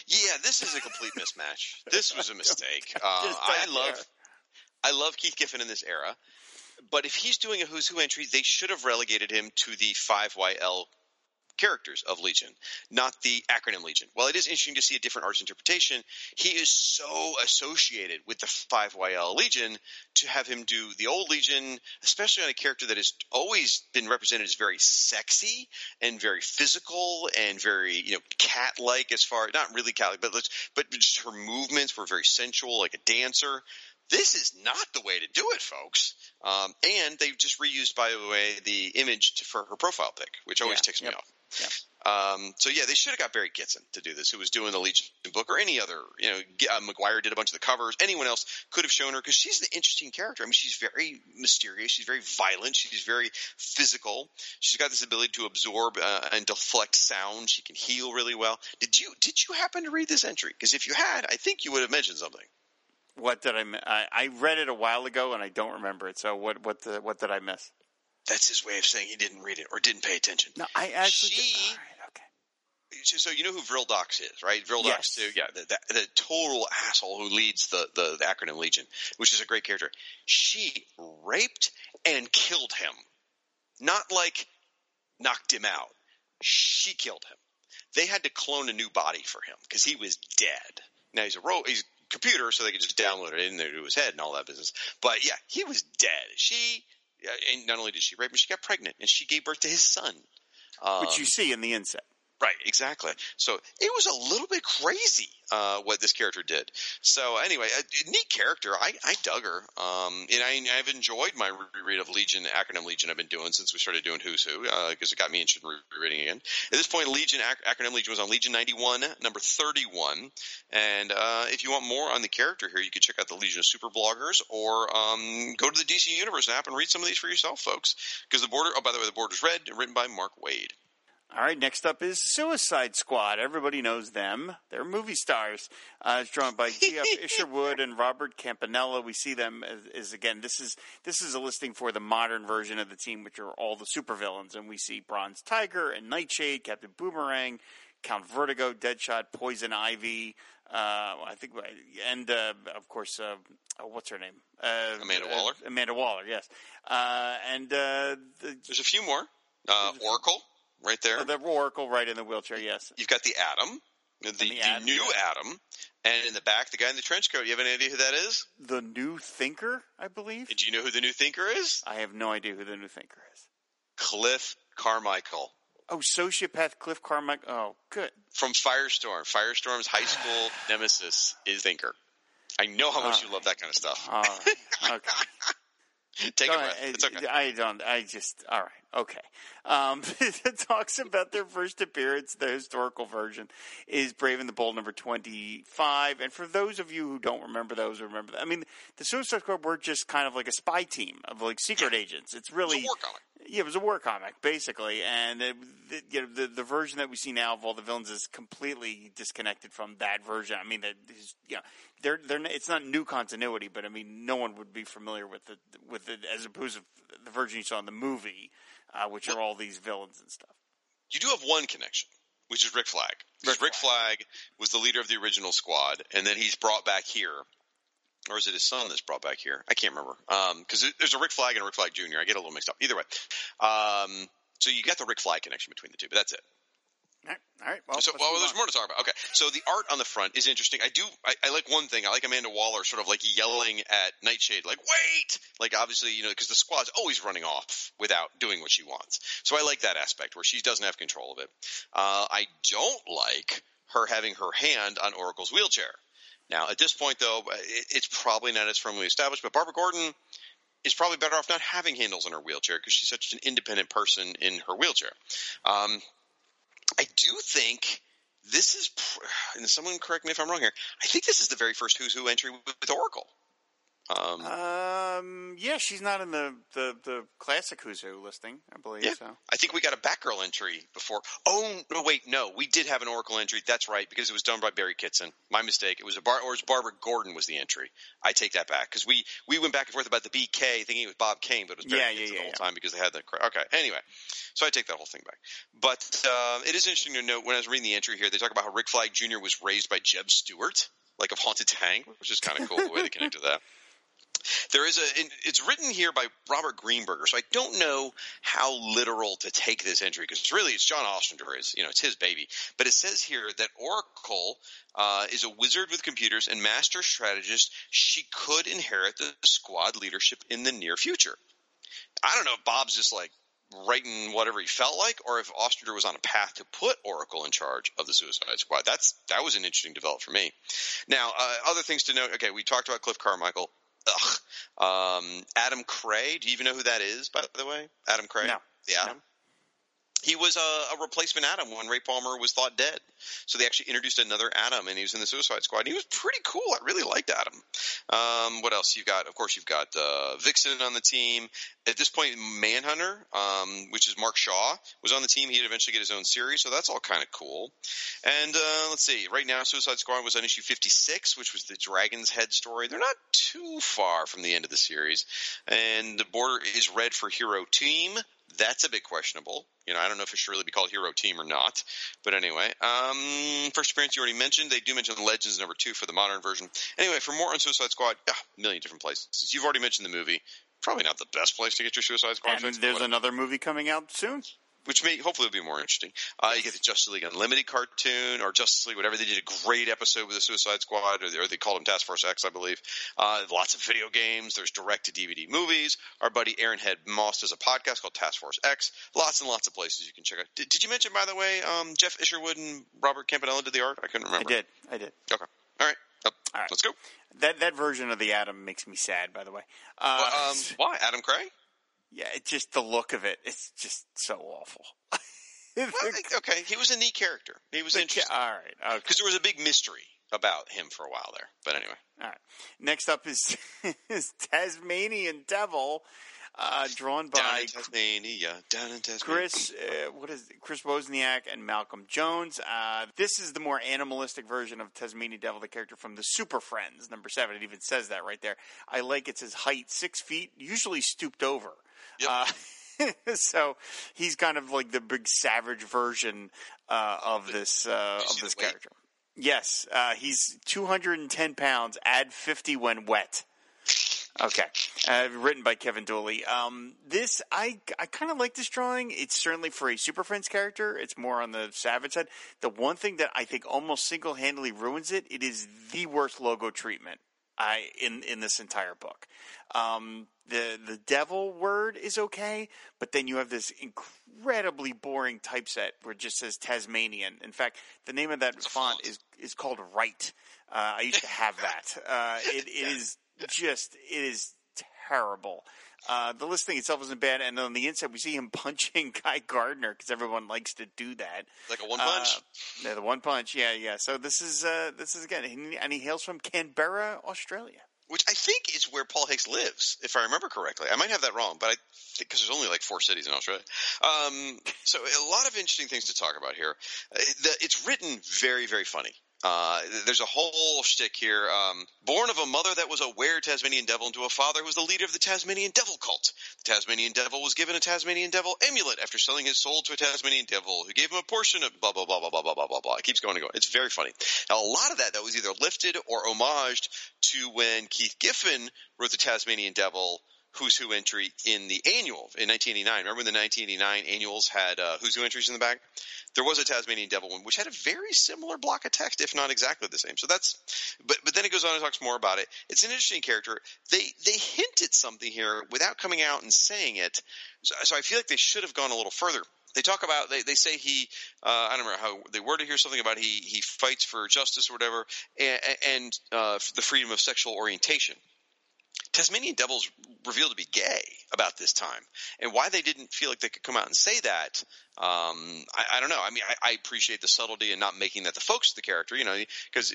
Yeah, this is a complete mismatch. This was a mistake. Uh, I love, care. I love Keith Giffen in this era, but if he's doing a Who's Who entry, they should have relegated him to the five YL characters of Legion, not the acronym Legion. While it is interesting to see a different artist interpretation, he is so associated with the 5YL Legion to have him do the old Legion, especially on a character that has always been represented as very sexy and very physical and very, you know, cat-like as far, not really cat-like, but, let's- but just her movements were very sensual, like a dancer. This is not the way to do it, folks. Um, and they've just reused, by the way, the image to, for her profile pic, which always Yeah, ticks me yep, off. Um, so yeah, they should have got Barry Kitson to do this, who was doing the Legion book, or any other. You know, uh, Maguire did a bunch of the covers. Anyone else could have shown her because she's an interesting character. I mean, she's very mysterious. She's very violent. She's very physical. She's got this ability to absorb uh, and deflect sound. She can heal really well. Did you did you happen to read this entry? Because if you had, I think you would have mentioned something. What did I, I? I read it a while ago, and I don't remember it. So what? What? The, what did I miss? That's his way of saying he didn't read it or didn't pay attention. No, I actually. She- right, okay. so you know who Vril Dox is, right? Vril Yes. Dox, too. Yeah, the, the, the total asshole who leads the, the, the acronym Legion, which is a great character. She raped and killed him. Not like knocked him out. She killed him. They had to clone a new body for him because he was dead. Now he's a ro- he's a computer, so they could just download it in there to his head and all that business. But yeah, he was dead. She, and not only did she rape him, she got pregnant and she gave birth to his son. Um, Which you see in the inset. Right, exactly. So it was a little bit crazy uh, what this character did. So anyway, a, neat character. I, I dug her, um, and I, I've enjoyed my reread of Legion, acronym Legion. I've been doing since we started doing Who's Who because uh, it got me interested in rereading again. At this point, Legion ac- acronym Legion was on Legion ninety one, number thirty one. And uh, if you want more on the character here, you can check out the Legion of Super bloggers or um, go to the DC Universe app and read some of these for yourself, folks. Because the border. Oh, by the way, the border's red, and written by Mark Waid. All right, next up is Suicide Squad. Everybody knows them. They're movie stars. Uh, it's drawn by G.F. Isherwood and Robert Campanella. We see them as, as, again. This is this is a listing for the modern version of the team, which are all the supervillains, and we see Bronze Tiger and Nightshade, Captain Boomerang, Count Vertigo, Deadshot, Poison Ivy. Uh, I think, and uh, of course, uh, oh, what's her name? Uh, Amanda Waller. Amanda Waller, yes. Uh, and the, there's a few more. Oracle right there. Oh, the Oracle right in the wheelchair, yes. You've got the Atom, the, the, the new Atom, and in the back, the guy in the trench coat. You have any idea who that is? The New Thinker, I believe. Do you know who the New Thinker is? I have no idea who the New Thinker is. Cliff Carmichael. Oh, sociopath Cliff Carmichael. Oh, good. From Firestorm. Firestorm's high school nemesis is Thinker. I know how much uh, you love that kind of stuff. Right. Okay. Take a breath. It's okay. I don't. I just. All right. Okay. Um, it talks about their first appearance. The historical version is Brave and the Bold number twenty-five. And for those of you who don't remember those, remember that. I mean, the Suicide Squad were just kind of like a spy team of like secret yeah. agents. It's really it war comic. Yeah, it was a war comic basically, and it, the, you know, the the version that we see now of all the villains is completely disconnected from that version. I mean, that you know, they're they're it's not new continuity, but I mean, no one would be familiar with the with it as opposed to the version you saw in the movie, uh, which are all these villains and stuff. You do have one connection, which is Rick Flag. Rick, Rick. Flag was the leader of the original squad, and then he's brought back here or is it his son that's brought back here? I can't remember. Because um, there's a Rick Flag and a Rick Flag Jr. I get a little mixed up. Either way. Um, so you got the Rick Flag connection between the two, but that's it. All right. All right. Well, so, well there's on. more to talk about. Okay. So the art on the front is interesting. I do. I, I, like one thing. I like Amanda Waller sort of like yelling at Nightshade, like "Wait!" Like obviously, you know, because the squad's always running off without doing what she wants. So I like that aspect where she doesn't have control of it. Uh, I don't like her having her hand on Oracle's wheelchair. Now, at this point, though, it's probably not as firmly established, but Barbara Gordon is probably better off not having handles in her wheelchair because she's such an independent person in her wheelchair. Um, I do think this is, and someone correct me if I'm wrong here, I think this is the very first Who's Who entry with Oracle. Um, um, yeah, she's not in the, the, the classic Who's Who listing, I believe. Yeah, so. I think we got a Batgirl entry before. Oh no, wait, no, we did have an Oracle entry. That's right, because it was done by Barry Kitson. My mistake. It was a Bar, or it was Barbara Gordon was the entry. I take that back because we we went back and forth about the BK, thinking it was Bob Kane, but it was Barry yeah, Kitson yeah, yeah, the whole yeah. time because they had that. Okay, anyway, so I take that whole thing back. But uh, it is interesting to note when I was reading the entry here, they talk about how Rick Flag Jr. was raised by Jeb Stuart, like of Haunted Tank, which is kind of cool the way they connected that. There is a. It's written here by Robert Greenberger, so I don't know how literal to take this entry because it's really it's John Ostrander. Is you know it's his baby, but it says here that Oracle uh, is a wizard with computers and master strategist. She could inherit the squad leadership in the near future. I don't know if Bob's just like writing whatever he felt like, or if Ostrander was on a path to put Oracle in charge of the Suicide Squad. That's that was an interesting development for me. Now, uh, other things to note. Okay, we talked about Cliff Carmichael. Ugh. Um, Adam Cray. Do you even know who that is, by the way? Adam Cray? No. The Atom? No. He was a, a, replacement Atom when Ray Palmer was thought dead. So they actually introduced another Atom, and he was in the Suicide Squad. And he was pretty cool. I really liked Adam. Um, what else? You've got, of course, you've got uh, Vixen on the team. At this point, Manhunter, um, which is Mark Shaw, was on the team. He'd eventually get his own series, so that's all kind of cool. And uh, let's see. Right now, Suicide Squad was on issue 56, which was the Dragon's Head story. They're not too far from the end of the series. And the border is red for Hero Team. That's a bit questionable. You know, I don't know if it should really be called Hero Team or not. But anyway, um, first appearance you already mentioned. They do mention Legends number two for the modern version. Anyway, for more on Suicide Squad, yeah, a million different places. You've already mentioned the movie. Probably not the best place to get your Suicide Squad and fix. There's another movie coming out soon. Which may hopefully will be more interesting. Uh, you get the Justice League Unlimited cartoon or Justice League, whatever. They did a great episode with the Suicide Squad, or they, or they called them Task Force X, I believe. Uh, lots of video games. There's direct to DVD movies. Our buddy Aaron Head Moss does a podcast called Task Force X. Lots and lots of places you can check out. Did, did you mention, by the way, um, Jeff Isherwood and Robert Campanella did the art? I couldn't remember. I did. I did. Okay. All right. Oh, All right. Let's go. That that version of the Atom makes me sad. By the way. Uh, Well, um, why Adam Cray? Yeah, it's just the look of it. It's just so awful. Well, okay, he was a neat character. He was The interesting all right. Okay. because there was a big mystery about him for a while there. But anyway, All right. Next up is, is Tasmanian Devil, uh, drawn down by in Tasmania, down in Tasmania. Chris. Uh, what is it? Chris Wozniak and Malcolm Jones. Uh, this is the more animalistic version of Tasmanian Devil, the character from the Super Friends, number seven. It even says that right there. I like it says height six feet, usually stooped over. Yep. Uh, so he's kind of like the big savage version uh, of this uh, of this character. Yes, uh, he's 210 pounds. Add 50 when wet. Okay, uh, written by Kevin Dooley. Um, this I I kind of like this drawing. It's certainly for a Super Friends character. It's more on the savage side. The one thing that I think almost single handedly ruins it. It is the worst logo treatment I in in this entire book. Um, the the devil word is okay, but then you have this incredibly boring typeset where it just says Tasmanian. In fact, the name of that font is is called Right. Uh, I used to have that. Uh, it, it is just it is terrible. Uh, the listing itself isn't bad, and on the inside we see him punching Guy Gardner because everyone likes to do that. like a one punch. Uh, yeah, the one punch. Yeah, yeah. So this is uh, this is again, and he hails from Canberra, Australia. Which I think is where Paul Hicks lives, if I remember correctly. I might have that wrong, but I think because there's only like four cities in Australia. Um, so a lot of interesting things to talk about here. Uh, it's written very, very funny. Uh, there's a whole shtick here. Um, born of a mother that was a were Tasmanian devil and to a father who was the leader of the Tasmanian devil cult. The Tasmanian devil was given a Tasmanian devil amulet after selling his soul to a Tasmanian devil who gave him a portion of blah, blah, blah, blah, blah, blah, blah, blah, blah. It keeps going and going. It's very funny. Now, a lot of that, though, was either lifted or homaged to when Keith Giffen wrote the Tasmanian devil Who's Who entry in the annual in 1989. Remember when the 1989 annuals had uh, Who's Who entries in the back? There was a Tasmanian Devil one, which had a very similar block of text, if not exactly the same. So that's, but but then it goes on and talks more about it. It's an interesting character. They they hint at something here without coming out and saying it. So, so I feel like they should have gone a little further. They talk about they, they say he uh, I don't remember how they worded here something about he he fights for justice or whatever and, and uh, the freedom of sexual orientation. Tasmanian Devils revealed to be gay about this time, and why they didn't feel like they could come out and say that, um, I, I don't know. I mean, I, I appreciate the subtlety and not making that the focus of the character, you know, because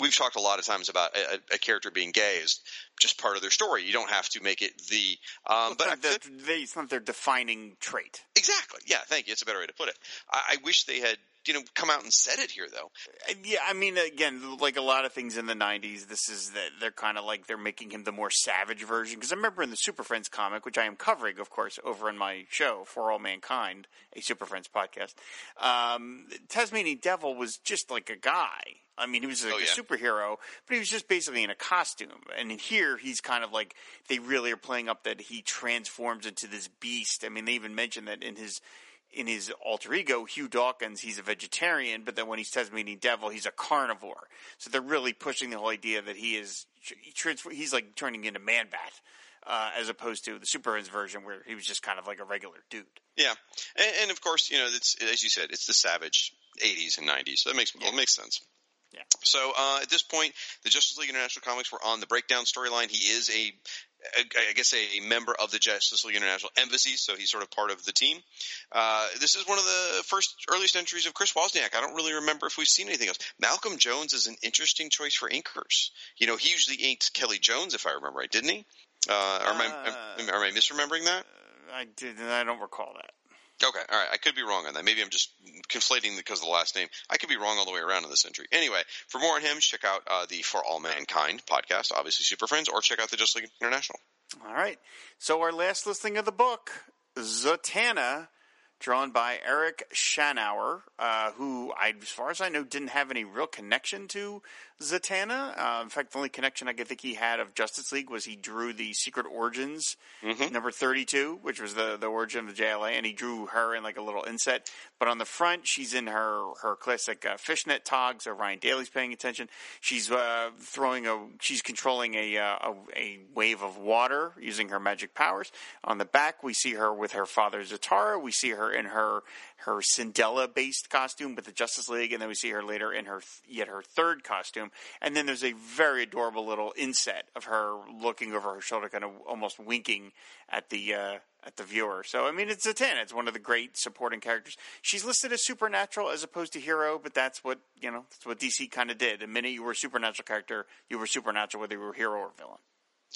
we've talked a lot of times about a, a character being gay is just part of their story. You don't have to make it the. Um, but not, their, they, it's not their defining trait. exactly, yeah, thank you. It's a better way to put it. I, I wish they had, you know, come out and said it here though. Uh, Yeah, I mean, again, like a lot of things in the '90s, this is that they're kind of like they're making him the more savage version. Because I remember in the Super Friends comic, which I am covering, of course, over on my show For All Mankind, a Super Friends podcast. Um, Tasmanian Devil was just like a guy. I mean, he was like Oh, a superhero, but he was just basically in a costume. And here, he's kind of like they really are playing up that he transforms into this beast. I mean, they even mentioned that in his in his alter ego, Hugh Dawkins, he's a vegetarian, but then when he's Tasmanian Devil, he's a carnivore. So they're really pushing the whole idea that he is he transfer, he's like turning into Man Bat, uh, as opposed to the Superman's version where he was just kind of like a regular dude. Yeah, and, and of course, you know, it's as you said, it's the savage '80s and '90s. So that makes it makes sense. Yeah. So uh, at this point, the Justice League International comics were on the breakdown storyline. He is a, I guess, a member of the Justice League International Embassy, so he's sort of part of the team. Uh, this is one of the first earliest entries of Chris Wozniak. I don't really remember if we've seen anything else. Malcolm Jones is an interesting choice for inkers. You know, he usually inked Kelly Jones, if I remember right, didn't he? Uh, am, I, am, am I misremembering that? I did, I don't recall that. Okay, all right. I could be wrong on that. Maybe I'm just conflating because of the last name. I could be wrong all the way around in this entry. Anyway, for more on him, check out uh, the For All Mankind podcast, obviously Super Friends, or check out the Just League International. All right. So our last listing of the book, Zatanna, drawn by Eric Shanower, uh, who, I, as far as I know, didn't have any real connection to Zatanna. Uh, in fact, the only connection I could think he had of Justice League was he drew the Secret Origins number 32, which was the, the origin of the JLA, and he drew her in like a little inset. But on the front, she's in her, her classic uh, fishnet togs, so Ryan Daly's paying attention. She's uh, throwing a, she's controlling a, uh, a, a wave of water using her magic powers. On the back, we see her with her father Zatara. We see her in her her Cinderella based costume with the Justice League, and then we see her later in her yet her third costume. And then there's a very adorable little inset of her looking over her shoulder, kind of almost winking at the uh, at the viewer. So I mean, it's a ten. It's one of the great supporting characters. She's listed as supernatural as opposed to hero, but that's what you know. That's what DC kind of did. The minute you were a supernatural character, you were supernatural, whether you were hero or villain.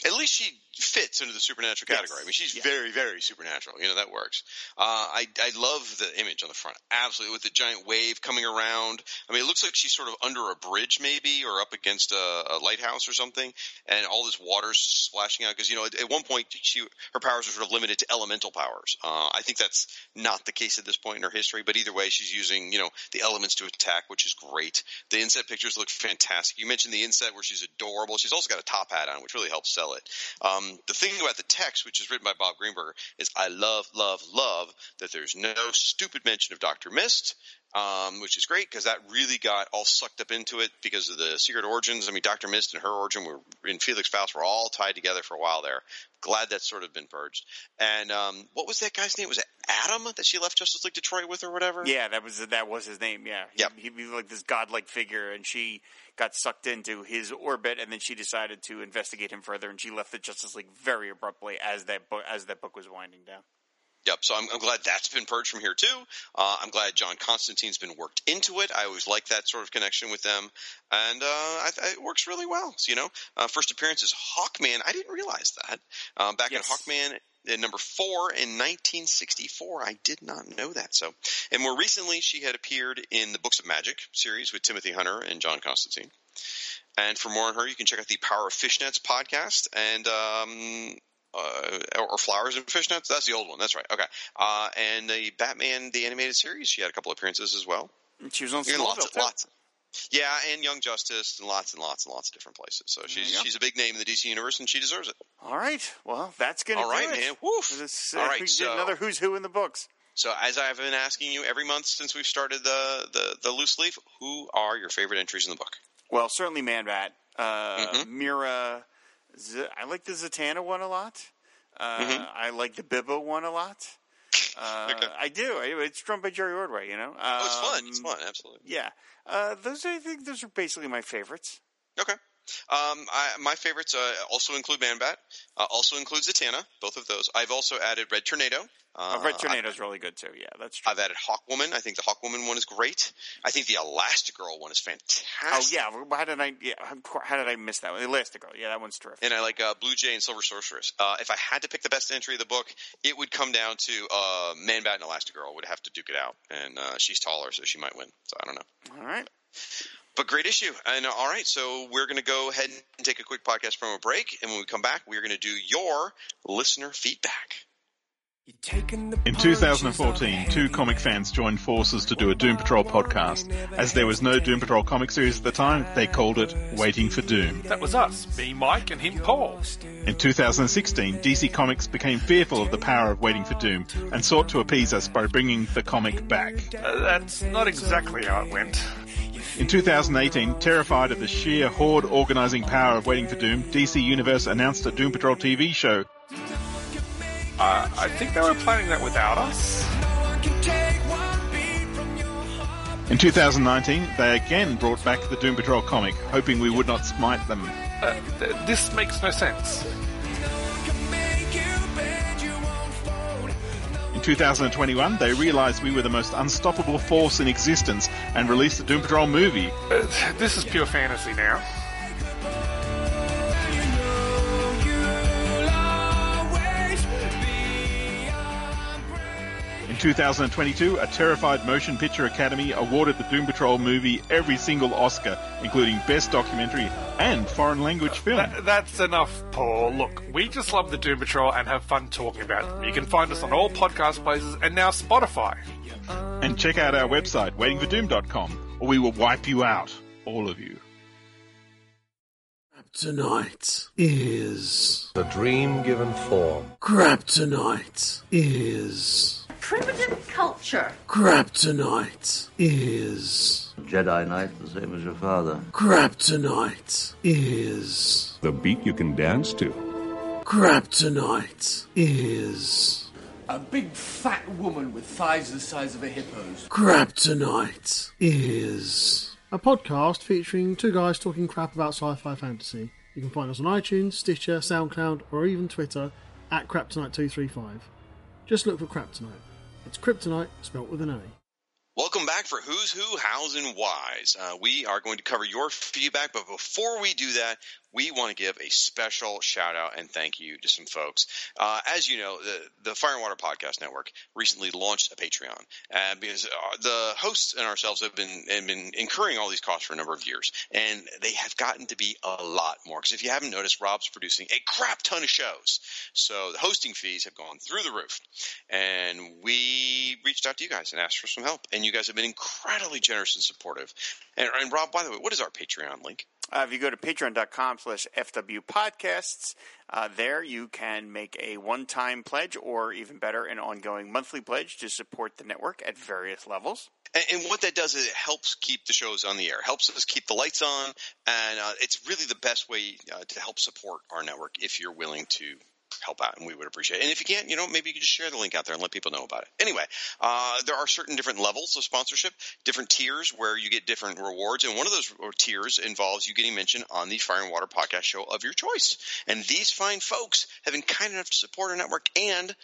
At least she fits into the supernatural Yes. category. I mean, she's Yeah. very, very supernatural. You know, that works. Uh, I, I love the image on the front. Absolutely. With the giant wave coming around. I mean, it looks like she's sort of under a bridge maybe or up against a, a lighthouse or something. And all this water's splashing out. Cause, you know, at, at one point she, her powers are sort of limited to elemental powers. Uh, I think that's not the case at this point in her history, but either way, she's using, you know, the elements to attack, which is great. The inset pictures look fantastic. You mentioned the inset where she's adorable. She's also got a top hat on, which really helps sell it. Um, the thing about the text, which is written by Bob Greenberger, is I love, love, love that there's no stupid mention of Doctor Mist, um, which is great because that really got all sucked up into it because of the secret origins. I mean, Doctor Mist and her origin were in Felix Faust were all tied together for a while there. Glad that's sort of been purged. And um, what was that guy's name? Was it Adam that she left Justice League Detroit with or whatever? Yeah, that was that was his name. Yeah, he, Yep. he was like this godlike figure, and she got sucked into his orbit, and then she decided to investigate him further, and she left the Justice League very abruptly as that book as that book was winding down. Yep. So I'm, I'm glad that's been purged from here too. Uh, I'm glad John Constantine's been worked into it. I always like that sort of connection with them, and uh, I, I, it works really well. So, you know, uh, first appearance is Hawkman. I didn't realize that. Um, back Yes. in Hawkman. In number four in 1964, I did not know that. So, and more recently, she had appeared in the Books of Magic series with Timothy Hunter and John Constantine. And for more on her, you can check out the Power of Fishnets podcast and um, uh, or Flowers and Fishnets. That's the old one. That's right. Okay. Uh, and the Batman the animated series. She had a couple appearances as well. She was on And lots, Smallville, too. lots. Yeah, and Young Justice and lots and lots and lots of different places. So she's she's a big name in the DC universe, and she deserves it. All right, well, that's gonna All it. man. Woof. This, uh, All right, so- another who's who in the books. So as I've been asking you every month since we've started the the, the loose leaf, who are your favorite entries in the book? Well, certainly Man-Bat, uh, Mhm. Mera. Z- I like the Zatanna one a lot. Uh, Mhm. I like the Bibbo one a lot. Uh, Okay. I do. It's drawn by Jerry Ordway. You know. Oh, it's fun. It's Um, fun. Absolutely. Yeah, uh, those I think those are basically my favorites. Okay. Um, I, my favorites uh, also include Man Bat, uh, also include Zatanna, both of those. I've also added Red Tornado. Uh, Uh, Red Tornado's really good too. Yeah, that's true. I've added Hawkwoman. I think the Hawkwoman one is great. I think the Elastigirl one is fantastic. oh yeah, how did I? Yeah, how- did I miss that one? Elastigirl. Yeah, that one's terrific. And I like uh, Blue Jay and Silver Sorceress. Uh, if I had to pick the best entry of the book, it would come down to uh, Man Bat and Elastigirl would have to duke it out. And uh, she's taller, so she might win. So I don't know. All right. But great issue. And uh, all right, so we're going to go ahead and take a quick podcast from a break. And when we come back, we're going to do your listener feedback. In 2014, two comic fans joined forces to do a Doom Patrol podcast. As there was no Doom Patrol comic series at the time, they called it Waiting for Doom. That was us, me, Mike, and him, Paul. In 2016, DC Comics became fearful of the power of Waiting for Doom and sought to appease us by bringing the comic back. Uh, that's not exactly how it went. In 2018, terrified of the sheer horde organizing power of Waiting for Doom, DC Universe announced a Doom Patrol TV show. Uh, I think they were planning that without us. In 2019, they again brought back the Doom Patrol comic, hoping we would not smite them. Uh, th- this makes no sense. 2021, they realized we were the most unstoppable force in existence and released the Doom Patrol movie. Uh, this is pure fantasy now. 2022, a Terrified Motion Picture Academy awarded the Doom Patrol movie every single Oscar, including Best Documentary and Foreign Language Film. That, that's enough, Paul. Look, we just love the Doom Patrol and have fun talking about them. You can find us on all podcast places and now Spotify. And check out our website, waitingfordoom.com, or we will wipe you out, all of you. Tonight is. the dream given form. Kryptonite is. Primitive culture. Kryptonite is. Jedi Knight, the same as your father. Kryptonite is. The beat you can dance to. Kryptonite is. A big fat woman with thighs the size of a hippo's. Kryptonite is. A podcast featuring two guys talking crap about sci fi fantasy. You can find us on iTunes, Stitcher, SoundCloud, or even Twitter at Kryptonite235. Just look for Kryptonite. It's Kryptonite spelt with an A. Welcome back for Who's Who, How's and Why's. Uh, we are going to cover your feedback, but before we do that, we want to give a special shout out and thank you to some folks. Uh, as you know, the, the Fire and Water Podcast Network recently launched a Patreon uh, because uh, the hosts and ourselves have been have been incurring all these costs for a number of years, and they have gotten to be a lot more. Because if you haven't noticed, Rob's producing a crap ton of shows, so the hosting fees have gone through the roof, and we reached out to you guys and asked for some help, and you guys have been incredibly generous and supportive. And, and Rob, by the way, what is our Patreon link? Uh, if you go to patreon.com slash FW podcasts, uh, there you can make a one time pledge or even better, an ongoing monthly pledge to support the network at various levels. And, and what that does is it helps keep the shows on the air, helps us keep the lights on, and uh, it's really the best way uh, to help support our network if you're willing to help out, and we would appreciate it. And if you can't, you know, maybe you can just share the link out there and let people know about it. Anyway, uh, there are certain different levels of sponsorship, different tiers where you get different rewards, and one of those tiers involves you getting mentioned on the Fire and Water podcast show of your choice. And these fine folks have been kind enough to support our network and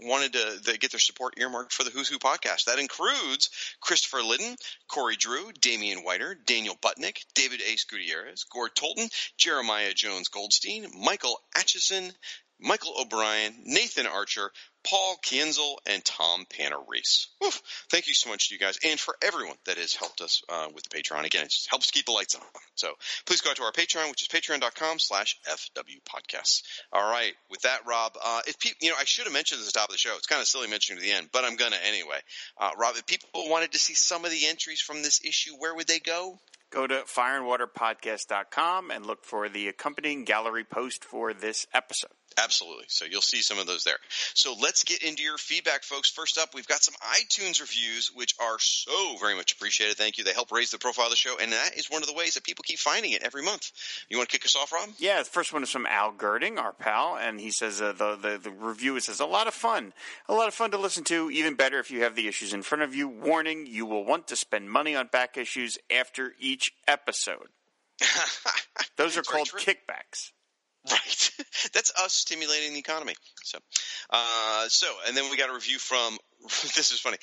wanted to get their support earmarked for the Who's Who podcast. That includes Christopher Liddon, Corey Drew, Damian Whiter, Daniel Butnick, David Ace Gutierrez, Gord Tolton, Jeremiah Jones Goldstein, Michael Atchison, Michael O'Brien, Nathan Archer, Paul Kienzel, and Tom Panarese. Thank you so much to you guys and for everyone that has helped us uh, with the Patreon. Again, it just helps keep the lights on. So please go to our Patreon, which is patreon.com slash FW podcasts. All right. With that, Rob, uh, if people, you know, I should have mentioned at the top of the show. It's kind of silly mentioning at the end, but I'm going to anyway. Uh, Rob, if people wanted to see some of the entries from this issue, where would they go? Go to fireandwaterpodcast.com and look for the accompanying gallery post for this episode. Absolutely. So you'll see some of those there. So let's get into your feedback, folks. First up, we've got some iTunes reviews, which are so very much appreciated. Thank you. They help raise the profile of the show, and that is one of the ways that people keep finding it every month. You want to kick us off, Rob? Yeah, the first one is from Al Girding, our pal, and he says uh, the, the the review says a lot of fun, a lot of fun to listen to. Even better if you have the issues in front of you. Warning: you will want to spend money on back issues after each episode. Those are called kickbacks. Right. That's us stimulating the economy. So, uh, so, and then we got a review from, this is funny,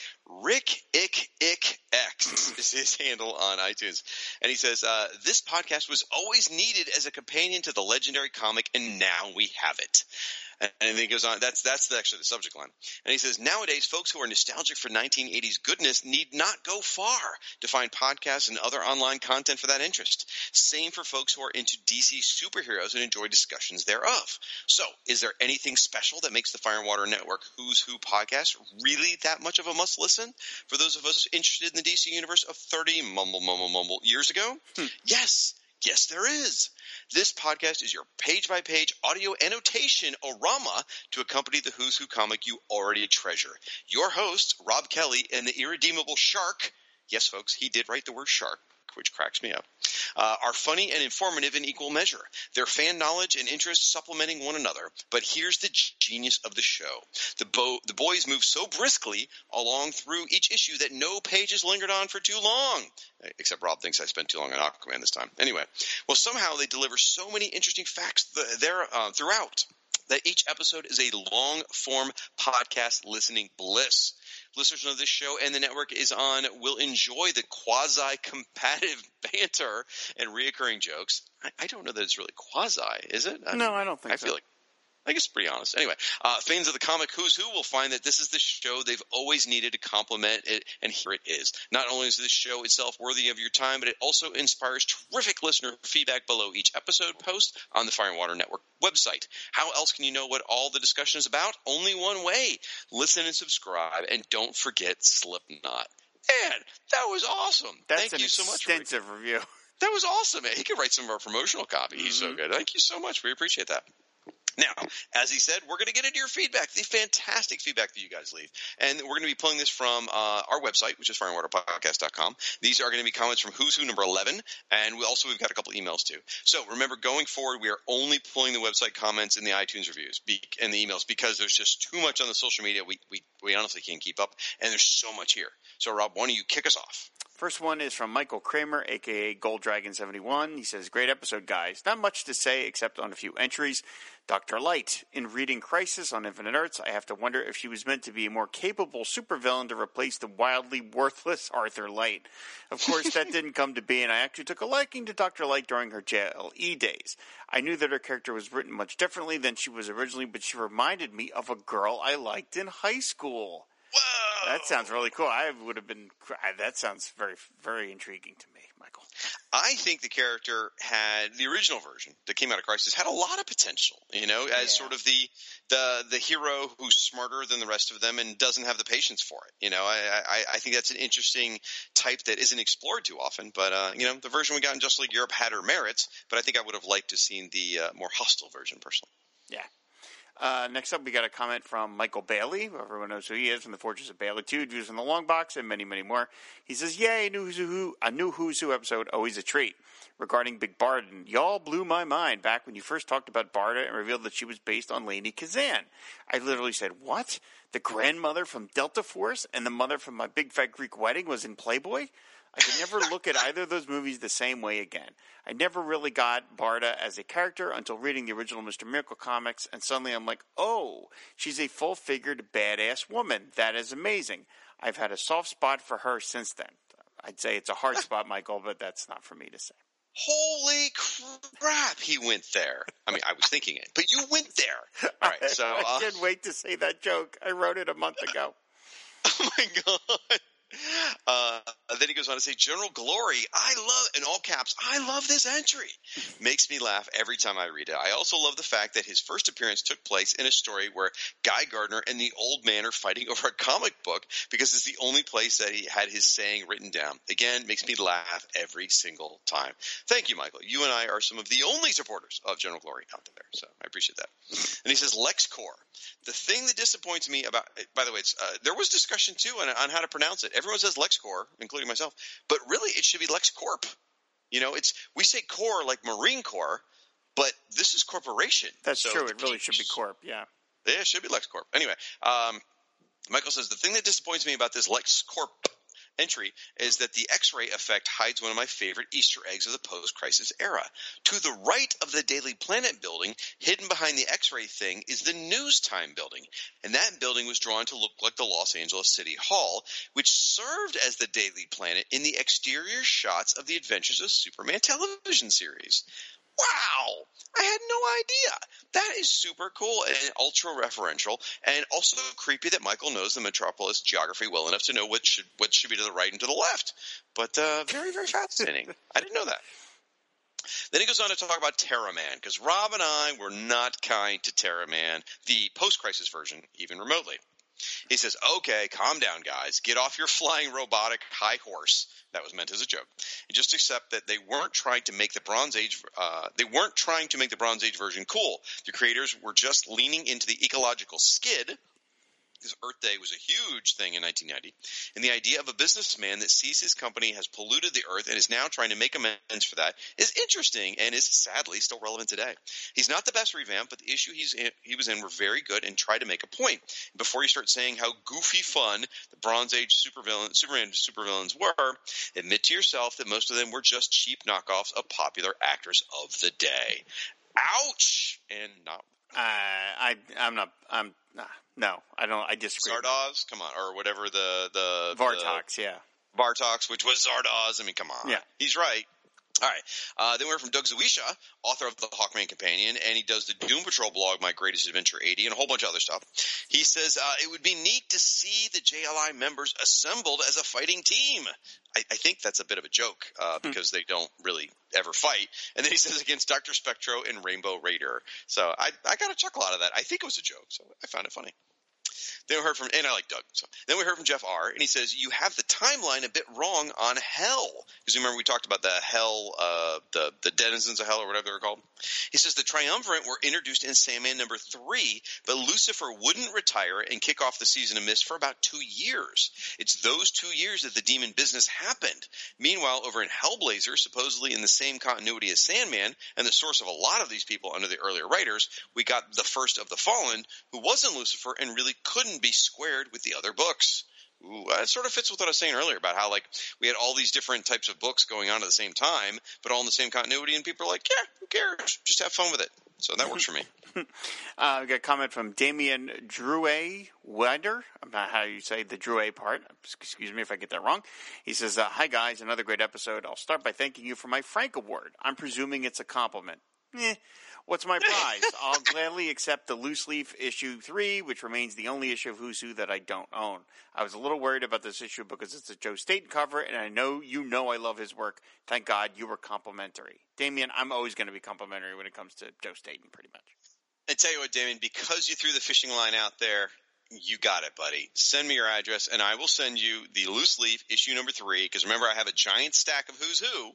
Rick Ick Ick X is his handle on iTunes. And he says, uh, this podcast was always needed as a companion to the legendary comic, and now we have it. And then he goes on. That's that's actually the subject line. And he says, nowadays, folks who are nostalgic for 1980s goodness need not go far to find podcasts and other online content for that interest. Same for folks who are into DC superheroes and enjoy discussions thereof. So, is there anything special that makes the Fire and Water Network Who's Who podcast really that much of a must listen for those of us interested in the DC universe of 30 mumble mumble mumble years ago? Hmm. Yes. Yes, there is. This podcast is your page by page audio annotation orama to accompany the Who's Who comic you already treasure. Your hosts, Rob Kelly and the irredeemable Shark. Yes, folks, he did write the word shark which cracks me up, uh, are funny and informative in equal measure. Their fan knowledge and interests supplementing one another. But here's the genius of the show. The, bo- the boys move so briskly along through each issue that no pages lingered on for too long. Except Rob thinks I spent too long on Aquaman this time. Anyway, well, somehow they deliver so many interesting facts th- there uh, throughout that each episode is a long form podcast listening bliss listeners of this show and the network is on will enjoy the quasi combative banter and reoccurring jokes. I, I, don't know that it's really quasi, is it? I, no, I don't think I so. feel like I guess pretty honest. Anyway, uh, fans of the comic Who's Who will find that this is the show they've always needed to complement it, and here it is. Not only is this show itself worthy of your time, but it also inspires terrific listener feedback below each episode post on the Fire and Water Network website. How else can you know what all the discussion is about? Only one way. Listen and subscribe, and don't forget Slipknot. Man, that was awesome. That's Thank an you so much. extensive review. That was awesome. Man. He could write some of our promotional copy. He's Mm-hmm. so good. Thank you so much. We appreciate that. Now, as he said, we're going to get into your feedback, the fantastic feedback that you guys leave. And we're going to be pulling this from uh, our website, which is fireandwaterpodcast.com. These are going to be comments from Who's Who number 11. And we also, we've got a couple emails too. So remember, going forward, we are only pulling the website comments and the iTunes reviews be- and the emails because there's just too much on the social media. We, we, we honestly can't keep up. And there's so much here. So, Rob, why don't you kick us off? First one is from Michael Kramer, aka Gold Dragon 71. He says, Great episode, guys. Not much to say except on a few entries. Dr. Light. In reading Crisis on Infinite Earths, I have to wonder if she was meant to be a more capable supervillain to replace the wildly worthless Arthur Light. Of course, that didn't come to be, and I actually took a liking to Dr. Light during her JLE days. I knew that her character was written much differently than she was originally, but she reminded me of a girl I liked in high school. Whoa! That sounds really cool. I would have been. That sounds very, very intriguing to me, Michael. I think the character had the original version that came out of Crisis had a lot of potential. You know, as Yeah. sort of the the the hero who's smarter than the rest of them and doesn't have the patience for it. You know, I I, I think that's an interesting type that isn't explored too often. But uh, you know, the version we got in Just League Europe had her merits, but I think I would have liked to have seen the uh, more hostile version personally. Yeah. Uh, next up, we got a comment from Michael Bailey. Everyone knows who he is from the Fortress of Baileytude, Views in the Long Box, and many, many more. He says, Yay, new Who's Who, a new Who's Who episode, always a treat. Regarding Big Barda, y'all blew my mind back when you first talked about Barda and revealed that she was based on Lainie Kazan. I literally said, What? The grandmother from Delta Force and the mother from My Big Fat Greek Wedding was in Playboy? I could never look at either of those movies the same way again. I never really got Barda as a character until reading the original Mr. Miracle comics, and suddenly I'm like, oh, she's a full figured badass woman. That is amazing. I've had a soft spot for her since then. I'd say it's a hard spot, Michael, but that's not for me to say. Holy crap, he went there. I mean, I was thinking it, but you went there. All right, so I uh, can't wait to say that joke. I wrote it a month ago. Oh my god. Uh, then he goes on to say, General Glory, I love, in all caps, I love this entry. Makes me laugh every time I read it. I also love the fact that his first appearance took place in a story where Guy Gardner and the old man are fighting over a comic book because it's the only place that he had his saying written down. Again, makes me laugh every single time. Thank you, Michael. You and I are some of the only supporters of General Glory out there, so I appreciate that. And he says, LexCorp. The thing that disappoints me about, by the way, uh, there was discussion too on, on how to pronounce it. Everyone says LexCorp, including myself, but really it should be LexCorp. You know, it's we say Corps like Marine Corps, but this is corporation. That's So true. It really should be Corp, yeah. Yeah, it should be LexCorp. Anyway, um, Michael says the thing that disappoints me about this LexCorp entry is that the X-ray effect hides one of my favorite Easter eggs of the post-crisis era. To the right of the Daily Planet building, hidden behind the X-ray thing, is the News Time building, and that building was drawn to look like the Los Angeles City Hall, which served as the Daily Planet in the exterior shots of the Adventures of Superman television series. Wow! I had no idea. That is super cool and ultra referential, and also creepy that Michael knows the metropolis geography well enough to know what should what should be to the right and to the left. But uh, very very fascinating. I didn't know that. Then he goes on to talk about Terra Man because Rob and I were not kind to Terra Man, the post-crisis version, even remotely. He says, "Okay, calm down, guys. Get off your flying robotic high horse." That was meant as a joke. And just accept that they weren't trying to make the Bronze Age. Uh, they weren't trying to make the Bronze Age version cool. The creators were just leaning into the ecological skid. Because Earth Day was a huge thing in 1990, and the idea of a businessman that sees his company has polluted the Earth and is now trying to make amends for that is interesting and is sadly still relevant today. He's not the best revamp, but the issue in, he was in were very good and tried to make a point. Before you start saying how goofy fun the Bronze Age supervillain, Superman supervillains were, admit to yourself that most of them were just cheap knockoffs of popular actors of the day. Ouch! And not Uh, I, I'm not. I'm nah, no. I don't. I disagree. Zardoz, come on, or whatever the the Vartox, yeah. the Vartox, which was Zardoz. I mean, come on, Yeah. he's right. All right. Uh, then we're from Doug Zawisza, author of the Hawkman Companion, and he does the Doom Patrol blog, My Greatest Adventure 80, and a whole bunch of other stuff. He says uh, it would be neat to see the JLI members assembled as a fighting team. I, I think that's a bit of a joke uh, because they don't really ever fight. And then he says against Doctor Spectro and Rainbow Raider. So I, I got a chuckle out of that. I think it was a joke, so I found it funny. Then we heard from, and I like Doug. So then we heard from Jeff R. And he says you have the timeline a bit wrong on Hell because remember we talked about the Hell, uh, the the denizens of Hell or whatever they're called. He says the Triumvirate were introduced in Sandman number three, but Lucifer wouldn't retire and kick off the season of Mist for about two years. It's those two years that the demon business happened. Meanwhile, over in Hellblazer, supposedly in the same continuity as Sandman and the source of a lot of these people under the earlier writers, we got the first of the Fallen, who wasn't Lucifer and really couldn't be squared with the other books. Ooh, that sort of fits with what I was saying earlier about how like we had all these different types of books going on at the same time, but all in the same continuity, and people are like, "Yeah, who cares? Just have fun with it." So that works for me. Uh, we got a comment from Damien Drouet Wider. I'm not how you say the Drouet part. Excuse me if I get that wrong. He says, uh, "Hi guys, another great episode. I'll start by thanking you for my Frank Award. I'm presuming it's a compliment. Eh, What's my prize? I'll gladly accept the loose leaf issue three, which remains the only issue of Who's Who that I don't own. I was a little worried about this issue because it's a Joe Staton cover, and I know you know I love his work. Thank God you were complimentary. Damien, I'm always going to be complimentary when it comes to Joe Staton, pretty much. And tell you what, Damien, because you threw the fishing line out there, you got it, buddy. Send me your address, and I will send you the loose leaf issue number three. Because remember, I have a giant stack of Who's Who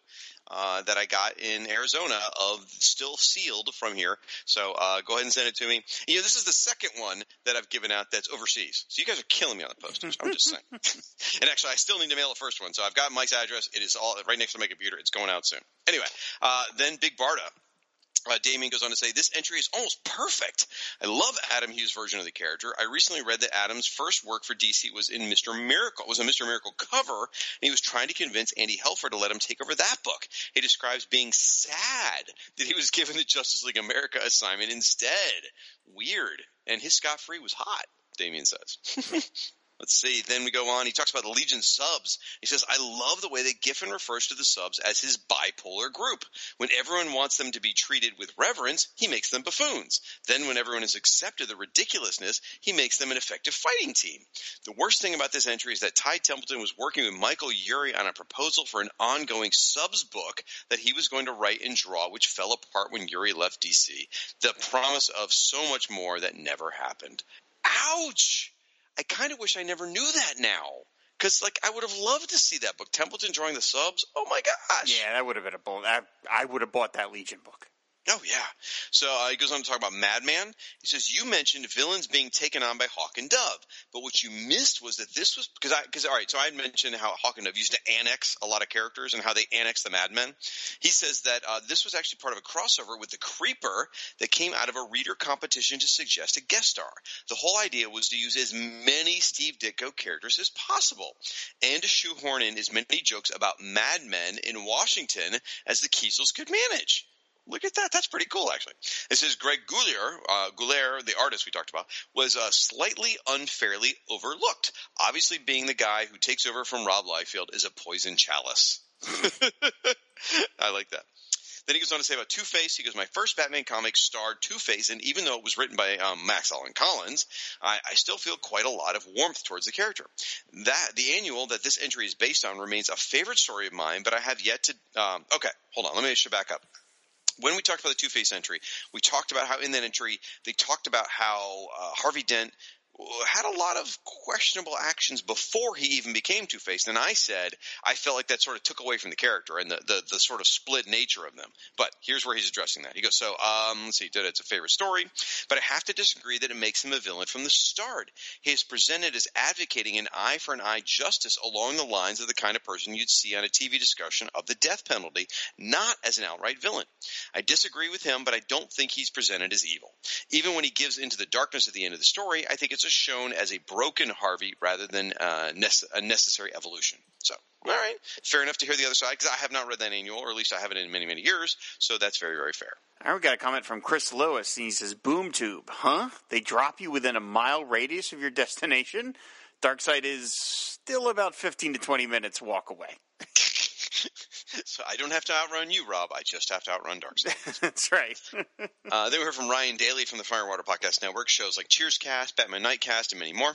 uh, that I got in Arizona of still sealed from here. So uh, go ahead and send it to me. You know, this is the second one that I've given out that's overseas. So you guys are killing me on the postage. I'm just saying. and actually, I still need to mail the first one. So I've got Mike's address. It is all right next to my computer. It's going out soon. Anyway, uh, then Big Barda. Uh, Damien goes on to say, This entry is almost perfect. I love Adam Hughes' version of the character. I recently read that Adam's first work for DC was in Mr. Miracle, It was a Mr. Miracle cover, and he was trying to convince Andy Helfer to let him take over that book. He describes being sad that he was given the Justice League America assignment instead. Weird. And his Scott Free was hot, Damien says. Let's see. Then we go on. He talks about the Legion subs. He says, I love the way that Giffen refers to the subs as his bipolar group. When everyone wants them to be treated with reverence, he makes them buffoons. Then when everyone has accepted the ridiculousness, he makes them an effective fighting team. The worst thing about this entry is that Ty Templeton was working with Michael Eury on a proposal for an ongoing subs book that he was going to write and draw, which fell apart when Eury left DC. The promise of so much more that never happened. Ouch! I kind of wish I never knew that now. Because, like, I would have loved to see that book. Templeton drawing the subs. Oh my gosh. Yeah, that would have been a bull. I, I would have bought that Legion book. Oh yeah. So uh, he goes on to talk about Madman. He says you mentioned villains being taken on by Hawk and Dove, but what you missed was that this was because I because all right. So I had mentioned how Hawk and Dove used to annex a lot of characters and how they annexed the Madmen. He says that uh, this was actually part of a crossover with the Creeper that came out of a reader competition to suggest a guest star. The whole idea was to use as many Steve Ditko characters as possible and to shoehorn in as many jokes about madmen in Washington as the Kesels could manage. Look at that. That's pretty cool, actually. It says Greg Guler, uh, Guler, the artist we talked about, was uh, slightly unfairly overlooked. Obviously, being the guy who takes over from Rob Liefeld is a poison chalice. I like that. Then he goes on to say about Two Face. He goes, My first Batman comic starred Two Face, and even though it was written by um, Max Allan Collins, I, I, still feel quite a lot of warmth towards the character. That The annual that this entry is based on remains a favorite story of mine, but I have yet to. Um, okay, hold on. Let me should back up when we talked about the Two Face entry, we talked about how in that entry they talked about how uh, Harvey Dent had a lot of questionable actions before he even became Two Face. And I said I felt like that sort of took away from the character and the, the, the sort of split nature of them. But here's where he's addressing that. He goes, so um, let's see, it's a favorite story, but I have to disagree that it makes him a villain from the start. He is presented as advocating an eye for an eye justice along the lines of the kind of person you'd see on a TV discussion of the death penalty, not as an outright villain. I disagree with him, but I don't think he's presented as evil. Even when he gives into the darkness at the end of the story, I think it's a shown as a broken Harvey rather than uh, nece- a necessary evolution. So, all right, fair enough to hear the other side because I have not read that annual, or at least I haven't in many, many years. So that's very, very fair. We got a comment from Chris Lewis. and He says, "Boom tube, huh? They drop you within a mile radius of your destination. Darkseid is still about fifteen to twenty minutes walk away." So I don't have to outrun you, Rob. I just have to outrun Darkseid. That's right. uh, then we heard from Ryan Daly from the Firewater Podcast Network, shows like Cheers Cast, Batman Nightcast, and many more.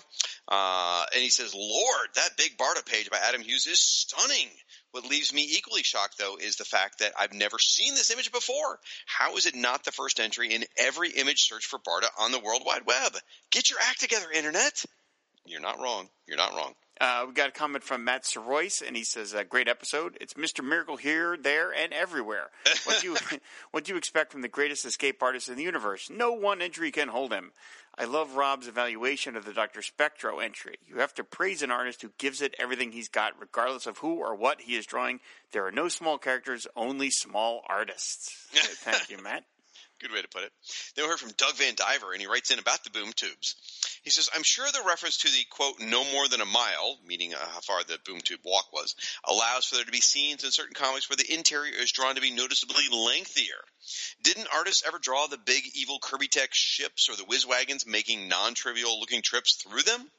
Uh, and he says, Lord, that big Barda page by Adam Hughes is stunning. What leaves me equally shocked, though, is the fact that I've never seen this image before. How is it not the first entry in every image search for Barda on the World Wide Web? Get your act together, Internet. You're not wrong. You're not wrong. Uh, we got a comment from Matt Soroyce, and he says, uh, "Great episode. It's Mister Miracle here, there, and everywhere. What do you what do you expect from the greatest escape artist in the universe? No one entry can hold him. I love Rob's evaluation of the Doctor Spectro entry. You have to praise an artist who gives it everything he's got, regardless of who or what he is drawing. There are no small characters, only small artists. Thank you, Matt." Good way to put it. Then we heard from Doug Van Diver, and he writes in about the boom tubes. He says, I'm sure the reference to the quote, no more than a mile, meaning uh, how far the boom tube walk was, allows for there to be scenes in certain comics where the interior is drawn to be noticeably lengthier. Didn't artists ever draw the big evil Kirby Tech ships or the whiz wagons making non-trivial looking trips through them?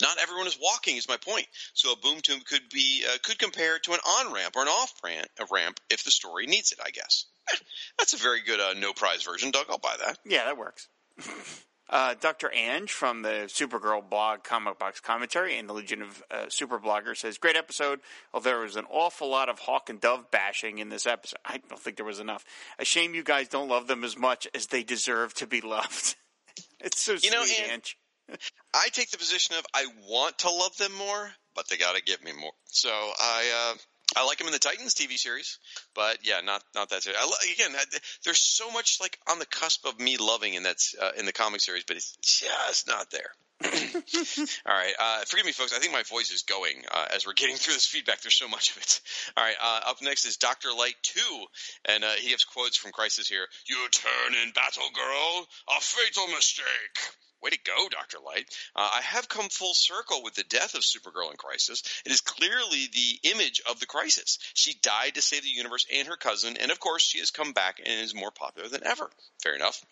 Not everyone is walking, is my point. So a boom tube could be uh, could compare to an on ramp or an off ramp, ramp if the story needs it. I guess that's a very good uh, no prize version, Doug. I'll buy that. Yeah, that works. Uh, Dr. Anj from the Supergirl blog Comic Box Commentary and the Legion of uh, Super Bloggers says, Great episode, although there was an awful lot of Hawk and Dove bashing in this episode. I don't think there was enough. A shame you guys don't love them as much as they deserve to be loved. it's so you sweet, know, Anj. I take the position of I want to love them more, but they got to give me more. So I uh, I like him in the Titans TV series, but yeah, not not that series. I, again, I, there's so much like on the cusp of me loving in that's uh, in the comic series, but it's just not there. All right, uh, forgive me, folks. I think my voice is going uh, as we're getting through this feedback. There's so much of it. All right, uh, up next is Doctor Light Two, and uh, he gives quotes from Crisis here. You turn in battle, girl. A fatal mistake. Way to go, Dr. Light. Uh, I have come full circle with the death of Supergirl in Crisis. It is clearly the image of the crisis. She died to save the universe and her cousin, and of course, she has come back and is more popular than ever. Fair enough.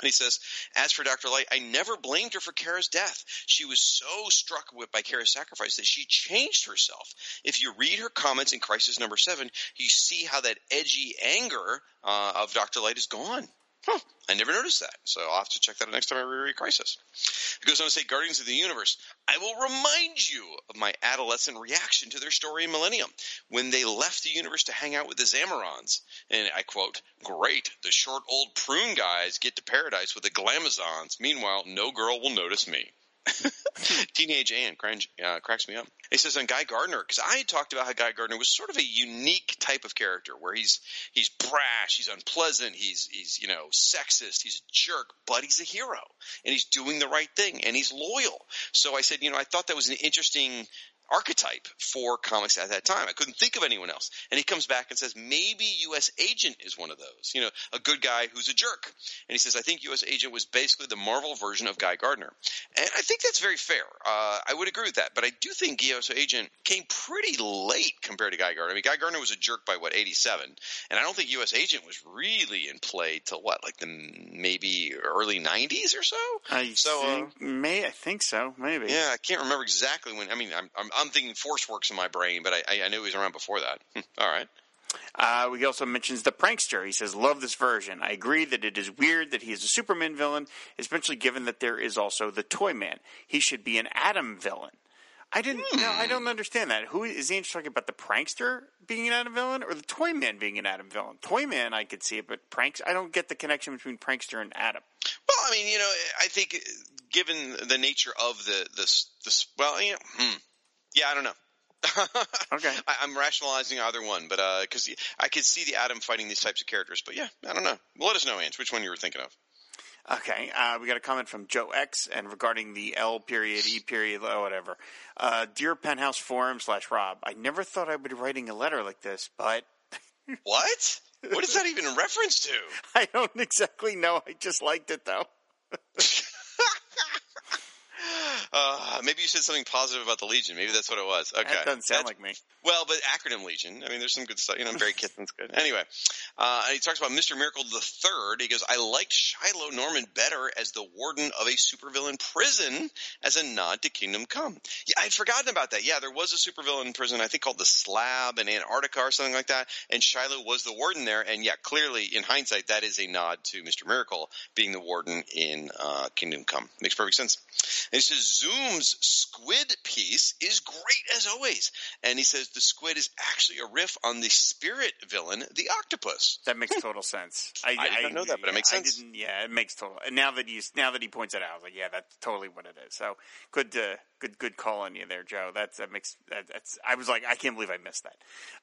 And he says, as for Dr. Light, I never blamed her for Kara's death. She was so struck with by Kara's sacrifice that she changed herself. If you read her comments in Crisis number seven, you see how that edgy anger uh, of Dr. Light is gone. Huh. I never noticed that, so I'll have to check that out next time I reread Crisis. It goes on to say, Guardians of the Universe. I will remind you of my adolescent reaction to their story in Millennium when they left the universe to hang out with the Zamarons. And I quote, Great, the short old prune guys get to paradise with the Glamazons. Meanwhile, no girl will notice me. Teenage Anne uh, cracks me up. He says on Guy Gardner because I had talked about how Guy Gardner was sort of a unique type of character where he's he's brash, he's unpleasant, he's he's you know sexist, he's a jerk, but he's a hero and he's doing the right thing and he's loyal. So I said, you know, I thought that was an interesting archetype for comics at that time. I couldn't think of anyone else. And he comes back and says, maybe U.S. Agent is one of those. You know, a good guy who's a jerk. And he says, I think U.S. Agent was basically the Marvel version of Guy Gardner. And I think that's very fair. Uh, I would agree with that. But I do think U.S. Agent came pretty late compared to Guy Gardner. I mean, Guy Gardner was a jerk by what 87, and I don't think U.S. Agent was really in play till what, like the maybe early 90s or so. I so, think, uh, may I think so, maybe. Yeah, I can't remember exactly when. I mean, I'm, I'm I'm thinking Force Works in my brain, but I, I knew he was around before that. All right. Uh, he also mentions the prankster. He says, "Love this version. I agree that it is weird that he is a Superman villain, especially given that there is also the Toyman. He should be an Atom villain." I didn't. Hmm. No, I don't understand that. Who is he talking about? The prankster being an Atom villain, or the Toyman being an Atom villain? Toyman, I could see it, but pranks, I don't get the connection between prankster and Atom. Well, I mean, you know, I think given the nature of the this this, well, you know, hmm. Yeah, I don't know. okay. I, am rationalizing either one, but because uh, I could see the Atom fighting these types of characters, but yeah, I don't know. Well, let us know, Anj, which one you were thinking of. Okay, uh, we got a comment from Joe X, and regarding the L period, E period, whatever. Uh, Dear Penthouse Forum slash Rob, I never thought I would be writing a letter like this, but what? What is that even a reference to? I don't exactly know. I just liked it though. Uh, maybe you said something positive about the Legion. Maybe that's what it was. Okay, That doesn't sound That's- like me. Well, but acronym Legion. I mean, there's some good stuff. You know, Barry Kitson's good. Anyway, uh, he talks about Mr. Miracle the Third. He goes, "I liked Shiloh Norman better as the warden of a supervillain prison as a nod to Kingdom Come." Yeah, I'd forgotten about that. Yeah, there was a supervillain prison, I think called the Slab in Antarctica or something like that, and Shiloh was the warden there. And yeah, clearly, in hindsight, that is a nod to Mr. Miracle being the warden in uh, Kingdom Come. Makes perfect sense. And he says Zoom's squid piece is great as always. And he says the squid is actually a riff on the spirit villain, the octopus. That makes total sense. I, I did not know that, but it yeah, makes I sense. didn't- yeah, it makes total. And now that he's now that he points it out, I was like, yeah, that's totally what it is. So good, uh, good, good call on you there, Joe. That's that makes that, that's. I was like, I can't believe I missed that.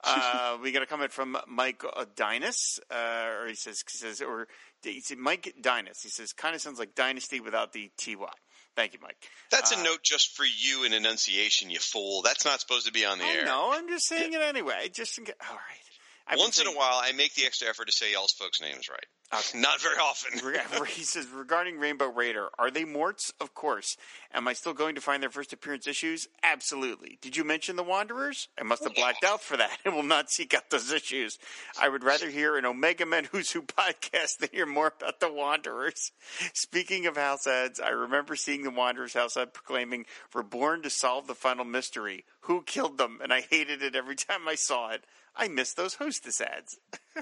Uh, we got a comment from Mike Dinus, uh, or he says, he says, or he said Mike Dinus. He says, kind of sounds like Dynasty without the ty. Thank you, Mike. That's Uh, a note just for you in enunciation, you fool. That's not supposed to be on the I air. know. I'm just saying it anyway. Just in all right. Been Once in a while, I make the extra effort to say y'all's folks' names right. Not very often. He says regarding Rainbow Raider, are they Morts? Of course. Am I still going to find their first appearance issues? Absolutely. Did you mention the Wanderers? I must have blacked out for that. I will not seek out those issues. I would rather hear an Omega Men Who's Who podcast than hear more about the Wanderers. Speaking of house ads, I remember seeing the Wanderers house ad proclaiming, "We're born to solve the final mystery. Who killed them?" And I hated it every time I saw it. I miss those hostess ads.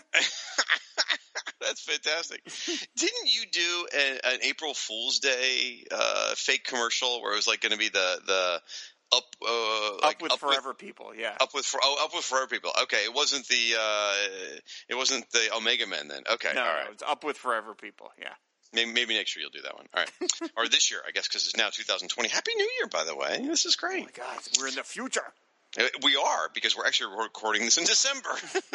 That's fantastic. Didn't you do a, an April Fool's Day uh, fake commercial where it was like going to be the the up uh, like up with forever people, yeah. up with oh up with forever people. Okay, it wasn't the uh, it wasn't the Omega Men then. Okay, no, all no, it's up with forever people. Yeah. Maybe, maybe next year you'll do that one. All right, or this year I guess because it's now 2020. Happy New Year, by the way. This is great. Oh my God, we're in the future. Uh, We are because we're actually recording this in December.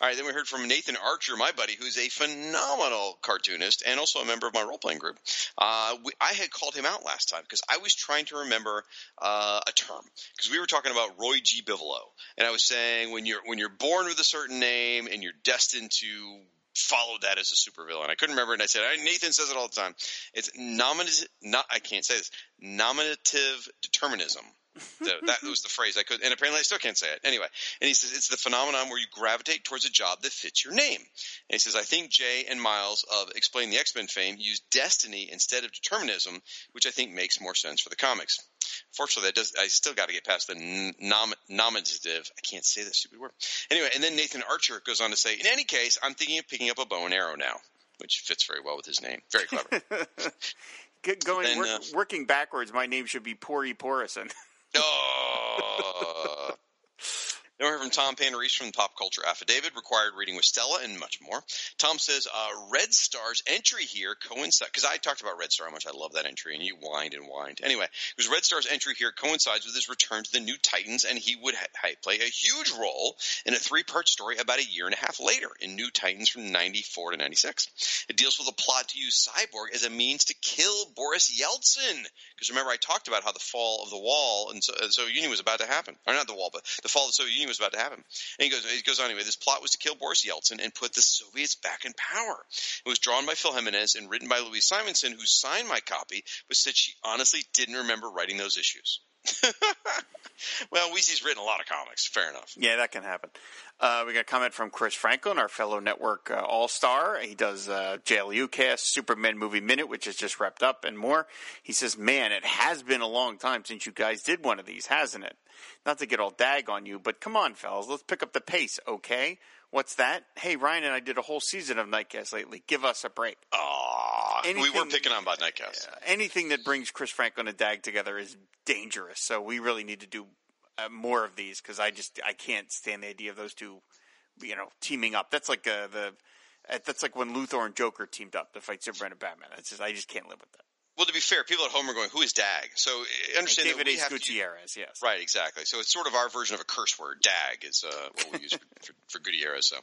All right, then we heard from Nathan Archer, my buddy, who's a phenomenal cartoonist and also a member of my role playing group. Uh, we, I had called him out last time because I was trying to remember uh, a term because we were talking about Roy G. Bivolo, and I was saying when you're when you're born with a certain name and you're destined to follow that as a supervillain. I couldn't remember, and I said Nathan says it all the time. It's nominative. Not I can't say this. Nominative determinism. So that was the phrase I could, and apparently I still can't say it. Anyway, and he says it's the phenomenon where you gravitate towards a job that fits your name. And he says I think Jay and Miles of Explain the X Men fame use destiny instead of determinism, which I think makes more sense for the comics. Fortunately, that does. I still got to get past the nom- nominative. I can't say that stupid word. Anyway, and then Nathan Archer goes on to say, in any case, I'm thinking of picking up a bow and arrow now, which fits very well with his name. Very clever. Going, Then, work, uh, working backwards. My name should be Pori Porison. Oh. Then we heard from Tom Panarese from Pop Culture Affidavit, required reading with Stella, and much more. Tom says, uh, Red Star's entry here coincides, because I talked about Red Star, how much I love that entry, and you whined and whined. Anyway, because Red Star's entry here coincides with his return to the New Titans, and he would ha- play a huge role in a three part story about a year and a half later in New Titans from 94 to 96. It deals with a plot to use Cyborg as a means to kill Boris Yeltsin. Because remember, I talked about how the fall of the wall and so, uh, Soviet Union was about to happen. Or not the wall, but the fall of the Soviet Union was about to happen. And he goes, he goes on anyway. This plot was to kill Boris Yeltsin and put the Soviets back in power. It was drawn by Phil Jimenez and written by Louise Simonson, who signed my copy, but said she honestly didn't remember writing those issues. well, Weezy's written a lot of comics. Fair enough. Yeah, that can happen. Uh, we got a comment from Chris Franklin, our fellow network uh, all star. He does uh, JLU cast, Superman Movie Minute, which is just wrapped up, and more. He says, Man, it has been a long time since you guys did one of these, hasn't it? Not to get all dag on you, but come on, fellas, let's pick up the pace, okay? What's that? Hey, Ryan and I did a whole season of Nightcast lately. Give us a break. Aw, we were picking on about Nightcast. Anything that brings Chris Franklin and Dag together is dangerous. So we really need to do uh, more of these because I just I can't stand the idea of those two, you know, teaming up. That's like uh, the uh, that's like when Luthor and Joker teamed up to fight Superman and Batman. That's just I just can't live with that. Well, to be fair, people at home are going, "Who is Dag?" So uh, understand David that have to- yes. Right, exactly. So it's sort of our version of a curse word. Dag is uh, what we use for, for, for Gutierrez. So,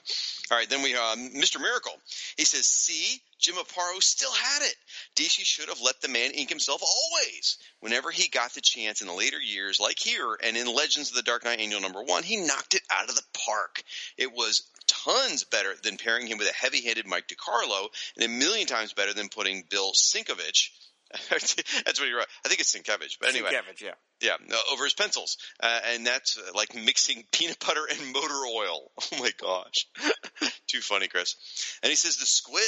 all right, then we uh, Mr. Miracle. He says, "See, Jim Aparo still had it. DC should have let the man ink himself always. Whenever he got the chance in the later years, like here and in Legends of the Dark Knight Annual number one, he knocked it out of the park. It was." Tons better than pairing him with a heavy-handed Mike DeCarlo, and a million times better than putting Bill Sinkovich that's what he wrote. I think it's Sienkiewicz, but anyway, Sienkiewicz, yeah. Yeah, over his pencils, uh, and that's uh, like mixing peanut butter and motor oil. Oh my gosh, too funny, Chris. And he says the squid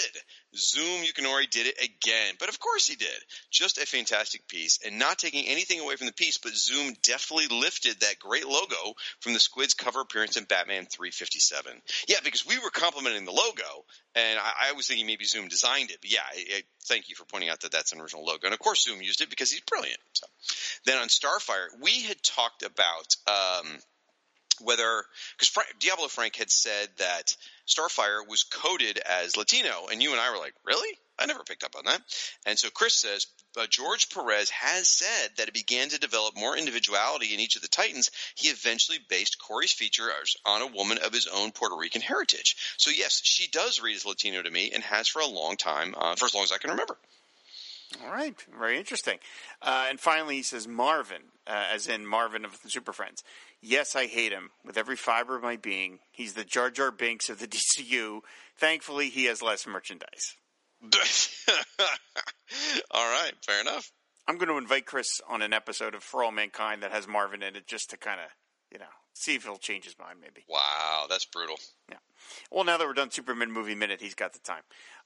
Zoom Yukinori did it again, but of course he did. Just a fantastic piece, and not taking anything away from the piece, but Zoom definitely lifted that great logo from the squid's cover appearance in Batman 357. Yeah, because we were complimenting the logo, and I, I was thinking maybe Zoom designed it, but yeah, I, I, thank you for pointing out that that's an original logo, and of course Zoom used it because he's brilliant. So, then on Starfire, we had talked about. Um, whether because Diablo Frank had said that Starfire was coded as Latino, and you and I were like, really? I never picked up on that. And so Chris says, but George Perez has said that it began to develop more individuality in each of the Titans. He eventually based Kory's features on a woman of his own Puerto Rican heritage. So yes, she does read as Latino to me, and has for a long time, uh, for as long as I can remember. All right, very interesting. Uh, and finally, he says Marvin, uh, as in Marvin of the Super Friends. Yes, I hate him with every fiber of my being. He's the Jar Jar Binks of the DCU. Thankfully, he has less merchandise. All right, fair enough. I'm going to invite Chris on an episode of For All Mankind that has Marvin in it just to kind of, you know, see if he'll change his mind, maybe. Wow, that's brutal. Yeah. Well, now that we're done Superman movie minute, he's got the time.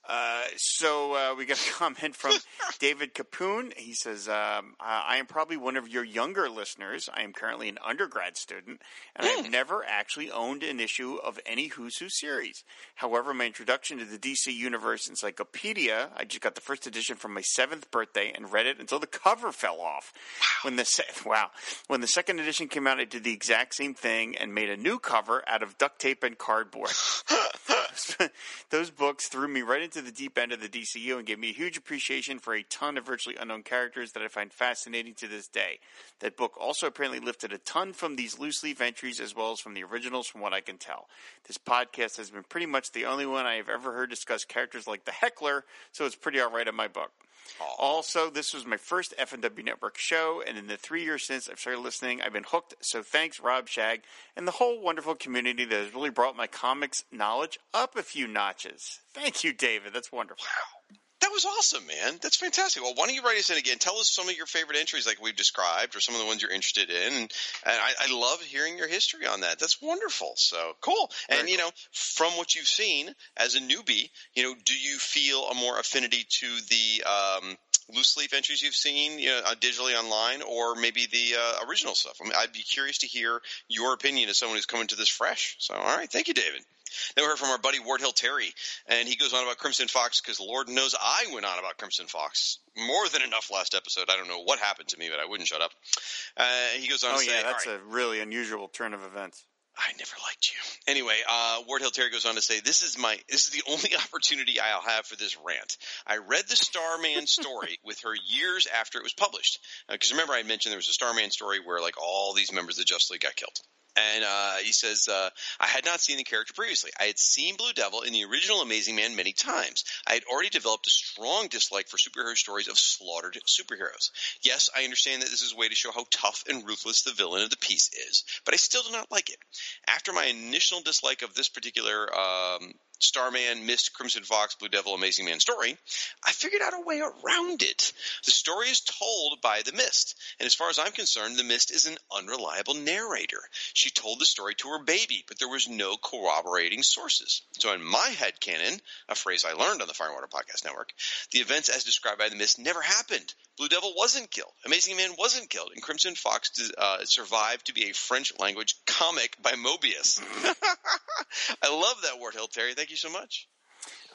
Uh, so uh, we got a comment from David Capoon. He says, um, "I am probably one of your younger listeners. I am currently an undergrad student, and I've never actually owned an issue of any Who's Who series. However, my introduction to the DC Universe Encyclopedia, I just got the first edition for my seventh birthday and read it until the cover fell off. When the se- wow, when the second edition came out, I did the exact same thing and made a new cover out of duct tape and cardboard." Those books threw me right into the deep end of the DCU and gave me a huge appreciation for a ton of virtually unknown characters that I find fascinating to this day. That book also apparently lifted a ton from these loose leaf entries as well as from the originals, from what I can tell. This podcast has been pretty much the only one I have ever heard discuss characters like the Heckler, so it's pretty alright in my book. Also, this was my first FNW Network show, and in the three years since I've started listening, I've been hooked. So thanks, Rob Shag, and the whole wonderful community that has really brought my comics knowledge up a few notches. Thank you, David. That's wonderful. Wow. That was awesome, man. That's fantastic. Well, why don't you write us in again? Tell us some of your favorite entries, like we've described, or some of the ones you're interested in. And, I, I, love hearing your history on that. That's wonderful. So cool. And Very you know, from what you've seen as a newbie, you know, do you feel a more affinity to the um, loose leaf entries you've seen, you know, uh, digitally online, or maybe the uh, original stuff? I mean, I'd be curious to hear your opinion as someone who's coming to this fresh. So, all right, thank you, David. Then we heard from our buddy Ward Hill Terry, and he goes on about Crimson Fox because Lord knows I went on about Crimson Fox more than enough last episode. I don't know what happened to me, but I wouldn't shut up. Uh, he goes on oh, to say, yeah, that's a really unusual turn of events. I never liked you. Anyway, uh, Ward Hill Terry goes on to say, "This is my this is the only opportunity I'll have for this rant. I read the Starman story with her years after it was published because uh, remember I mentioned there was a Starman story where like all these members of Justice League got kill." And uh, he says, uh, I had not seen the character previously. I had seen Blue Devil in the original Amazing Man many times. I had already developed a strong dislike for superhero stories of slaughtered superheroes. Yes, I understand that this is a way to show how tough and ruthless the villain of the piece is, but I still do not like it. After my initial dislike of this particular um, Starman, Mist, Crimson Fox, Blue Devil, Amazing Man story, I figured out a way around it. The story is told by the Mist, and as far as I'm concerned, the Mist is an unreliable narrator. She told the story to her baby, but there was no corroborating sources. So in my head canon, a phrase I learned on the Fire and Water Podcast Network, the events as described by the Mist never happened. Blue Devil wasn't killed. Amazing Man wasn't killed. And Crimson Fox uh, survived to be a French language comic by Moebius. I love that word, Hill Terry. Thank you so much.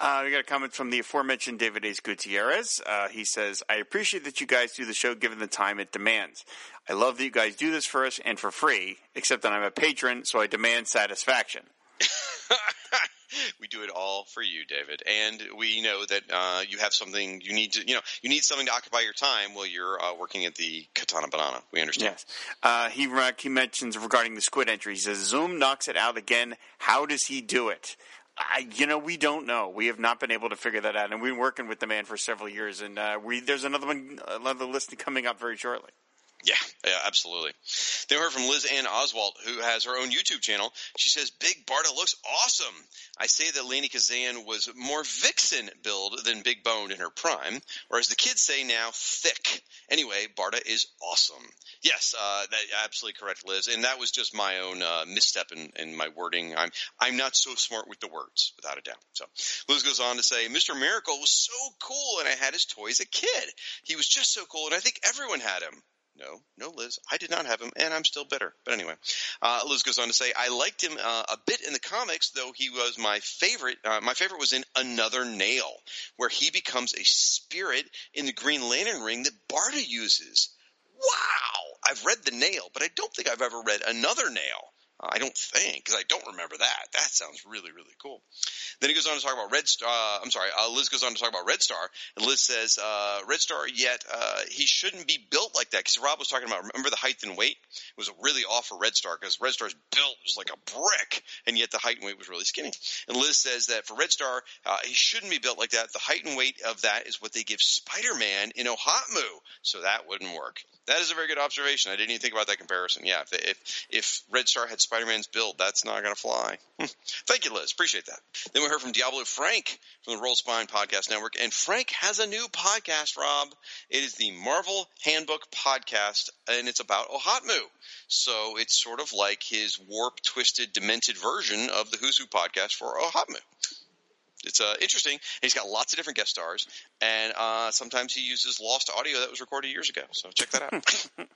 Uh, we got a comment from the aforementioned David Ace Gutierrez. Uh, he says, I appreciate that you guys do the show given the time it demands. I love that you guys do this for us and for free, except that I'm a patron, so I demand satisfaction. we do it all for you, David, and we know that uh, you have something you need to, you know, you need something to occupy your time while you're uh, working at the Katana Banana. We understand. Yes. Uh, he he mentions regarding the squid entry. He says Zoom knocks it out again. How does he do it? I, you know, we don't know. We have not been able to figure that out, and we've been working with the man for several years. And uh, we there's another one, another listing coming up very shortly. Yeah, yeah, absolutely. Then we heard from Liz Ann Oswald, who has her own YouTube channel. She says, Big Barda looks awesome. I say that Lainie Kazan was more vixen build than big boned in her prime, or as the kids say now, thick. Anyway, Barda is awesome. Yes, uh, that, absolutely correct, Liz. And that was just my own uh, misstep in, in my wording. I'm I'm not so smart with the words, without a doubt. So Liz goes on to say, Mr. Miracle was so cool, and I had his toy as a kid. He was just so cool, and I think everyone had him. No, no, Liz. I did not have him, and I'm still bitter. But anyway, uh, Liz goes on to say, I liked him uh, a bit in the comics, though he was my favorite. Uh, my favorite was in Another Nail, where he becomes a spirit in the Green Lantern ring that Barda uses. Wow! I've read the nail, but I don't think I've ever read Another Nail. I don't think, because I don't remember that. That sounds really, really cool. Then he goes on to talk about Red Star. Uh, I'm sorry, uh, Liz goes on to talk about Red Star, and Liz says uh, Red Star. Yet uh, he shouldn't be built like that because Rob was talking about. Remember the height and weight it was really off for Red Star because Red Star's built was like a brick, and yet the height and weight was really skinny. And Liz says that for Red Star, uh, he shouldn't be built like that. The height and weight of that is what they give Spider-Man in OHOTMU, so that wouldn't work. That is a very good observation. I didn't even think about that comparison. Yeah, if if, if Red Star had Spider-Man's build, that's not going to fly. Hmm. Thank you, Liz. Appreciate that. Then we heard from Diablo Frank from the Rolled Spine Podcast Network, and Frank has a new podcast. Rob, it is the Marvel Handbook Podcast, and it's about OHOTMU. So it's sort of like his warp, twisted, demented version of the Who's Who podcast for OHOTMU it's uh, interesting. He's got lots of different guest stars, and uh, sometimes he uses lost audio that was recorded years ago. So check that out.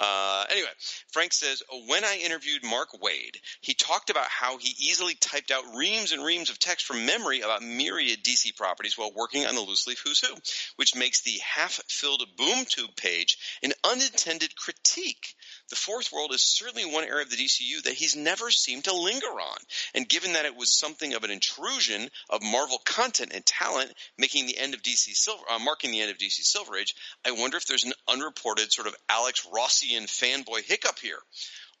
uh, anyway, Frank says when I interviewed Mark Waid, he talked about how he easily typed out reams and reams of text from memory about myriad DC properties while working on the loose leaf Who's Who, which makes the half-filled boom tube page an unintended critique. The fourth world is certainly one area of the DCU that he's never seemed to linger on, and given that it was something of an intrusion of Marvel content and talent, making the end of DC Silver, uh, marking the end of DC Silver Age. I wonder if there's an unreported sort of Alex Rossian fanboy hiccup here.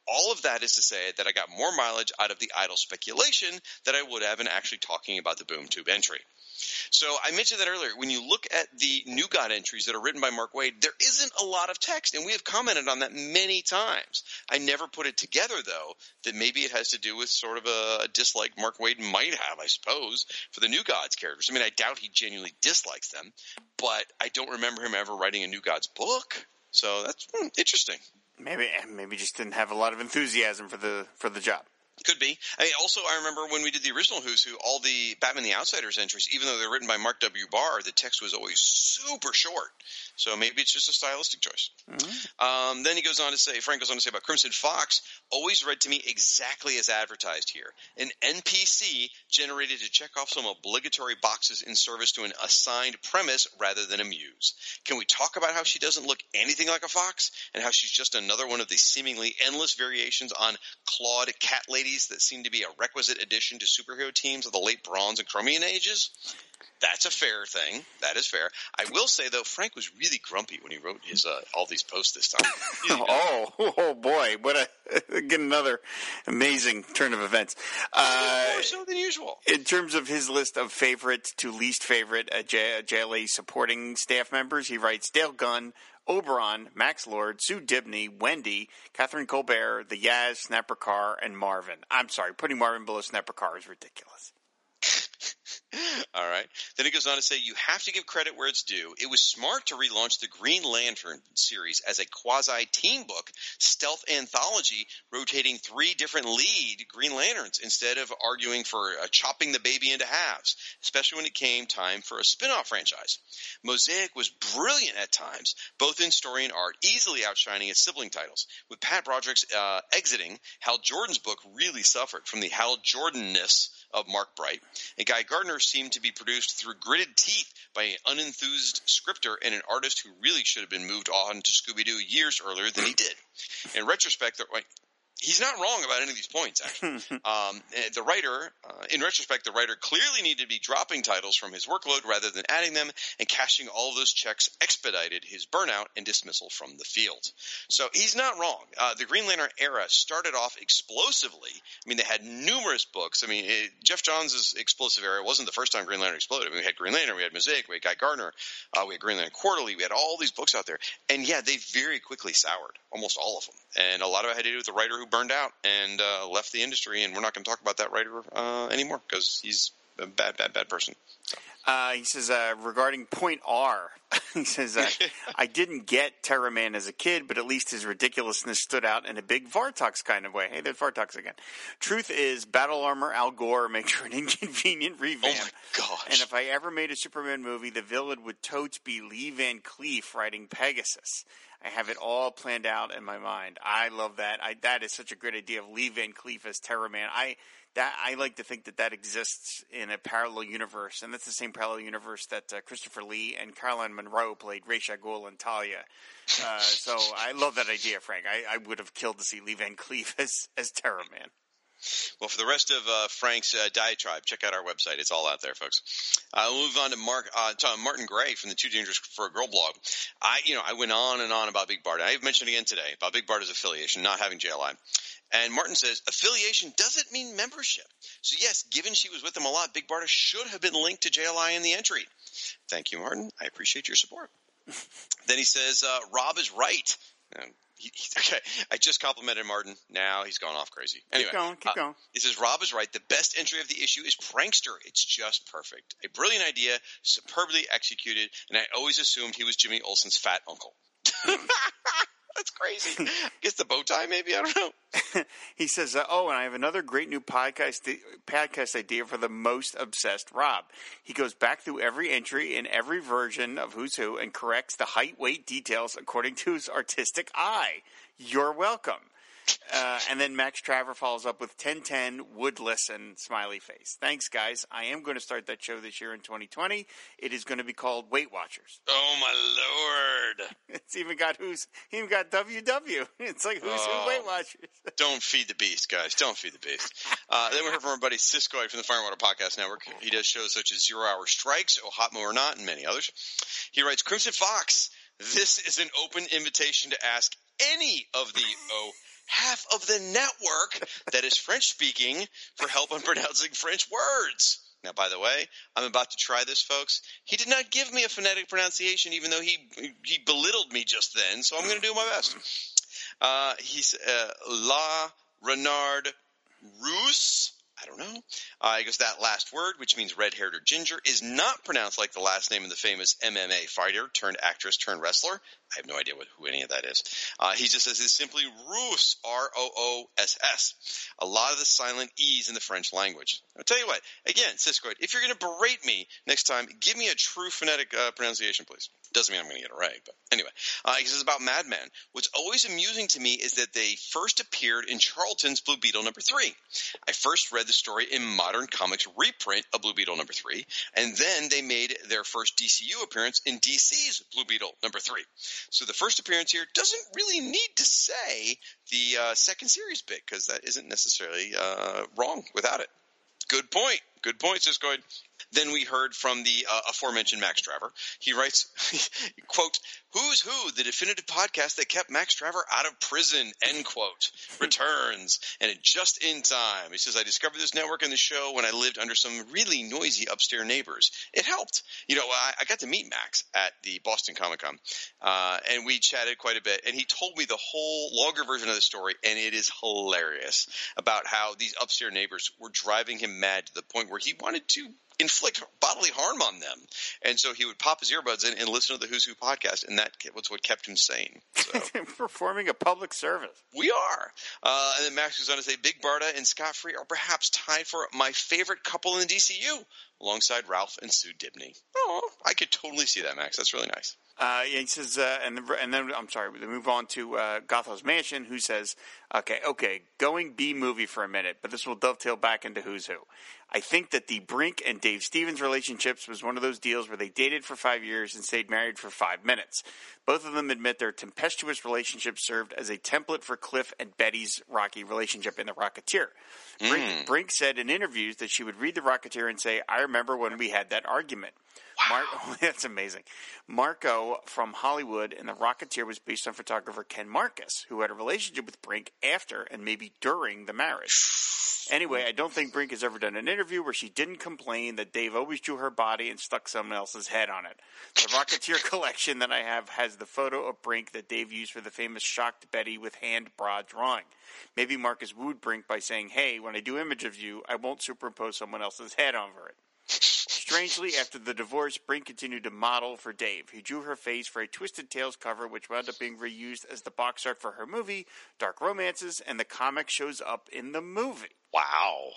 All of that is to say that I got more mileage out of the idle speculation that I would have in actually talking about the boom tube entry. So I mentioned that earlier. When you look at the New God entries that are written by Mark Waid, there isn't a lot of text, and we have commented on that many times. I never put it together, though, that maybe it has to do with sort of a, a dislike Mark Waid might have, I suppose, for the New Gods characters. I mean, I doubt he genuinely dislikes them, but I don't remember him ever writing a New Gods book. So that's hmm, interesting. Maybe maybe just didn't have a lot of enthusiasm for the for the job. Could be. I mean, also, I remember when we did the original Who's Who, all the Batman the Outsiders entries, even though they're written by Mike W. Barr, the text was always super short. So maybe it's just a stylistic choice. Mm-hmm. Um, then he goes on to say, Frank goes on to say about Crimson Fox, always read to me exactly as advertised here. An NPC generated to check off some obligatory boxes in service to an assigned premise rather than a muse. Can we talk about how she doesn't look anything like a fox and how she's just another one of the seemingly endless variations on clawed cat ladies that seem to be a requisite addition to superhero teams of the late Bronze and Chromium ages. That's a fair thing. That is fair. I will say though, Frank was really grumpy when he wrote his uh, all these posts this time. oh, oh boy! What a get another amazing turn of events. Uh, more so than usual. In terms of his list of favorite to least favorite uh, J- JLA supporting staff members, he writes Dale Gunn, Oberon, Max Lord, Sue Dibney, Wendy, Catherine Cobert, the Yaz, Snapper Carr, and Marvin. I'm sorry, putting Marvin below Snapper Carr is ridiculous. All right. Then it goes on to say you have to give credit where it's due. It was smart to relaunch the Green Lantern series as a quasi team book, stealth anthology, rotating three different lead Green Lanterns instead of arguing for uh, chopping the baby into halves, especially when it came time for a spin off franchise. Mosaic was brilliant at times, both in story and art, easily outshining its sibling titles. With Pat Broderick's uh, exiting, Hal Jordan's book really suffered from the Hal Jordanness of Mark Bright. And Guy Gardner seemed to be produced through gritted teeth by an unenthused scripter and an artist who really should have been moved on to Scooby Doo years earlier than he did. In retrospect, he's not wrong about any of these points. Actually, um, eh, the writer, uh, in retrospect, the writer clearly needed to be dropping titles from his workload rather than adding them, and cashing all of those checks expedited his burnout and dismissal from the field. So he's not wrong. Uh, the Green Lantern era started off explosively. I mean, they had numerous books. I mean, it, Geoff Johns' explosive era wasn't the first time Green Lantern exploded. I mean, we had Green Lantern, we had Mosaic, we had Guy Gardner, uh, we had Green Lantern Quarterly, we had all these books out there, and yeah, they very quickly soured, almost all of them, and a lot of it had to do with the writer who burned out and uh, left the industry. And we're not going to talk about that writer uh, anymore because he's a bad, bad, bad person. Uh, he says uh, regarding point R, he says uh, I didn't get Terra Man as a kid, but at least his ridiculousness stood out in a big Vartox kind of way. Hey, there's Vartox again. Truth is, Battle Armor Al Gore makes for an inconvenient revamp. Oh my gosh! And if I ever made a Superman movie, the villain would totes be Lee Van Cleef riding Pegasus. I have it all planned out in my mind. I love that. I, that is such a great idea of Lee Van Cleef as Terra Man. I that I like to think that that exists in a parallel universe, and that's the same parallel universe that uh, Christopher Lee and Caroline Munro played Ra's al Ghul and Talia. Uh, so I love that idea, Frank. I, I, would have killed to see Lee Van Cleef as as Terra Man. Well, for the rest of uh, Frank's uh, diatribe, check out our website. It's all out there, folks. Uh, we'll move on to Mark uh, to Martin Gray from the Too Dangerous for a Girl blog. I, you know, I went on and on about Big Barda. I've mentioned again today about Big Barda's affiliation, not having JLI. And Martin says affiliation doesn't mean membership. So yes, given she was with them a lot, Big Barda should have been linked to JLI in the entry. Thank you, Martin. I appreciate your support. then he says uh, Rob is right. He, he, okay, I just complimented Martin. Now he's gone off crazy. Anyway, keep going, keep uh, going. He says Rob is right. The best entry of the issue is Prankster. It's just perfect. A brilliant idea, superbly executed, and I always assumed he was Jimmy Olsen's fat uncle. That's crazy. I guess the bow tie, maybe. I don't know. he says, uh, "Oh, and I have another great new podcast podcast idea for the most obsessed Rob. He goes back through every entry in every version of Who's Who and corrects the height, weight details according to his artistic eye. You're welcome." Uh, and then Max Traver follows up with 1010 would listen smiley face. Thanks, guys. I am going to start that show this year in 2020. It is going to be called Weight Watchers. Oh my lord! It's even got who's even got WW. It's like who's Oh. who Weight Watchers. Don't feed the beast, guys. Don't feed the beast. Uh, then we heard from our buddy Siskoid from the Firewater Podcast Network. He does shows such as Zero Hour Strikes, Oh Hot Mo or Not, and many others. He writes, Crimson Fox, this is an open invitation to ask any of the oh half of the network that is French speaking for help on pronouncing French words. Now, by the way, I'm about to try this, folks. He did not give me a phonetic pronunciation, even though he he belittled me just then. So I'm going to do my best. Uh, he's uh, La Renard Rousse. I don't know. Uh, he goes, that last word, which means red haired or ginger, is not pronounced like the last name of the famous MMA fighter turned actress turned wrestler. I have no idea what, who any of that is. Uh, he just says it's simply Rousse, R O O S S. A lot of the silent E's in the French language. I'll tell you what, again, Siskoid, if you're going to berate me next time, give me a true phonetic uh, pronunciation, please. Doesn't mean I'm going to get it right, but anyway. Uh, he says about Madman. What's always amusing to me is that they first appeared in Charlton's Blue Beetle number three. I first read the story in Modern Comics reprint of Blue Beetle number three, and then they made their first DCU appearance in DC's Blue Beetle number three. So the first appearance here doesn't really need to say the uh, second series bit because that isn't necessarily uh, wrong without it. Good point. Good point, Siskoid. Then we heard from the uh, aforementioned Max Traver. He writes, quote, Who's Who, the definitive podcast that kept Max Traver out of prison, end quote, returns. And it just in time. He says, I discovered this network and the show when I lived under some really noisy upstairs neighbors. It helped. You know, I, I got to meet Max at the Boston Comic Con, uh, and we chatted quite a bit. And he told me the whole longer version of the story, and it is hilarious about how these upstairs neighbors were driving him mad to the point where he wanted to inflict bodily harm on them. And so he would pop his earbuds in and listen to the Who's Who podcast, and that was what kept him sane. So Performing a public service. we are. Uh, and then Max goes on to say, Big Barda and Scott Free are perhaps tied for my favorite couple in the DCU, alongside Ralph and Sue Dibney. Oh, I could totally see that, Max. That's really nice. Uh, yeah, he says, uh, and, the, and then I'm sorry, we move on to uh, Gotham's Mansion, who says, okay, okay, going B movie for a minute, but this will dovetail back into Who's Who. I think that the Brinke and Dave Stevens relationships was one of those deals where they dated for five years and stayed married for five minutes. Both of them admit their tempestuous relationship served as a template for Cliff and Betty's rocky relationship in The Rocketeer. Brinke, Mm. Brinke said in interviews that she would read The Rocketeer and say, I remember when we had that argument. Mar- that's amazing. Marco from Hollywood and The Rocketeer was based on photographer Ken Marcus, who had a relationship with Brinke after and maybe during the marriage. Anyway, I don't think Brinke has ever done an interview where she didn't complain that Dave always drew her body and stuck someone else's head on it. The Rocketeer collection that I have has the photo of Brinke that Dave used for the famous shocked Betty with hand bra drawing. Maybe Marcus wooed Brinke by saying, "Hey, when I do image of you, I won't superimpose someone else's head over it." Strangely, after the divorce, Brinke continued to model for Dave. He drew her face for a Twisted Tales cover, which wound up being reused as the box art for her movie, Dark Romances, and the comic shows up in the movie. Wow.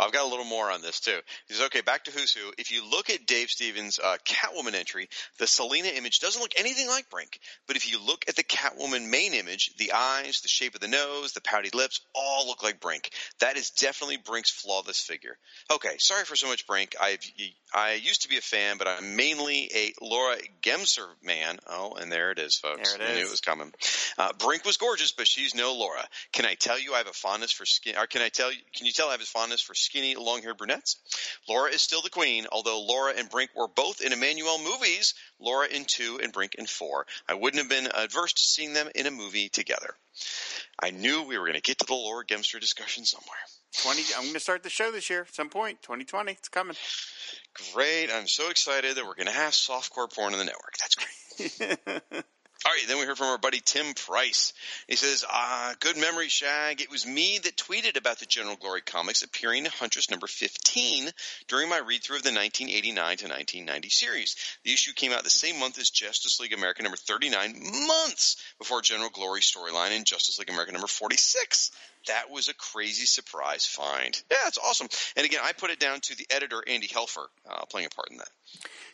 I've got a little more on this too. He says, okay, back to Who's Who. If you look at Dave Stevens' uh, Catwoman entry, the Selina image doesn't look anything like Brinke. But if you look at the Catwoman main image, the eyes, the shape of the nose, the pouty lips, all look like Brinke. That is definitely Brinke's flawless figure. Okay, sorry for so much Brinke. I've, I used to be a fan, but I'm mainly a Laura Gemser man. Oh, and there it is, folks. There it I knew it was coming. Uh, Brinke was gorgeous, but she's no Laura. Can I tell you I have a fondness for skin? Or can I tell you? Can you tell I have a fondness for skinny, long-haired brunettes? Laura is still the queen, although Laura and Brinke were both in Emmanuelle movies. Laura in two and Brinke in four. I wouldn't have been adverse to seeing them in a movie together. I knew we were going to get to the Laura Gemser discussion somewhere. Twenty. I'm going to start the show this year at some point. 2020. It's coming. Great! I'm so excited that we're going to have softcore porn on the network. That's great. All right, then we heard from our buddy Tim Price. He says, ah, good memory, Shag. It was me that tweeted about the General Glory comics appearing in Huntress number 15 during my read through of the 1989 to 1990 series. The issue came out the same month as Justice League America number 39, months before General Glory storyline in Justice League America number 46. That was a crazy surprise find. Yeah, it's awesome. And again, I put it down to the editor, Andy Helfer, uh, playing a part in that.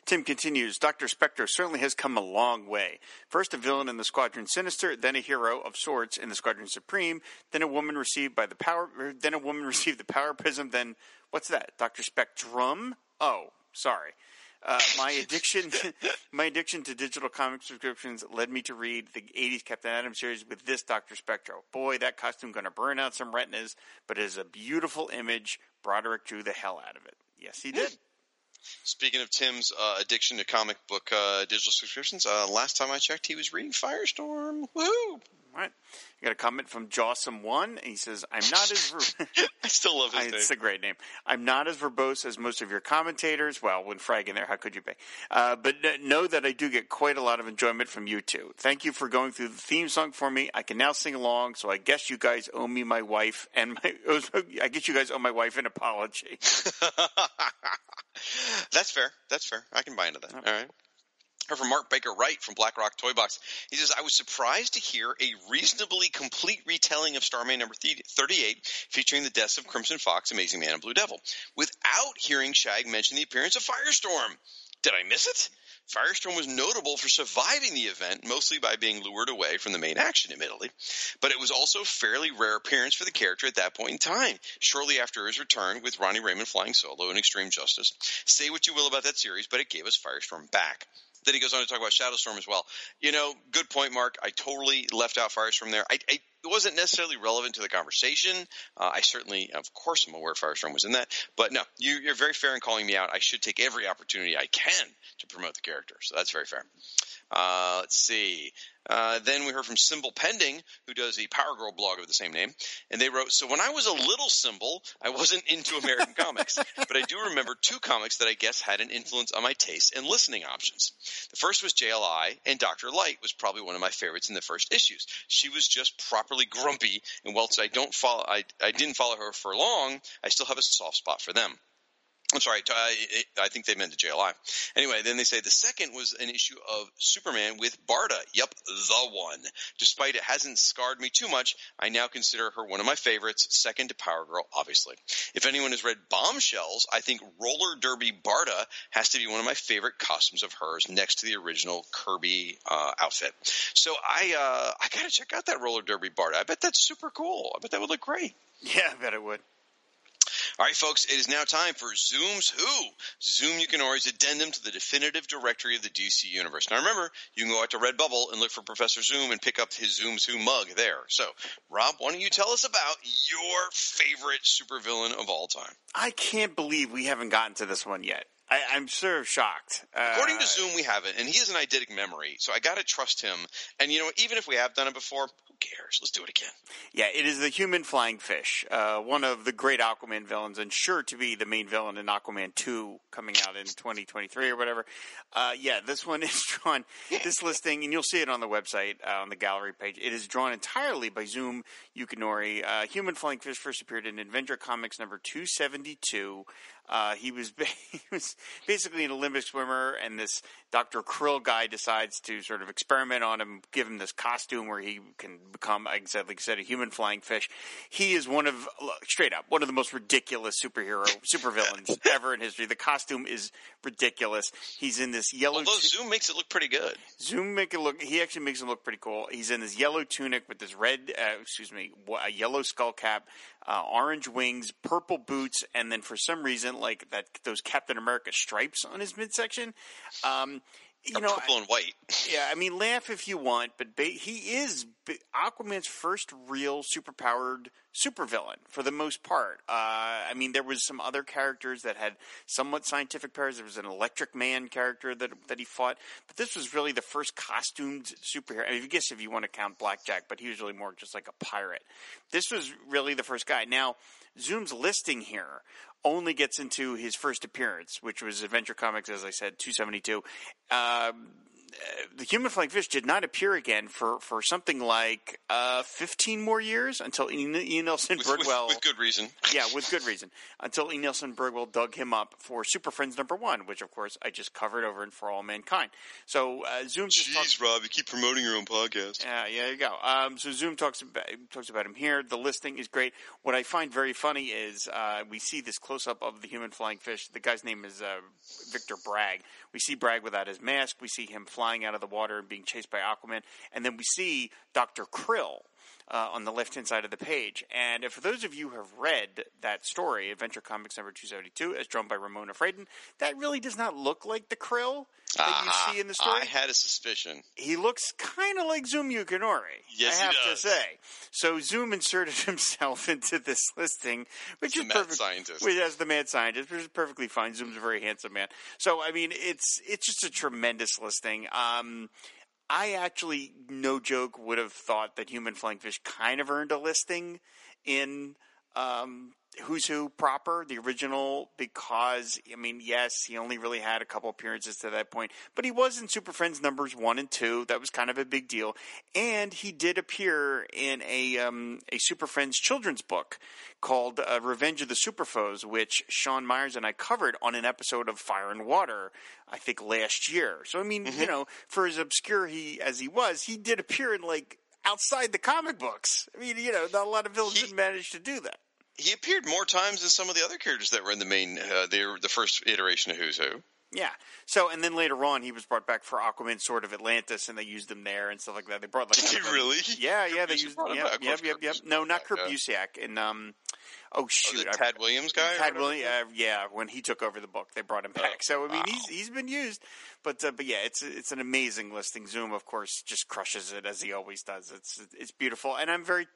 Tim continues, Dr. Spectre certainly has come a long way. First a villain in the Squadron Sinister, then a hero of sorts in the Squadron Supreme, then a woman received by the power er, then a woman received the power prism, then what's that? Dr. Spectrum? Oh, sorry. Uh, my addiction, my addiction to digital comic subscriptions led me to read the '80s Captain Atom series with this Doctor Spectro. Boy, that costume going to burn out some retinas, but it is a beautiful image. Broderick drew the hell out of it. Yes, he did. Speaking of Tim's uh, addiction to comic book uh, digital subscriptions, uh, last time I checked, he was reading Firestorm. Woohoo! All right. I got a comment from Jawsome One. He says, "I'm not as ver- I still love his I- It's a great name. I'm not as verbose as most of your commentators. Well, when Frag in there, how could you be? Uh, but know that I do get quite a lot of enjoyment from you two. Thank you for going through the theme song for me. I can now sing along, so I guess you guys owe me my wife and my. I guess you guys owe my wife an apology. That's fair. That's fair. I can buy into that. All right. Heard from Mark Baker Wright from Black Rock Toy Box. He says, I was surprised to hear a reasonably complete retelling of Starman number 38 featuring the deaths of Crimson Fox, Amazing Man, and Blue Devil without hearing Shag mention the appearance of Firestorm. Did I miss it? Firestorm was notable for surviving the event, mostly by being lured away from the main action, admittedly. But it was also a fairly rare appearance for the character at that point in time, shortly after his return with Ronnie Raymond flying solo in Extreme Justice. Say what you will about that series, but it gave us Firestorm back. Then he goes on to talk about Shadowstorm as well. You know, good point, Mark. I totally left out Firestorm there. I, I it wasn't necessarily relevant to the conversation. Uh, I certainly, of course, am aware Firestorm was in that. But no, you, you're very fair in calling me out. I should take every opportunity I can to promote the character. So that's very fair. Uh, let's see. Uh, then we heard from Symbol Pending, who does the Power Girl blog of the same name, and they wrote, "So when I was a little symbol, I wasn't into American comics, but I do remember two comics that I guess had an influence on my tastes and listening options. The first was JLI, and Doctor Light was probably one of my favorites in the first issues. She was just properly grumpy, and whilst I don't follow, I, I didn't follow her for long, I still have a soft spot for them." I'm sorry, I, think they meant the JLI. Anyway, then they say the second was an issue of Superman with Barda. Yep, the one. Despite it hasn't scarred me too much, I now consider her one of my favorites, second to Power Girl, obviously. If anyone has read Bombshells, I think Roller Derby Barda has to be one of my favorite costumes of hers, next to the original Kirby uh, outfit. So I uh, I gotta check out that Roller Derby Barda. I bet that's super cool. I bet that would look great. Yeah, I bet it would. All right, folks, it is now time for Zoom's Who, Zoom Yukinori's addendum to the definitive directory of the DC universe. Now, remember, you can go out to Redbubble and look for Professor Zoom and pick up his Zoom's Who mug there. So, Rob, why don't you tell us about your favorite supervillain of all time? I can't believe we haven't gotten to this one yet. I, I'm sort of shocked. Uh, According to Zoom, we haven't, and he has an eidetic memory, so I got to trust him. And you know, even if we have done it before, who cares? Let's do it again. Yeah, it is the human flying fish, uh, one of the great Aquaman villains, and sure to be the main villain in Aquaman 2 coming out in 2023 or whatever. Uh, yeah, this one is drawn, this listing, and you'll see it on the website, uh, on the gallery page. It is drawn entirely by Zoom Yukinori. Uh, human flying fish first appeared in Adventure Comics number 272. Uh, he was he was basically an Olympic swimmer, and this Dr. Krill guy decides to sort of experiment on him, give him this costume where he can become, like I said, like I said, a human flying fish. He is one of straight up one of the most ridiculous superhero supervillains ever in history. The costume is ridiculous. He's in this yellow. Although Zoom makes it look pretty good. Zoom make it look. He actually makes him look pretty cool. He's in this yellow tunic with this red, uh, excuse me, a yellow skull cap, uh, orange wings, purple boots, and then for some reason, like that, those Captain America stripes on his midsection. Um, you Or know, purple and white. yeah, I mean, laugh if you want, but ba- he is ba- Aquaman's first real superpowered supervillain for the most part. Uh, I mean, there was some other characters that had somewhat scientific powers. There was an Electric Man character that that he fought, but this was really the first costumed superhero. I, mean, I guess if you want to count Blackjack, but he was really more just like a pirate. This was really the first guy. Now, Zoom's listing here only gets into his first appearance, which was Adventure Comics, as I said, 272. Um, the human flying fish did not appear again for, for something like uh, 15 more years until Ian, Ian Nelson With, with, with good reason. yeah, with good reason. Until Ian Nelson Bridwell dug him up for Super Friends number one, which of course I just covered over in For All Mankind. So uh, Zoom just talks- Jeez, Rob, you keep promoting your own podcast. yeah, yeah, there you go. Um, so Zoom talks about talks about him here. The listing is great. What I find very funny is uh, we see this close up of the human flying fish. The guy's name is uh, Victor Bragg. We see Bragg without his mask. We see him flying out of the water and being chased by Aquaman, and then we see Doctor Krill. Uh, on the left hand side of the page. And for those of you who have read that story, Adventure Comics number 272, as drawn by Ramona Fradon, that really does not look like the krill that Ah, you see in the story I had a suspicion. he looks kind of like Zoom Yukinori. Yes, I he have does. to say. So Zoom inserted himself into this listing, which The is perfect. scientist. Which, as the mad scientist, which is perfectly fine. Zoom's a very handsome man. So I mean, it's it's just a tremendous listing. Um, I actually, no joke, would have thought that Human Flying Fish kind of earned a listing in um, Who's Who proper, the original, because, I mean, yes, he only really had a couple appearances to that point, but he was in Super Friends numbers one and two. That was kind of a big deal. And he did appear in a, um, a Super Friends children's book called uh, Revenge of the Superfoes, which Sean Myers and I covered on an episode of Fire and Water, I think last year. So, I mean, you know, for as obscure he as he was, he did appear in like outside the comic books. I mean, you know, not a lot of villains He- did manage to do that. He appeared more times than some of the other characters that were in the main, uh, the, the first iteration of Who's Who. Yeah. So, and then later on, he was brought back for Aquaman, sort of Atlantis, and they used him there and stuff like that. They brought like Did really? Yeah, yeah. They used. Yep, yep, yep, yep. No, not Kurt. Busiek. And um, oh Oh, shoot, the I- Williams guy? Tad? Williams, uh, yeah, when he took over the book, they brought him back. So I mean, he's he's been used, but uh, but yeah, it's it's an amazing listing. Zoom, of course, just crushes it as he always does. It's it's beautiful, and I'm very,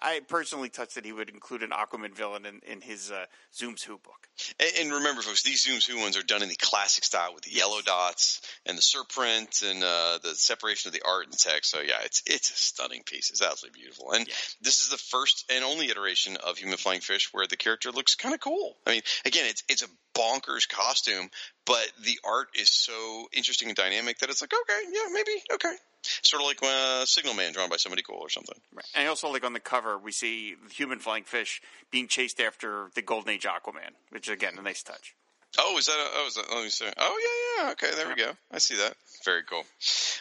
I personally touched that he would include an Aquaman villain in in his uh, Zoom's Who book. And, and remember, folks, these Zoom's Who ones are done in the classic style with the yellow dots and the surprint and uh, the separation of the art and text. So yeah, it's it's a stunning piece. It's absolutely beautiful. And Yeah. this is the first and only iteration of Human Flying Fish where the character looks kind of cool. I mean, again, it's it's a bonkers costume, but the art is so interesting and dynamic that it's like, okay, yeah, maybe, okay. Sort of like uh, Signal Man drawn by somebody cool or something. Right. And also, like on the cover, we see the human flying fish being chased after the Golden Age Aquaman, which again a nice touch. Oh, is that? A, oh, is that? Let me see. Oh, yeah, yeah. Okay, there we go. I see that. Very cool.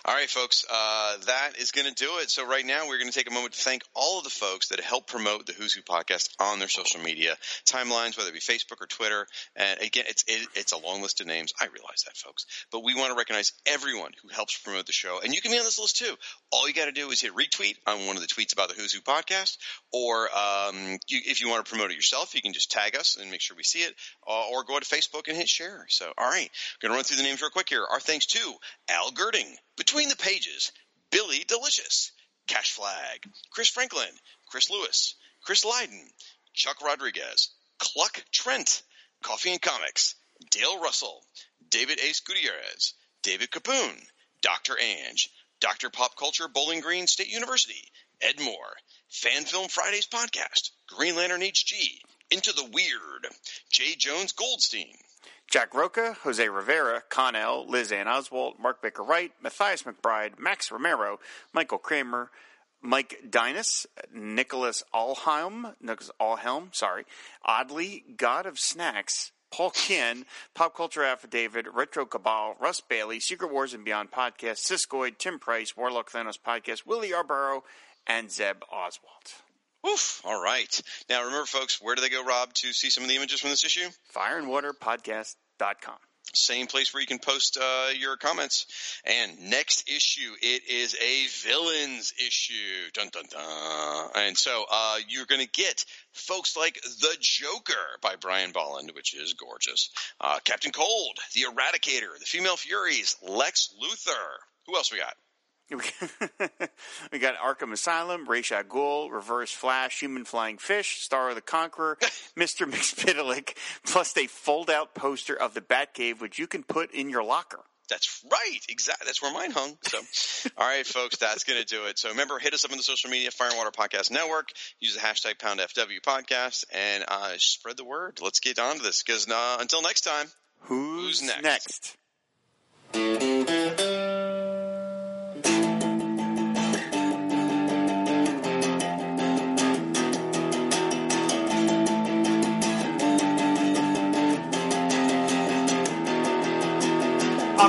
All right, folks, uh, that is going to do it. So right now, we're going to take a moment to thank all of the folks that help promote the Who's Who podcast on their social media timelines, whether it be Facebook or Twitter. And again, it's it, it's a long list of names. I realize that, folks, but we want to recognize everyone who helps promote the show, and you can be on this list too. All you got to do is hit retweet on one of the tweets about the Who's Who podcast, or um, you, if you want to promote it yourself, you can just tag us and make sure we see it, uh, or go to Facebook and hit share. So, all right, going to run through the names real quick here. Our thanks to Al Girding, Between the Pages, Billy Delicious, Cash Flag, Chris Franklin, Chris Lewis, Chris Lydon, Chuck Rodriguez, Cluck Trent, Coffee and Comics, Dale Russell, David Ace Gutierrez, David Capoon, Dr. Ange, Dr. Pop Culture Bowling Green State University, Ed Moore, Fan Film Fridays Podcast, Green Lantern HG, Into the Weird, J. Jones Goldstein, Jack Roca, Jose Rivera, Connell, Liz Ann Oswald, Mark Baker Wright, Matthias McBride, Max Romero, Michael Kramer, Mike Dinas, Nicholas Alhelm, Nicholas Alhelm, sorry, Oddly, God of Snacks, Paul Kien, Pop Culture Affidavit, Retro Cabal, Russ Bailey, Secret Wars and Beyond Podcast, Siskoid, Tim Price, Warlock Thanos Podcast, Willie Arborough, and Zeb Oswald. Oof. All right. Now, remember, folks, where do they go, Rob, to see some of the images from this issue? Fireandwaterpodcast.com. Same place where you can post uh, your comments. And next issue, it is a villains issue. Dun dun dun. And so uh, you're going to get folks like The Joker by Brian Bolland, which is gorgeous. Uh, Captain Cold, The Eradicator, The Female Furies, Lex Luthor. Who else we got? we got Arkham Asylum, Ra's Ghul, Reverse Flash, Human Flying Fish, Starro the Conqueror, Mr. Mxyzptlk, plus a fold-out poster of the Batcave, which you can put in your locker. That's right. Exactly. That's where mine hung. So, all right, folks, that's going to do it. So remember, hit us up on the social media, Fire and Water Podcast Network. Use the hashtag Pound FW Podcast and uh, spread the word. Let's get on to this because uh, until next time, who's, who's next? next?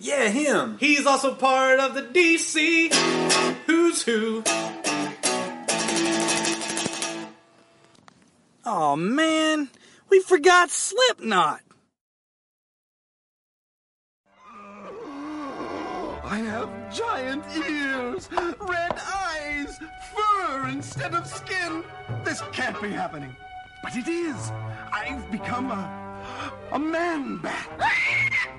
Yeah, him. He's also part of the DC Who's Who. Oh man, we forgot Slipknot. I have giant ears, red eyes, fur instead of skin. This can't be happening. But it is. I've become a a man bat.